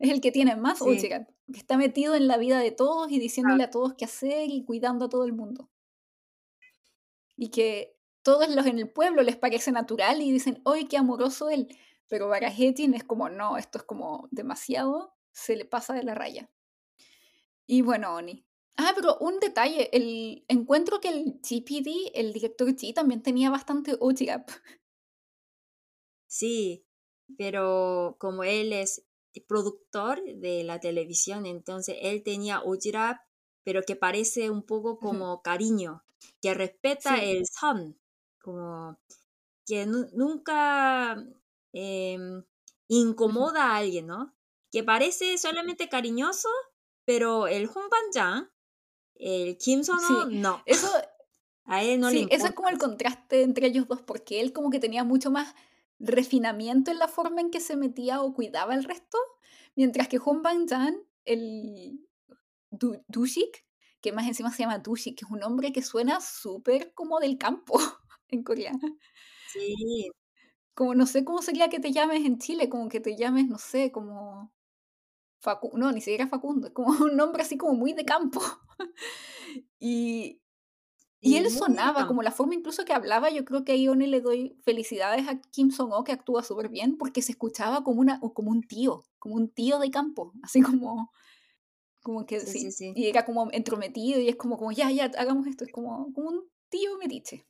Es el que tiene más Sí. que está metido en la vida de todos y diciéndole a todos qué hacer y cuidando a todo el mundo. Y que todos los en el pueblo les parece natural y dicen, ¡ay, qué amoroso él! Pero para Hetin es como, no, esto es como demasiado, se le pasa de la raya. Y bueno, Oni. Ah, pero un detalle, el encuentro que el GPD, el director G, también tenía bastante ojirap. Sí, pero como él es productor de la televisión, entonces él tenía ojirap, pero que parece un poco como cariño, que respeta Sí. el son, como que nu- nunca em, incomoda a alguien, ¿no? Que parece solamente cariñoso, pero el Hong Ban el Kim Sono, Sí, no, Eso, a él no le sí, importa. eso es como el contraste entre ellos dos, porque él como que tenía mucho más refinamiento en la forma en que se metía o cuidaba el resto, mientras que Hong Bang-jan, el Du- Dushik, que más encima se llama Dushik, que es un hombre que suena súper como del campo en coreano. Sí, Como no sé cómo sería que te llames en Chile, como que te llames, no sé, como Facu no, ni siquiera Facundo, es como un nombre así como muy de campo. y, y él sonaba, como la forma incluso que hablaba, yo creo que ahí Oni le doy felicidades a Kim Song-ho, que actúa súper bien, porque se escuchaba como, una, como un tío, como un tío de campo, así como, como que Sí, sí, sí, y era como entrometido y es como, como ya, ya, hagamos esto, es como, como un tío metiche.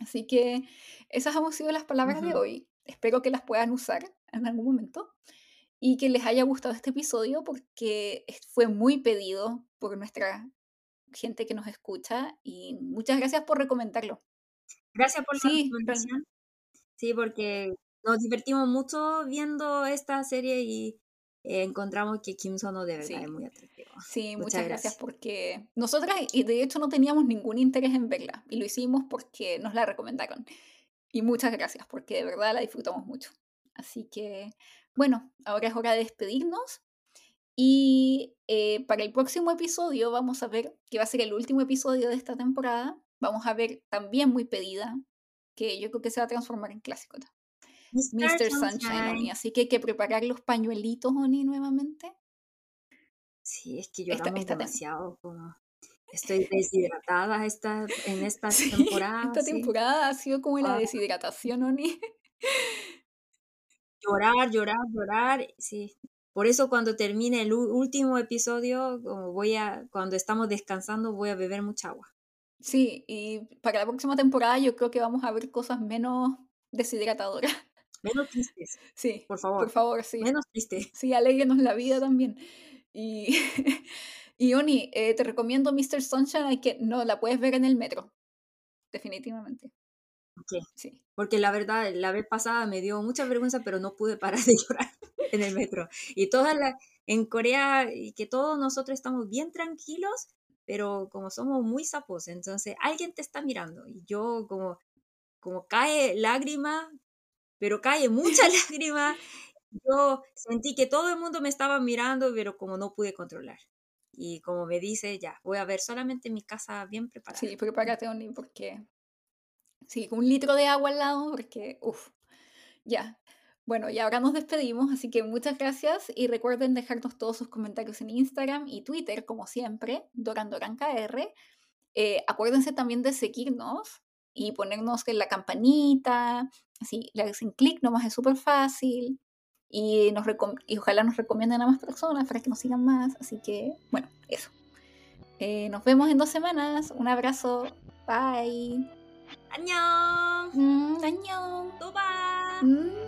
Así que esas han sido las palabras de Ujú. hoy. Espero que las puedan usar en algún momento y que les haya gustado este episodio porque fue muy pedido por nuestra gente que nos escucha y muchas gracias por recomendarlo. Gracias por la Sí, recomendación. Sí, porque nos divertimos mucho viendo esta serie y eh, encontramos que Kim Sono de verdad Sí. es muy atractivo. Sí, muchas, Muchas gracias gracias. porque nosotras, y de hecho no teníamos ningún interés en verla y lo hicimos porque nos la recomendaron. Y muchas gracias porque de verdad la disfrutamos mucho. Así que, bueno, ahora es hora de despedirnos. Y eh, para el próximo episodio vamos a ver, que va a ser el último episodio de esta temporada, vamos a ver también muy pedida, que yo creo que se va a transformar en clásico. Mr. Sunshine, Oni. Así que hay que preparar los pañuelitos, Oni, nuevamente. Sí, es que Esta- lloramos esta tem- demasiado. Como estoy deshidratada esta, en esta Sí, temporada. esta sí. temporada ha sido como la Ah. deshidratación, Oni. Llorar, llorar, llorar. Sí. Por eso cuando termine el último episodio, como voy a, cuando estamos descansando, voy a beber mucha agua. Sí, y para la próxima temporada yo creo que vamos a ver cosas menos deshidratadoras. Menos tristes, Sí, por favor. por favor, sí. Menos tristes. Sí, alegrenos la vida también. Y, y Oni, eh, te recomiendo Mr. Sunshine, que no la puedes ver en el metro. Definitivamente. qué. Sí. Porque la verdad, la vez pasada me dio mucha vergüenza, pero no pude parar de llorar en el metro. Y todas las, en Corea, y que todos nosotros estamos bien tranquilos, pero como somos muy sapos, entonces alguien te está mirando. Y yo como, como cae lágrima, pero cae mucha lágrima. Yo sentí que todo el mundo me estaba mirando, pero como no pude controlar. Y como me dice, ya, voy a ver solamente mi casa bien preparada. Sí, prepárate, Oni, porque... Sí, un litro de agua al lado, porque... Uf, ya. Bueno, y ahora nos despedimos, así que muchas gracias y recuerden dejarnos todos sus comentarios en Instagram y Twitter, como siempre, DoranDoranKR. Eh, acuérdense también de seguirnos y ponernos en la campanita, así, le hacen clic nomás, es súper fácil. Y, nos y ojalá nos recomienden a más personas para que nos sigan más. Así que, bueno, eso. Eh, nos vemos en dos semanas. Un abrazo. Bye. ¡Añón! Mm, ¡Añón! ¡Toba! Mm.